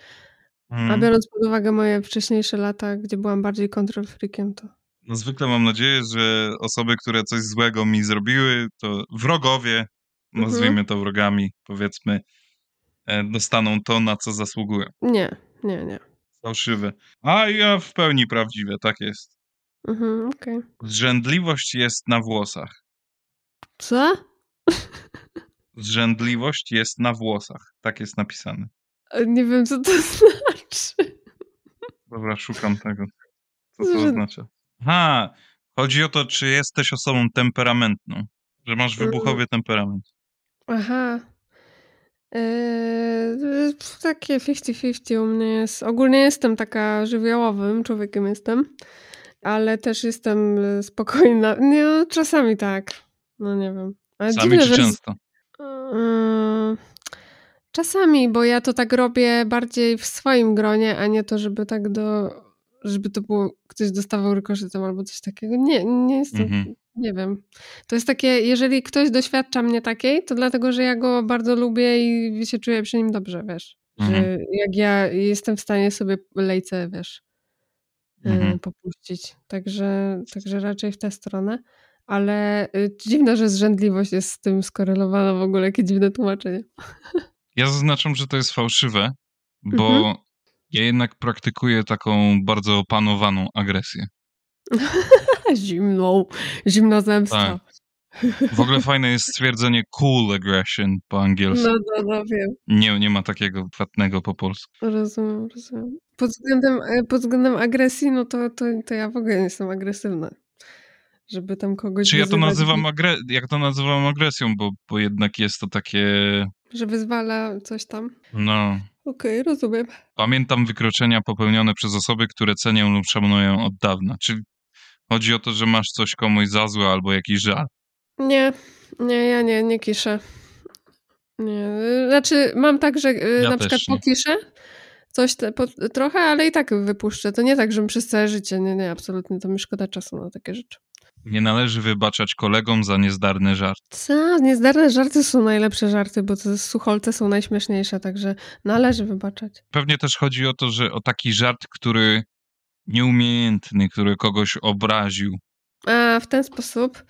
A Mhm. biorąc pod uwagę moje wcześniejsze lata, gdzie byłam bardziej control freakiem, to No zwykle mam nadzieję, że osoby, które coś złego mi zrobiły, to wrogowie, Mhm. nazwijmy to wrogami, powiedzmy, e, dostaną to, na co zasługują. nie, nie, nie. Fałszywe. A ja w pełni prawdziwe, tak jest. Mhm, okej. Zrzędliwość jest na włosach. Co? Zrzędliwość jest na włosach. Tak jest napisane. Nie wiem, co to (laughs) znaczy. Dobra, szukam tego. Co to Że- oznacza? Aha, chodzi o to, czy jesteś osobą temperamentną. Że masz Mm. wybuchowy temperament. Aha. Eee, takie 50-50 u mnie jest. Ogólnie jestem taka żywiołowym człowiekiem jestem, ale też jestem spokojna. Nie, no, czasami tak. No nie wiem. Ale Sami dziwne, czy często? Eee, Czasami, bo ja to tak robię bardziej w swoim gronie, a nie to, żeby tak do. żeby to było. ktoś dostawał rykoszytem albo coś takiego. Nie, nie jestem. Mhm. Nie wiem. To jest takie, jeżeli ktoś doświadcza mnie takiej, to dlatego, że ja go bardzo lubię i się czuję przy nim dobrze, wiesz. Mhm. Że jak ja jestem w stanie sobie lejce, wiesz, e, Mhm. popuścić. Także, także raczej w tę stronę. Ale y, dziwne, że zrzędliwość jest z tym skorelowana w ogóle. Jakie dziwne tłumaczenie. Ja zaznaczam, że to jest fałszywe, bo Mhm. ja jednak praktykuję taką bardzo opanowaną agresję. (laughs) Zimną, zimna zemsta. W ogóle fajne jest stwierdzenie cool aggression po angielsku. No, no, no, wiem. Nie, nie ma takiego płatnego po polsku. Rozumiem, rozumiem. Pod względem, e, pod względem agresji, no to, to, to ja w ogóle nie jestem agresywna. Żeby tam kogoś Czy ja to nazywam agre- jak to nazywam agresją, bo, bo jednak jest to takie, Że wyzwala coś tam. no... Okej, rozumiem. Pamiętam wykroczenia popełnione przez osoby, które cenią lub szanują od dawna. Czy chodzi o to, że masz coś komuś za złe albo jakiś żal? Nie, nie, ja nie, nie kiszę. Nie, znaczy mam tak, że y, Ja na przykład nie. pokiszę coś te, po, trochę, ale i tak wypuszczę. To nie tak, żebym przez całe życie, nie, nie, absolutnie, to mi szkoda czasu na takie rzeczy. Nie należy wybaczać kolegom za niezdarny żart. Co? Niezdarne żarty są najlepsze żarty, bo to sucholce są najśmieszniejsze, także należy wybaczać. Pewnie też chodzi o to, że o taki żart, który nieumiejętny, który kogoś obraził. A w ten sposób,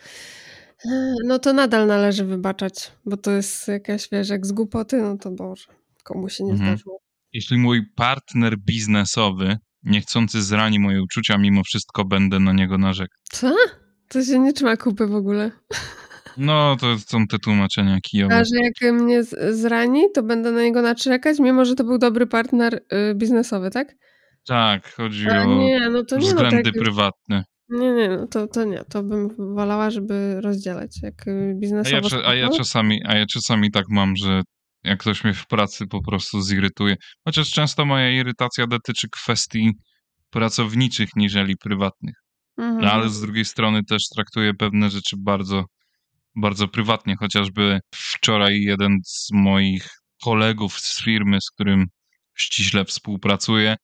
e, no to nadal należy wybaczać, bo to jest jakaś, wiesz, jak z głupoty, no to Boże, komu się nie Mhm. zdarzyło. Jeśli mój partner biznesowy niechcący zrani moje uczucia, mimo wszystko będę na niego narzekał. Co? To się nie trzyma kupy w ogóle. No, to są te tłumaczenia kijowe. A że jak mnie zrani, to będę na niego naczekać, mimo że to był dobry partner y, biznesowy, tak? Tak, chodzi A o nie, no to nie, no względy tak, prywatne. nie, nie, no to, to nie, to bym wolała, żeby rozdzielać, jak y, A biznesowo. ja, a, ja czasami, a ja czasami tak mam, że jak ktoś mnie w pracy po prostu zirytuje, chociaż często moja irytacja dotyczy kwestii pracowniczych niżeli prywatnych. Mhm. No ale z drugiej strony też traktuję pewne rzeczy bardzo, bardzo prywatnie. Chociażby wczoraj jeden z moich kolegów z firmy, z którym ściśle współpracuję,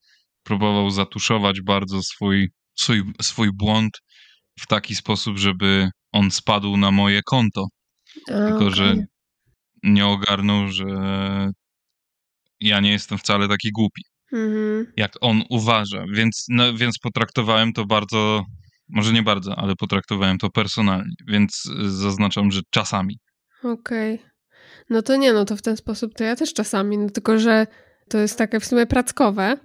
próbował zatuszować bardzo swój, swój, swój błąd w taki sposób, żeby on spadł na moje konto. A, Tylko, że nie ogarnął, że ja nie jestem wcale taki głupi Mhm. jak on uważa, więc, no, więc potraktowałem to bardzo, może nie bardzo, ale potraktowałem to personalnie, więc y, zaznaczam, że czasami. Okej. No to nie, no to w ten sposób to ja też czasami, no tylko, że to jest takie w sumie prackowe,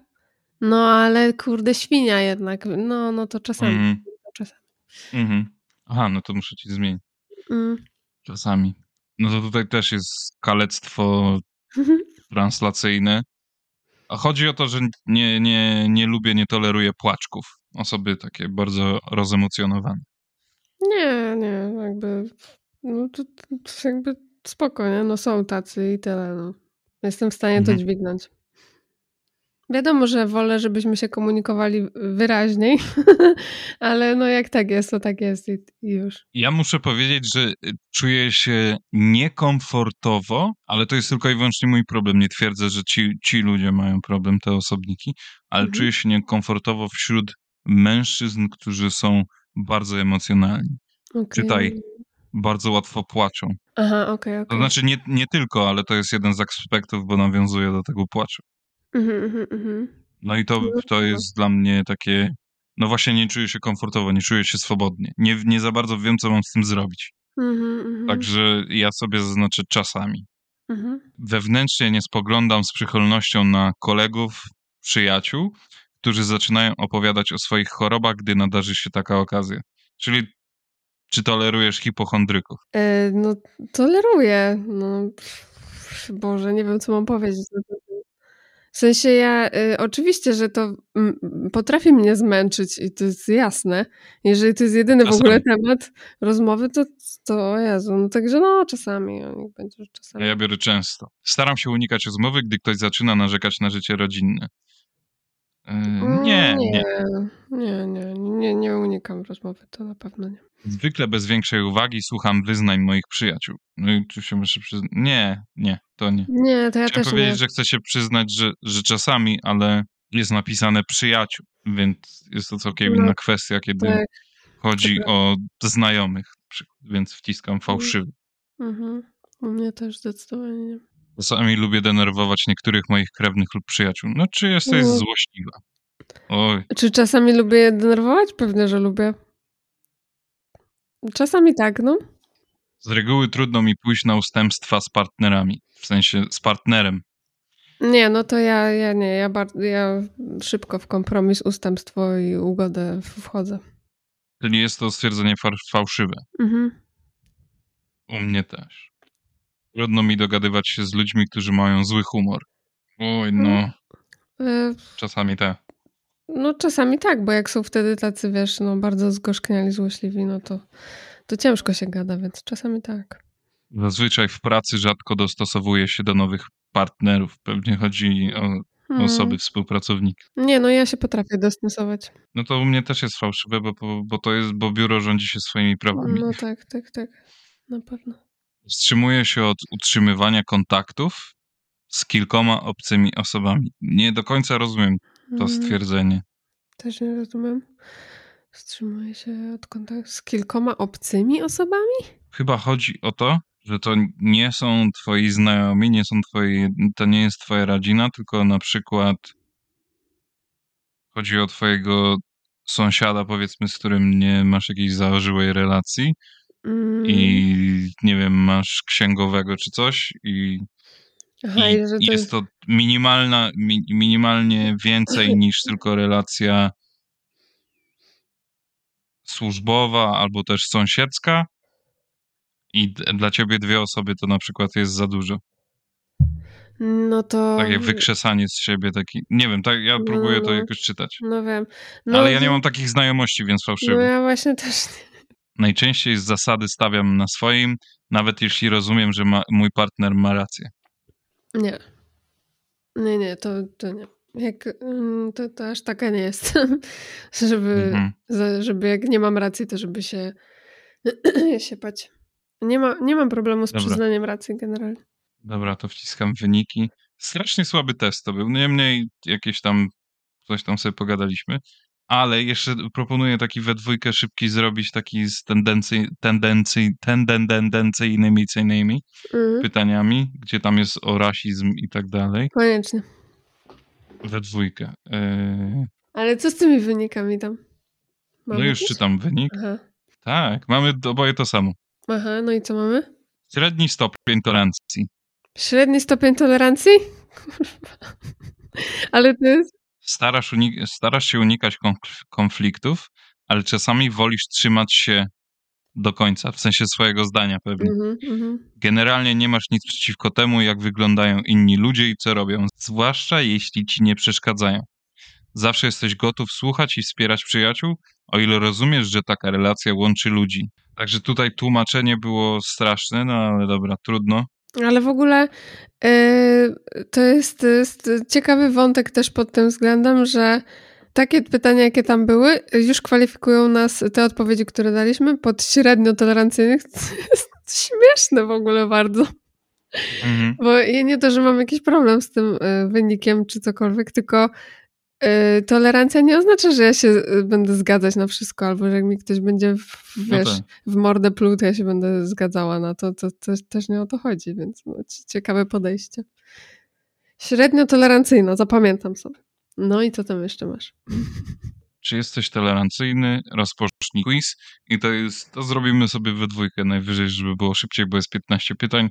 no ale kurde świnia jednak, no, no to czasami. Mhm. To czasami. Mhm. Aha, no to muszę ci zmienić. Mm. Czasami. No to tutaj też jest kalectwo translacyjne. A chodzi o to, że nie, nie, nie lubię, nie toleruję płaczków. Osoby takie bardzo rozemocjonowane. Nie, nie, jakby, no to, to jakby spoko, nie? No są tacy i tyle, no. Jestem w stanie Mhm. to dźwignąć. Wiadomo, że wolę, żebyśmy się komunikowali wyraźniej, (laughs) ale no jak tak jest, to tak jest i, i już. Ja muszę powiedzieć, że y, czuję się niekomfortowo, ale to jest tylko i wyłącznie mój problem. Nie twierdzę, że ci, ci ludzie mają problem, te osobniki, ale Mhm. czuję się niekomfortowo wśród mężczyzn, którzy są bardzo emocjonalni. Okej. Czytaj. Bardzo łatwo płaczą. Aha, okej, To okej. znaczy nie, nie tylko, ale to jest jeden z aspektów, bo nawiązuje do tego płaczu. Mhm, mhm, mhm. No i to, No, to jest dla mnie takie. No właśnie nie czuję się komfortowo, nie czuję się swobodnie. Nie, nie za bardzo wiem, co mam z tym zrobić. Mhm, mhm, Także ja sobie zaznaczę czasami. mhm. Wewnętrznie nie spoglądam z przychylnością na kolegów, przyjaciół, którzy zaczynają opowiadać o swoich chorobach, gdy nadarzy się taka okazja. Czyli czy tolerujesz hipochondryków? E, no, toleruję. No, pff, Boże, nie wiem, co mam powiedzieć. temat. W sensie ja, y, oczywiście, że to mm, potrafi mnie zmęczyć i to jest jasne. Jeżeli to jest jedyny w ogóle temat rozmowy, to, to Jezu, no także no czasami, o, niech będzie, że A czasami. ja biorę często. Staram się unikać rozmowy, gdy ktoś zaczyna narzekać na życie rodzinne. Nie, Mm, nie. nie, nie, nie, nie unikam rozmowy, to na pewno nie. Zwykle bez większej uwagi słucham wyznań moich przyjaciół. No i tu się muszę przyznać. Nie, nie, to nie. Nie, to ja Chciałem też powiedzieć, nie. że chcę się przyznać, że, że czasami, ale jest napisane przyjaciół, więc jest to całkiem No, inna kwestia, kiedy Tak, chodzi to o znajomych, więc wciskam fałszywy. mhm. U mnie też zdecydowanie nie. Czasami lubię denerwować niektórych moich krewnych lub przyjaciół. No, czy jesteś No. złośliwa? Oj, Czy czasami lubię je denerwować? Pewnie, że lubię. Czasami tak, no. z reguły trudno mi pójść na ustępstwa z partnerami, w sensie z partnerem. Nie, no to ja, ja nie, ja, bar- ja szybko w kompromis, ustępstwo i ugodę wchodzę. Czyli jest to stwierdzenie fa- fałszywe. Mhm. U mnie też. Trudno mi dogadywać się z ludźmi, którzy mają zły humor. Oj, no, E, czasami tak. No czasami tak, bo jak są wtedy tacy, wiesz, no bardzo zgorzkniali, złośliwi, no to, to ciężko się gada, więc czasami tak. Zazwyczaj w pracy rzadko dostosowuję się do nowych partnerów. Pewnie chodzi o Mm. osoby, współpracowniki. Nie, no ja się potrafię dostosować. No to u mnie też jest fałszywe, bo, bo to jest, bo biuro rządzi się swoimi prawami. No tak, tak, tak. Na pewno. Wstrzymuję się od utrzymywania kontaktów z kilkoma obcymi osobami. Nie do końca rozumiem to Mm, stwierdzenie. Też nie rozumiem. Wstrzymuję się od kontaktu z kilkoma obcymi osobami? Chyba chodzi o to, że to nie są twoi znajomi, nie są twoi, to nie jest twoja rodzina, tylko na przykład chodzi o twojego sąsiada, powiedzmy, z którym nie masz jakiejś zażyłej relacji Mm, i nie wiem, masz księgowego czy coś i, Aha, i to jest to minimalna, mi, minimalnie (laughs) więcej niż tylko relacja służbowa albo też sąsiedzka i dla ciebie dwie osoby to na przykład jest za dużo. No to... Takie wykrzesanie z siebie, taki, nie wiem, tak, ja No, próbuję no, to no. jakoś czytać. No wiem. No, Ale ja nie to- mam takich znajomości, więc No fałszywy. ja właśnie też nie. Najczęściej z zasady stawiam na swoim, nawet jeśli rozumiem, że ma, mój partner ma rację. Nie. Nie, nie, to, to nie. Jak, mm, to, to aż taka nie jestem, (laughs) żeby, Mhm. żeby jak nie mam racji, to żeby się (clears throat) siepać. Nie, ma, nie mam problemu z Dobra. przyznaniem racji generalnie. Dobra, to wciskam wyniki. Strasznie słaby test to był. Niemniej jakieś tam, coś tam sobie pogadaliśmy. Ale jeszcze proponuję taki we dwójkę szybki zrobić, taki z tendencji, tendencji, tendencyjnymi cynymi Mhm. pytaniami, gdzie tam jest o rasizm i tak dalej. Koniecznie. We dwójkę. Yy, Ale co z tymi wynikami tam? no Mamy już coś? czytam wynik. Aha. Tak, mamy oboje to samo. Aha, no i co mamy? Średni stopień tolerancji. Średni stopień tolerancji? (laughs) Ale to jest... Starasz, starasz się unikać konf- konfliktów, ale czasami wolisz trzymać się do końca, w sensie swojego zdania pewnie. Mhm, mhm. Generalnie nie masz nic przeciwko temu, jak wyglądają inni ludzie i co robią, zwłaszcza jeśli ci nie przeszkadzają. Zawsze jesteś gotów słuchać i wspierać przyjaciół, o ile rozumiesz, że taka relacja łączy ludzi. Także tutaj tłumaczenie było straszne, no ale dobra, trudno. Ale w ogóle yy, to jest, jest ciekawy wątek też pod tym względem, że takie pytania, jakie tam były, już kwalifikują nas, te odpowiedzi, które daliśmy, pod średnio tolerancyjnych. (laughs) To jest śmieszne w ogóle bardzo. Mhm. Bo ja nie to, że mam jakiś problem z tym y, wynikiem czy cokolwiek, tylko y, tolerancja nie oznacza, że ja się y, będę zgadzać na wszystko, albo że jak mi ktoś będzie w, no wiesz, no tak. w mordę pluł, to ja się będę zgadzała na to. To, to też nie o to chodzi, więc no, ciekawe podejście. Średnio tolerancyjna, zapamiętam sobie. No i co tam jeszcze masz? (laughs) Czy jesteś tolerancyjny? Rozpocznij quiz i to jest, to zrobimy sobie we dwójkę najwyżej, żeby było szybciej, bo jest 15 pytań.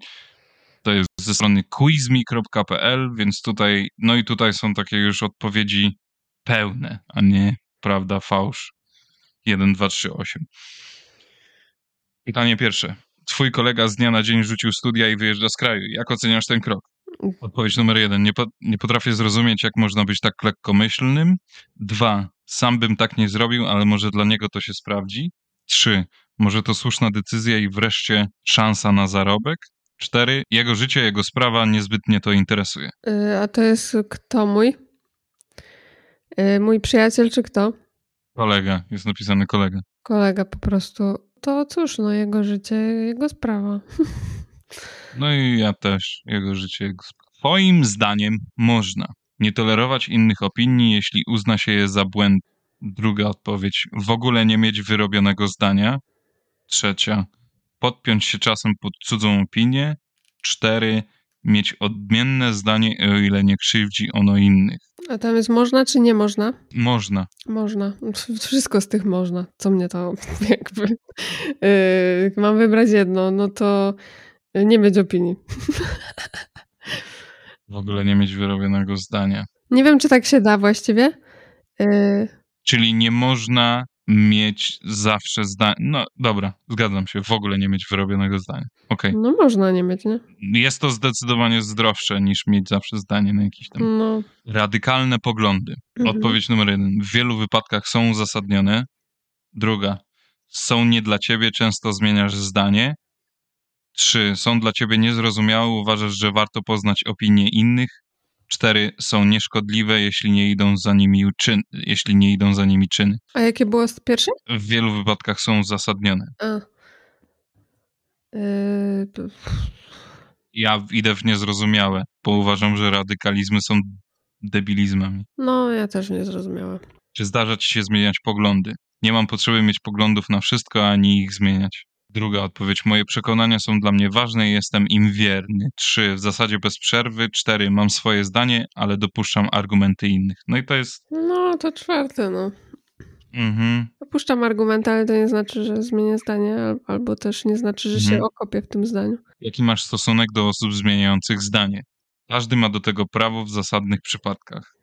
To jest ze strony quizmi.pl, więc tutaj, no i tutaj są takie już odpowiedzi pełne, a nie prawda, fałsz. 1, 2, 3, 8. Pytanie pierwsze. Twój kolega z dnia na dzień rzucił studia i wyjeżdża z kraju. Jak oceniasz ten krok? Odpowiedź numer jeden. Nie, po, nie potrafię zrozumieć, jak można być tak lekkomyślnym. Dwa. Sam bym tak nie zrobił, ale może dla niego to się sprawdzi. Trzy. Może to słuszna decyzja i wreszcie szansa na zarobek. Cztery. Jego życie, jego sprawa niezbytnie to interesuje. Yy, a to jest kto mój? Yy, mój przyjaciel czy kto? Kolega. Jest napisany kolega. Kolega po prostu. To cóż, no jego życie, jego sprawa. (laughs) No i ja też, jego życie. Twoim zdaniem można nie tolerować innych opinii, jeśli uzna się je za błęd. Druga odpowiedź, w ogóle nie mieć wyrobionego zdania. Trzecia, podpiąć się czasem pod cudzą opinię. Cztery, mieć odmienne zdanie, o ile nie krzywdzi ono innych. A tam jest można czy nie można? Można. Można. Wszystko z tych można. Co mnie to (laughs) jakby... Yy, mam wybrać jedno, no to nie mieć opinii. W ogóle nie mieć wyrobionego zdania. Nie wiem, czy tak się da właściwie. Y... Czyli nie można mieć zawsze zdania. No dobra, zgadzam się, w ogóle nie mieć wyrobionego zdania. Okay. No można nie mieć, nie? Jest to zdecydowanie zdrowsze niż mieć zawsze zdanie na jakiś tam. No. Radykalne poglądy. Mhm. Odpowiedź numer jeden. W wielu wypadkach są uzasadnione. Druga. Są nie dla ciebie, często zmieniasz zdanie. Trzy. Są dla ciebie niezrozumiałe, uważasz, że warto poznać opinie innych. Cztery. Są nieszkodliwe, jeśli nie idą za nimi czyn, jeśli nie idą za nimi czyny. A jakie było pierwsze? W wielu wypadkach są uzasadnione. A. Yy... Ja idę w niezrozumiałe, bo uważam, że radykalizmy są debilizmami. No, ja też nie zrozumiałam. Czy zdarza ci się zmieniać poglądy? Nie mam potrzeby mieć poglądów na wszystko, ani ich zmieniać. Druga odpowiedź. Moje przekonania są dla mnie ważne i jestem im wierny. Trzy. W zasadzie bez przerwy. Cztery. Mam swoje zdanie, ale dopuszczam argumenty innych. No i to jest. No, to czwarte, no. Mhm. Dopuszczam argumenty, ale to nie znaczy, że zmienię zdanie, albo też nie znaczy, że mhm. się okopię w tym zdaniu. Jaki masz stosunek do osób zmieniających zdanie? Każdy ma do tego prawo w zasadnych przypadkach.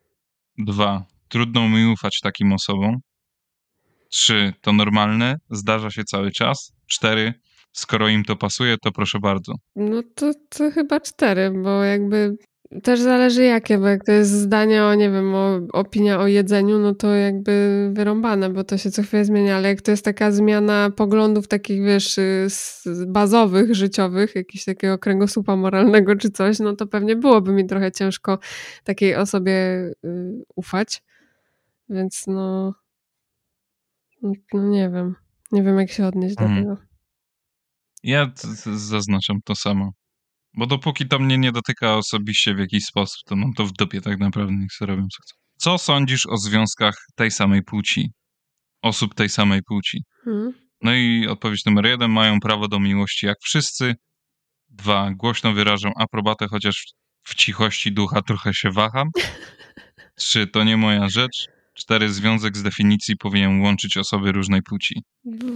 Dwa. Trudno mi ufać takim osobom. Trzy, to normalne, zdarza się cały czas. Cztery, skoro im to pasuje, to proszę bardzo. No to, to chyba cztery, bo jakby też zależy jakie, bo jak to jest zdanie o, nie wiem, o, opinia o jedzeniu, no to jakby wyrąbane, bo to się co chwilę zmienia, ale jak to jest taka zmiana poglądów takich, wiesz, bazowych, życiowych, jakiegoś takiego kręgosłupa moralnego czy coś, no to pewnie byłoby mi trochę ciężko takiej osobie y, ufać. Więc no, no nie wiem. Nie wiem, jak się odnieść do mhm. tego. Ja zaznaczam to samo. Bo dopóki to mnie nie dotyka osobiście w jakiś sposób, to mam to w dupie tak naprawdę, niech sobie robią co chcą. Co sądzisz o związkach tej samej płci? Osób tej samej płci? Hmm. No i odpowiedź numer jeden. Mają prawo do miłości jak wszyscy. Dwa. Głośno wyrażam aprobatę, chociaż w cichości ducha trochę się waham. (laughs) Trzy. To nie moja rzecz. Cztery związek z definicji powinien łączyć osoby różnej płci.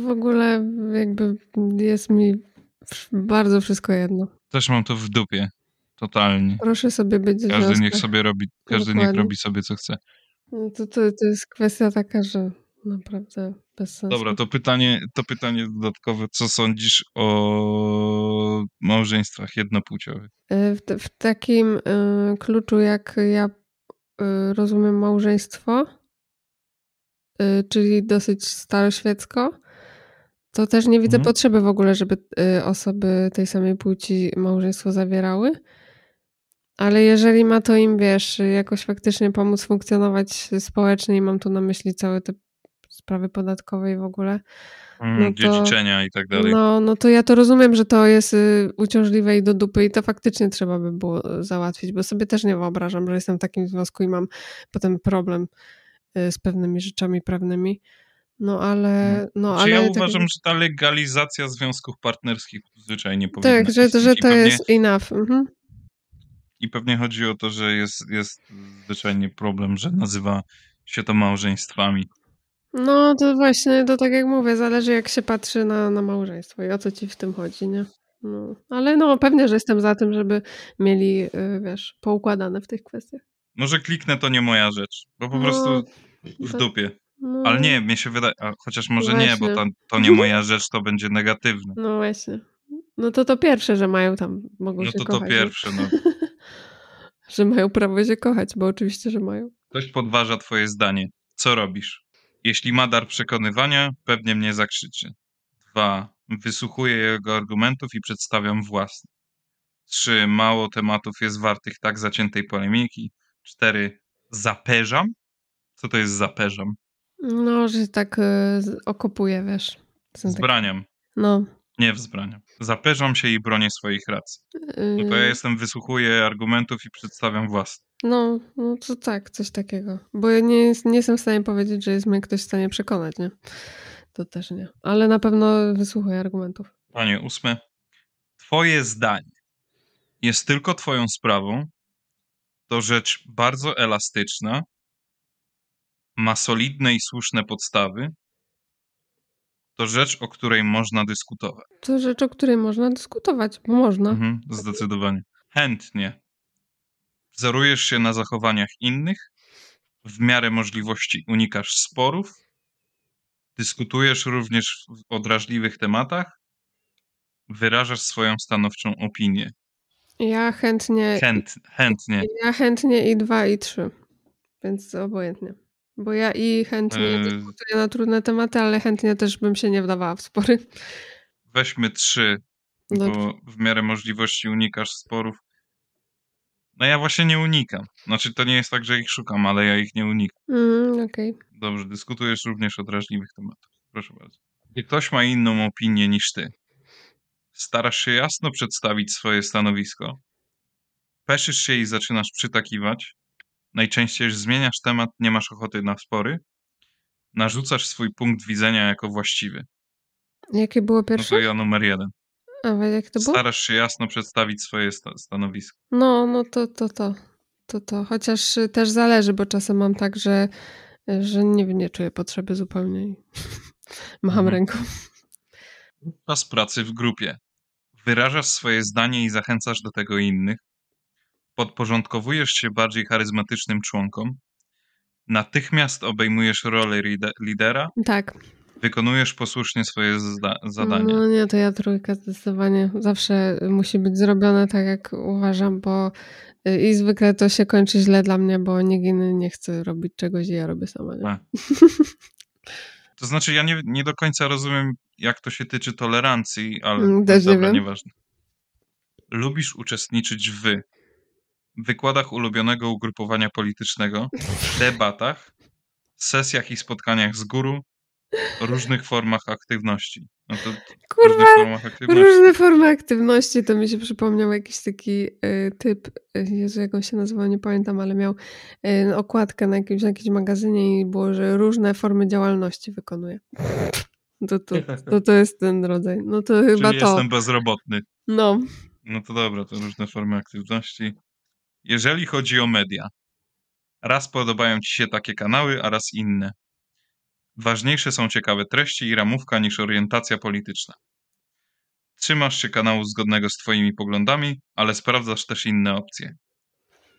W ogóle jakby jest mi bardzo wszystko jedno. Też mam to w dupie. Totalnie. Proszę sobie być Każdy związkach. niech sobie robi, każdy Dokładnie. niech robi sobie co chce. No to, to, to jest kwestia taka, że naprawdę bez sensu. Dobra, to pytanie, to pytanie dodatkowe. Co sądzisz o małżeństwach jednopłciowych? E, w, w takim y, kluczu, jak ja y, rozumiem małżeństwo, czyli dosyć staroświecko, to też nie widzę Mhm. potrzeby w ogóle, żeby y, osoby tej samej płci małżeństwo zawierały. Ale jeżeli ma to im, wiesz, jakoś faktycznie pomóc funkcjonować społecznie i mam tu na myśli całe te sprawy podatkowe i w ogóle, Mm, no to, dziedziczenia i tak dalej. no, no to ja to rozumiem, że to jest y, uciążliwe i do dupy i to faktycznie trzeba by było załatwić, bo sobie też nie wyobrażam, że jestem w takim związku i mam potem problem y, z pewnymi rzeczami prawnymi. No ale, Mhm. no Czy ale ja tak- uważam, że ta legalizacja związków partnerskich zwyczajnie powinna tak, że, istnieć że to pewnie, jest enough. Mhm. I pewnie chodzi o to, że jest, jest zwyczajnie problem, że nazywa się to małżeństwami. No to właśnie, to tak jak mówię, zależy jak się patrzy na, na małżeństwo i o co ci w tym chodzi, nie? No, ale no pewnie, że jestem za tym, żeby mieli, y, wiesz, poukładane w tych kwestiach. Może kliknę, to nie moja rzecz, bo po No, prostu w to- dupie. No, Ale nie, mnie się wydaje, chociaż może nie, bo Właśnie. to, to nie moja rzecz, to będzie negatywne. No właśnie. No to to pierwsze, że mają tam, mogą No się to to kochać. nie? pierwsze, no. (laughs) że mają prawo się kochać, bo oczywiście, że mają. Ktoś podważa twoje zdanie. Co robisz? Jeśli ma dar przekonywania, pewnie mnie zakrzyczy. Dwa. Wysłuchuję jego argumentów i przedstawiam własne. Trzy. Mało tematów jest wartych tak zaciętej polemiki. Cztery. Zaperzam? Co to jest zaperzam? No, że tak y, wiesz. Są takie- Zbraniam. No. Nie wzbraniam. Zaperzam się i bronię swoich racji. No to ja y, jestem, wysłuchuję argumentów i przedstawiam własne. No, no to tak, coś takiego. Bo ja nie, nie jestem w stanie powiedzieć, że jest mnie ktoś w stanie przekonać, nie? To też nie. Ale na pewno wysłuchuję argumentów. Panie ósme. Twoje zdanie jest tylko twoją sprawą. To rzecz bardzo elastyczna. Ma solidne i słuszne podstawy. To rzecz, o której można dyskutować. To rzecz, o której można dyskutować, bo można. Mhm, zdecydowanie. Chętnie. Wzorujesz się na zachowaniach innych. W miarę możliwości unikasz sporów. Dyskutujesz również w- o drażliwych tematach. Wyrażasz swoją stanowczą opinię. Ja chętnie, Chęt, chętnie. ja chętnie i dwa, i trzy. Więc obojętnie. Bo ja i chętnie Yy. dyskutuję na trudne tematy, ale chętnie też bym się nie wdawała w spory. Weźmy trzy, Dobrze. bo w miarę możliwości unikasz sporów. No ja właśnie nie unikam. Znaczy to nie jest tak, że ich szukam, ale ja ich nie unikam. Mm, Okej. Dobrze, dyskutujesz również o drażliwych tematach. Proszę bardzo. Gdy ktoś ma inną opinię niż ty, starasz się jasno przedstawić swoje stanowisko, peszysz się i zaczynasz przytakiwać, najczęściej zmieniasz temat, nie masz ochoty na spory, narzucasz swój punkt widzenia jako właściwy. Jakie było No pierwsze? to ja numer jeden. A jak to było? Starasz się jasno przedstawić swoje sta- stanowisko. No, no to, to, to. To, to. Chociaż y, też zależy, bo czasem mam tak, że, że nie, nie czuję potrzeby zupełnie i (laughs) macham Mhm. ręką. Czas pracy w grupie. Wyrażasz swoje zdanie i zachęcasz do tego innych. Podporządkowujesz się bardziej charyzmatycznym członkom. Natychmiast obejmujesz rolę lidera. Tak. Wykonujesz posłusznie swoje zda- zadania. No nie, to ja trójka zdecydowanie. Zawsze musi być zrobione tak, jak uważam, bo y, i zwykle to się kończy źle dla mnie, bo nikt inny nie chce robić czegoś i ja robię sama. Nie? (laughs) To znaczy, ja nie, nie do końca rozumiem, jak to się tyczy tolerancji, ale Mm, no też nie dobra, wiem. nieważne. Lubisz uczestniczyć w wykładach ulubionego ugrupowania politycznego, debatach, sesjach i spotkaniach z guru, różnych formach aktywności. No to Kurwa, różnych formach aktywności. Różne formy aktywności, to mi się przypomniał jakiś taki y, typ, y, Jezu, jak on się nazywał, nie pamiętam, ale miał y, okładkę na jakimś, na jakimś magazynie i było, że różne formy działalności wykonuje. To, to, to, to jest ten rodzaj. No to chyba Czyli to. jestem bezrobotny. No. No to dobra, to różne formy aktywności. Jeżeli chodzi o media, raz podobają ci się takie kanały, a raz inne. Ważniejsze są ciekawe treści i ramówka niż orientacja polityczna. Trzymasz się kanału zgodnego z twoimi poglądami, ale sprawdzasz też inne opcje.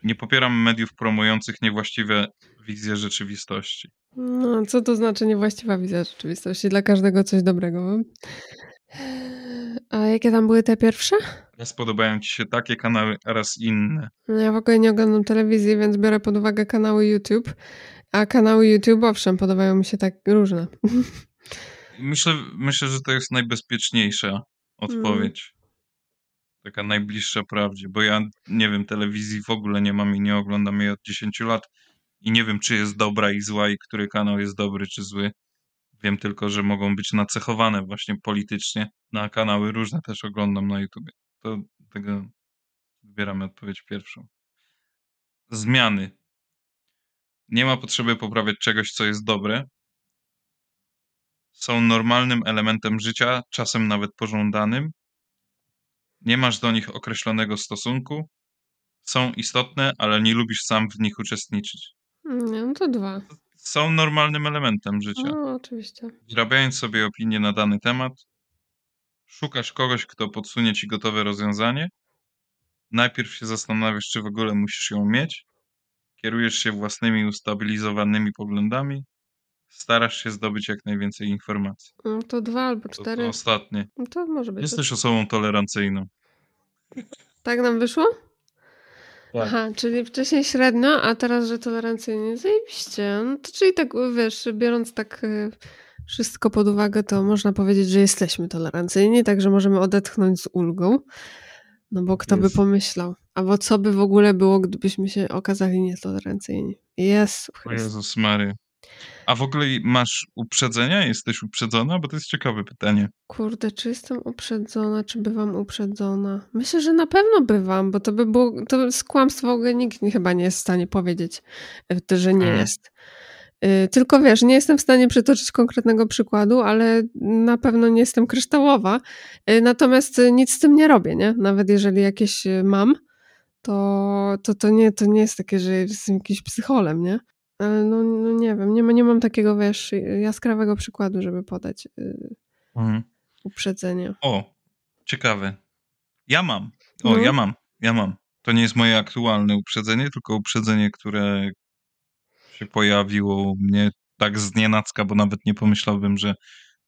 Nie popieram mediów promujących niewłaściwe wizje rzeczywistości. no, co to znaczy niewłaściwa wizja rzeczywistości? Dla każdego coś dobrego. A jakie tam były te pierwsze? Raz podobają ci się takie kanały, a raz inne. No ja w ogóle nie oglądam telewizji, więc biorę pod uwagę kanały YouTube. A kanały YouTube, owszem, podobają mi się tak różne. Myślę, myślę, że to jest najbezpieczniejsza odpowiedź. Taka najbliższa prawdzie, bo ja nie wiem, telewizji w ogóle nie mam i nie oglądam jej od 10 lat i nie wiem, czy jest dobra i zła i który kanał jest dobry czy zły. Wiem tylko, że mogą być nacechowane właśnie politycznie. Na kanały różne też oglądam na YouTube. To tego wybieramy odpowiedź pierwszą. Zmiany. Nie ma potrzeby poprawiać czegoś, co jest dobre. Są normalnym elementem życia, czasem nawet pożądanym. Nie masz do nich określonego stosunku. Są istotne, ale nie lubisz sam w nich uczestniczyć. No to dwa. Są normalnym elementem życia. No, oczywiście. Wyrabiając sobie opinię na dany temat, szukasz kogoś, kto podsunie ci gotowe rozwiązanie. Najpierw się zastanawiasz, czy w ogóle musisz ją mieć. Kierujesz się własnymi ustabilizowanymi poglądami. Starasz się zdobyć jak najwięcej informacji. No, to dwa albo To, to cztery. ostatnie. No, to może być. Jesteś osobą tolerancyjną. Tak nam wyszło? Tak. Aha, czyli wcześniej średnio, a teraz, że tolerancyjnie. Zajebiście. No to czyli tak, wiesz, biorąc tak y, wszystko pod uwagę, to można powiedzieć, że jesteśmy tolerancyjni, także możemy odetchnąć z ulgą. No bo kto by Jest. pomyślał? Albo co by w ogóle było, gdybyśmy się okazali nietolerancyjni? Chryste. Jezus Mary. A w ogóle masz uprzedzenia? Jesteś uprzedzona? Bo to jest ciekawe pytanie. Kurde, czy jestem uprzedzona, czy bywam uprzedzona? Myślę, że na pewno bywam, bo to by było, to jest kłamstwo, w ogóle nikt chyba nie jest w stanie powiedzieć, y, że nie Mhm. jest. Y, Tylko wiesz, nie jestem w stanie przytoczyć konkretnego przykładu, ale na pewno nie jestem kryształowa. Y, Natomiast nic z tym nie robię, nie? Nawet jeżeli jakieś y, mam, to, to, to, nie, to nie jest takie, że jestem jakimś psycholem, nie? Ale no, no nie wiem, nie, ma- nie mam takiego, wiesz, jaskrawego przykładu, żeby podać Mhm. uprzedzenia. O, ciekawe. Ja mam. O, No. ja mam. Ja mam. To nie jest moje aktualne uprzedzenie, tylko uprzedzenie, które się pojawiło u mnie tak z nienacka, bo nawet nie pomyślałbym, że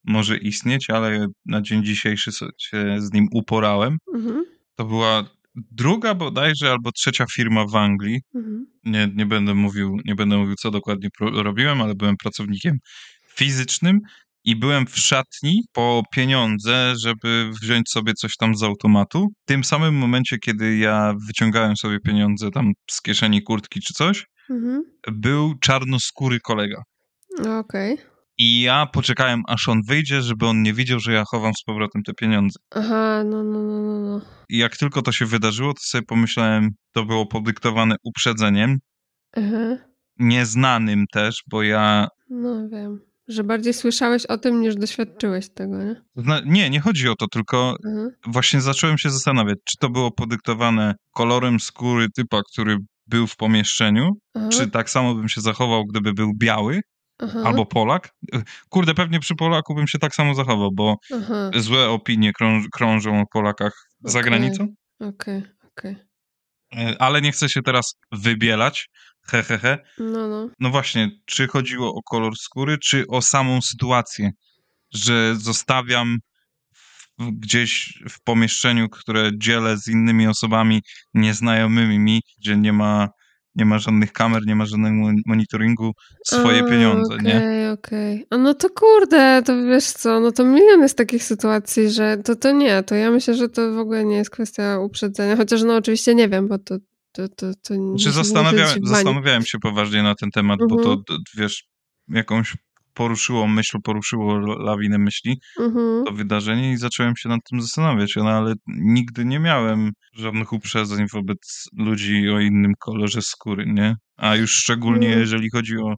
może istnieć, ale na dzień dzisiejszy się z nim uporałem. Mhm, To była druga bodajże albo trzecia firma w Anglii. mhm. Nie, nie będę mówił, nie będę mówił, co dokładnie robiłem, ale byłem pracownikiem fizycznym i byłem w szatni po pieniądze, żeby wziąć sobie coś tam z automatu. W tym samym momencie, kiedy ja wyciągałem sobie pieniądze tam z kieszeni kurtki czy coś, Mhm. był czarnoskóry kolega. No, Okej. I ja poczekałem, aż on wyjdzie, żeby on nie widział, że ja chowam z powrotem te pieniądze. Aha, no, no, no, no, no. I jak tylko to się wydarzyło, to sobie pomyślałem, to było podyktowane uprzedzeniem, Aha. nieznanym też, bo ja No wiem. Że bardziej słyszałeś o tym, niż doświadczyłeś tego, nie? Nie, nie chodzi o to, tylko Aha. właśnie zacząłem się zastanawiać, czy to było podyktowane kolorem skóry typa, który był w pomieszczeniu, Aha. czy tak samo bym się zachował, gdyby był biały Aha. albo Polak. Kurde, pewnie przy Polaku bym się tak samo zachował, bo Aha. złe opinie krąż- krążą o Polakach za Okej. granicą. Okej, okej. E, Ale nie chcę się teraz wybielać. He, he, he. No, no. No właśnie, czy chodziło o kolor skóry, czy o samą sytuację, że zostawiam gdzieś w pomieszczeniu, które dzielę z innymi osobami nieznajomymi mi, gdzie nie ma, nie ma żadnych kamer, nie ma żadnego mon- monitoringu, swoje A, pieniądze, nie? Okej, okej. No to kurde, to wiesz co, no to milion jest takich sytuacji, że to, to nie, to ja myślę, że to w ogóle nie jest kwestia uprzedzenia, chociaż no oczywiście nie wiem, bo to to, to, to nie zastanawiałem, zastanawiałem się poważnie na ten temat, bo to, Mhm. wiesz, jakąś poruszyło myśl, poruszyło lawinę myśli, Mhm. to wydarzenie i zacząłem się nad tym zastanawiać, no ale nigdy nie miałem żadnych uprzedzeń wobec ludzi o innym kolorze skóry, nie? A już szczególnie Mm. jeżeli chodzi o,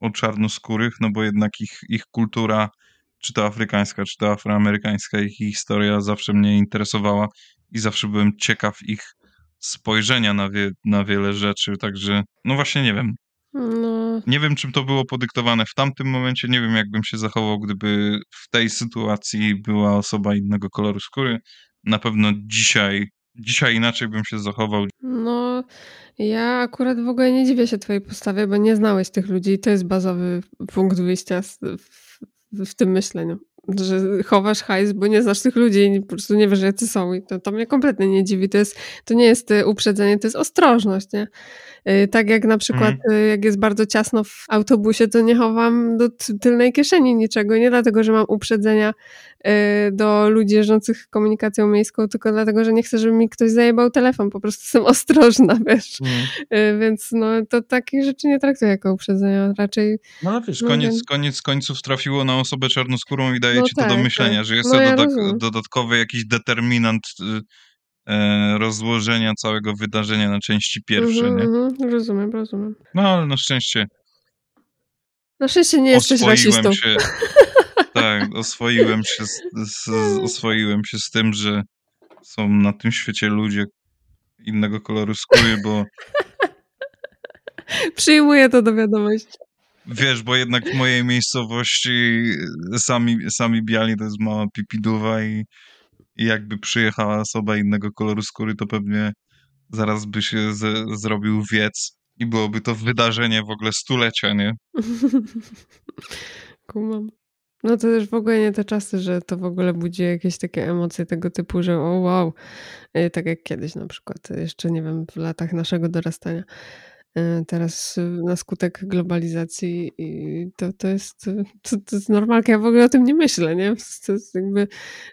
o czarnoskórych, no bo jednak ich, ich kultura, czy to afrykańska, czy to afroamerykańska, ich historia zawsze mnie interesowała i zawsze byłem ciekaw ich spojrzenia na, wie, na wiele rzeczy, także no właśnie nie wiem. No, Nie wiem, czym to było podyktowane w tamtym momencie. Nie wiem, jakbym się zachował, gdyby w tej sytuacji była osoba innego koloru skóry. Na pewno dzisiaj, dzisiaj inaczej bym się zachował. no, ja akurat w ogóle nie dziwię się twojej postawie, bo nie znałeś tych ludzi i to jest bazowy punkt wyjścia z, w, w tym myśleniu. Że chowasz hajs, bo nie znasz tych ludzi i po prostu nie wiesz, jacy są. I to, to mnie kompletnie nie dziwi. To, jest, to nie jest e, uprzedzenie, to jest ostrożność, nie? Y, Tak jak na przykład, y, jak jest bardzo ciasno w autobusie, to nie chowam do ty- tylnej kieszeni niczego. Nie dlatego, że mam uprzedzenia y, do ludzi jeżdżących komunikacją miejską, tylko dlatego, że nie chcę, żeby mi ktoś zajebał telefon. Po prostu jestem (laughs) ostrożna, wiesz. Y, Więc no, to takich rzeczy nie traktuję jako uprzedzenia. Raczej No ale wiesz, No koniec, koniec końców trafiło na osobę czarnoskórą i daje No ci to do tak, myślenia, tak. że jest No to ja rozumiem. dodatkowy jakiś determinant rozłożenia całego wydarzenia na części pierwsze, Mhm, nie? mhm, rozumiem, rozumiem. No ale na szczęście Na szczęście nie jesteś rasistą. się. (laughs) Tak, oswoiłem się z, z, z, oswoiłem się z tym, że są na tym świecie ludzie innego koloru skóry, bo (laughs) Przyjmuję to do wiadomości. wiesz, bo jednak w mojej miejscowości sami, sami biali to jest mała pipiduwa i, i jakby przyjechała osoba innego koloru skóry, to pewnie zaraz by się z, zrobił wiec i byłoby to wydarzenie w ogóle stulecia, nie? (laughs) Kumam. No to też w ogóle nie te czasy, że to w ogóle budzi jakieś takie emocje tego typu, że o wow, Y, tak jak kiedyś na przykład, jeszcze nie wiem, w latach naszego dorastania. Y, Teraz y, na skutek globalizacji i to, to, jest, y, (laughs) to, to jest normalka, ja w ogóle o tym nie myślę, nie? To jest jakby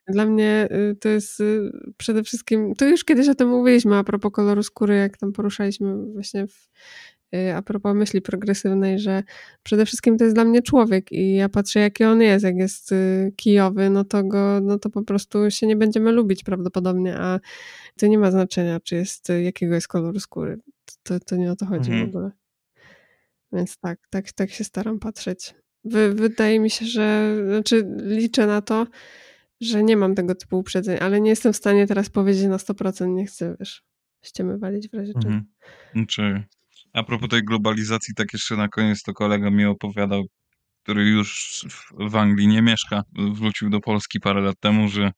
dla mnie to jest przede wszystkim, to już kiedyś o tym mówiliśmy a propos koloru skóry, jak tam poruszaliśmy właśnie w, a propos myśli progresywnej, że przede wszystkim to jest dla mnie człowiek i ja patrzę, jaki on jest. Jak jest kijowy, no to go, no to po prostu się nie będziemy lubić prawdopodobnie, a to nie ma znaczenia, czy jest, jakiego jest koloru skóry. To, to nie o to chodzi Mhm. w ogóle. Więc tak, tak, tak się staram patrzeć. Wy, wydaje mi się, że, znaczy liczę na to, że nie mam tego typu uprzedzeń, ale nie jestem w stanie teraz powiedzieć na 100%, nie chcę, wiesz, ściemy walić w razie czego. Mhm. Znaczy, a propos tej globalizacji, tak jeszcze na koniec to kolega mi opowiadał, który już w- w Anglii nie mieszka, wrócił do Polski parę lat temu, że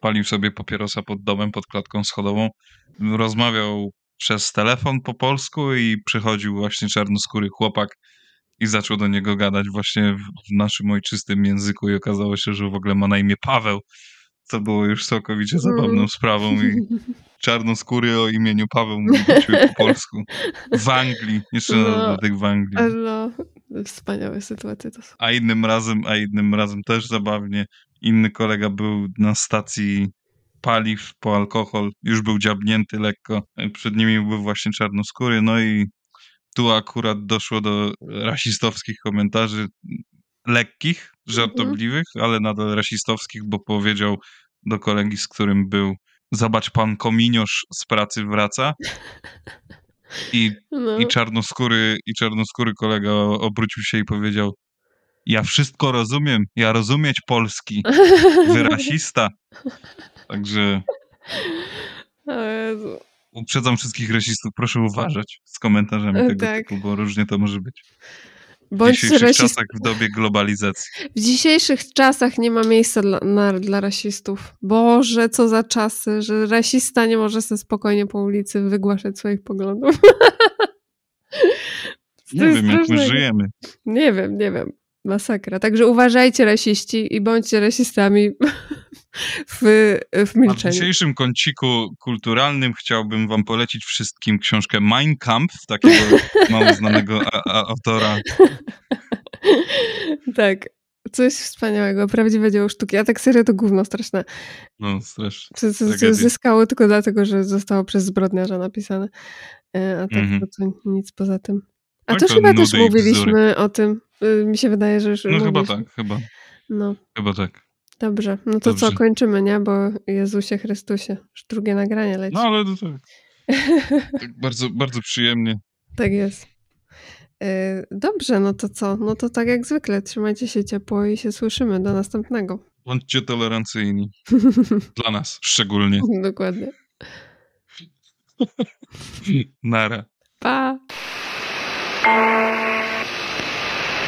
palił sobie papierosa pod domem, pod klatką schodową, rozmawiał przez telefon po polsku i przychodził właśnie czarnoskóry chłopak i zaczął do niego gadać właśnie w, naszym ojczystym języku i okazało się, że w ogóle ma na imię Paweł, co było już całkowicie zabawną Mhm. sprawą i (laughs) czarnoskóry o imieniu Paweł mówi do ciebie po polsku. W Anglii, jeszcze No, dodatek w Anglii. No, wspaniałe sytuacje to są. A innym razem, a innym razem też zabawnie, inny kolega był na stacji paliw po alkohol, już był dziabnięty lekko, przed nimi był właśnie czarnoskóry, no i tu akurat doszło do rasistowskich komentarzy, lekkich, żartobliwych, ale nadal rasistowskich, bo powiedział do kolegi, z którym był, zobacz pan kominiosz z pracy wraca. I (laughs) No. i czarnoskóry, i czarnoskóry kolega obrócił się i powiedział ja wszystko rozumiem, ja rozumieć polski, (laughs) wy rasista. Także uprzedzam wszystkich rasistów, proszę uważać z komentarzami E, tego tak. typu, bo różnie to może być. W Bądź dzisiejszych rasist... czasach, w dobie globalizacji. W dzisiejszych czasach nie ma miejsca dla, na, dla rasistów. Boże, co za czasy, że rasista nie może sobie spokojnie po ulicy wygłaszać swoich poglądów. (laughs) Nie wiem, jak my żyjemy. Nie wiem, nie wiem. Masakra. Także uważajcie rasiści i bądźcie rasistami (laughs) w, w A w milczeniu. dzisiejszym kąciku kulturalnym chciałbym wam polecić wszystkim książkę Mein Kampf, takiego (laughs) mało znanego a- a- autora. (laughs) Tak. Coś wspaniałego, prawdziwe dzieło sztuki. A tak serio to gówno straszne. No, strasznie. Co, co, co zyskało tylko dlatego, że zostało przez zbrodniarza napisane. E, A tak Mhm. to, to nic poza tym. A Tak, to chyba też mówiliśmy o tym. Y, Mi się wydaje, że już No chyba mówiliśmy. tak, chyba, No, chyba tak. dobrze. No to co, Dobrze. kończymy, nie? Bo Jezusie Chrystusie, już drugie nagranie leci. No ale to tak. (laughs) tak bardzo, bardzo przyjemnie. Tak jest. Y, Dobrze, no to co? No to tak jak zwykle, trzymajcie się ciepło i się słyszymy. Do następnego. Bądźcie tolerancyjni. (laughs) Dla nas szczególnie. Dokładnie. (laughs) Nara. Pa! Thank you.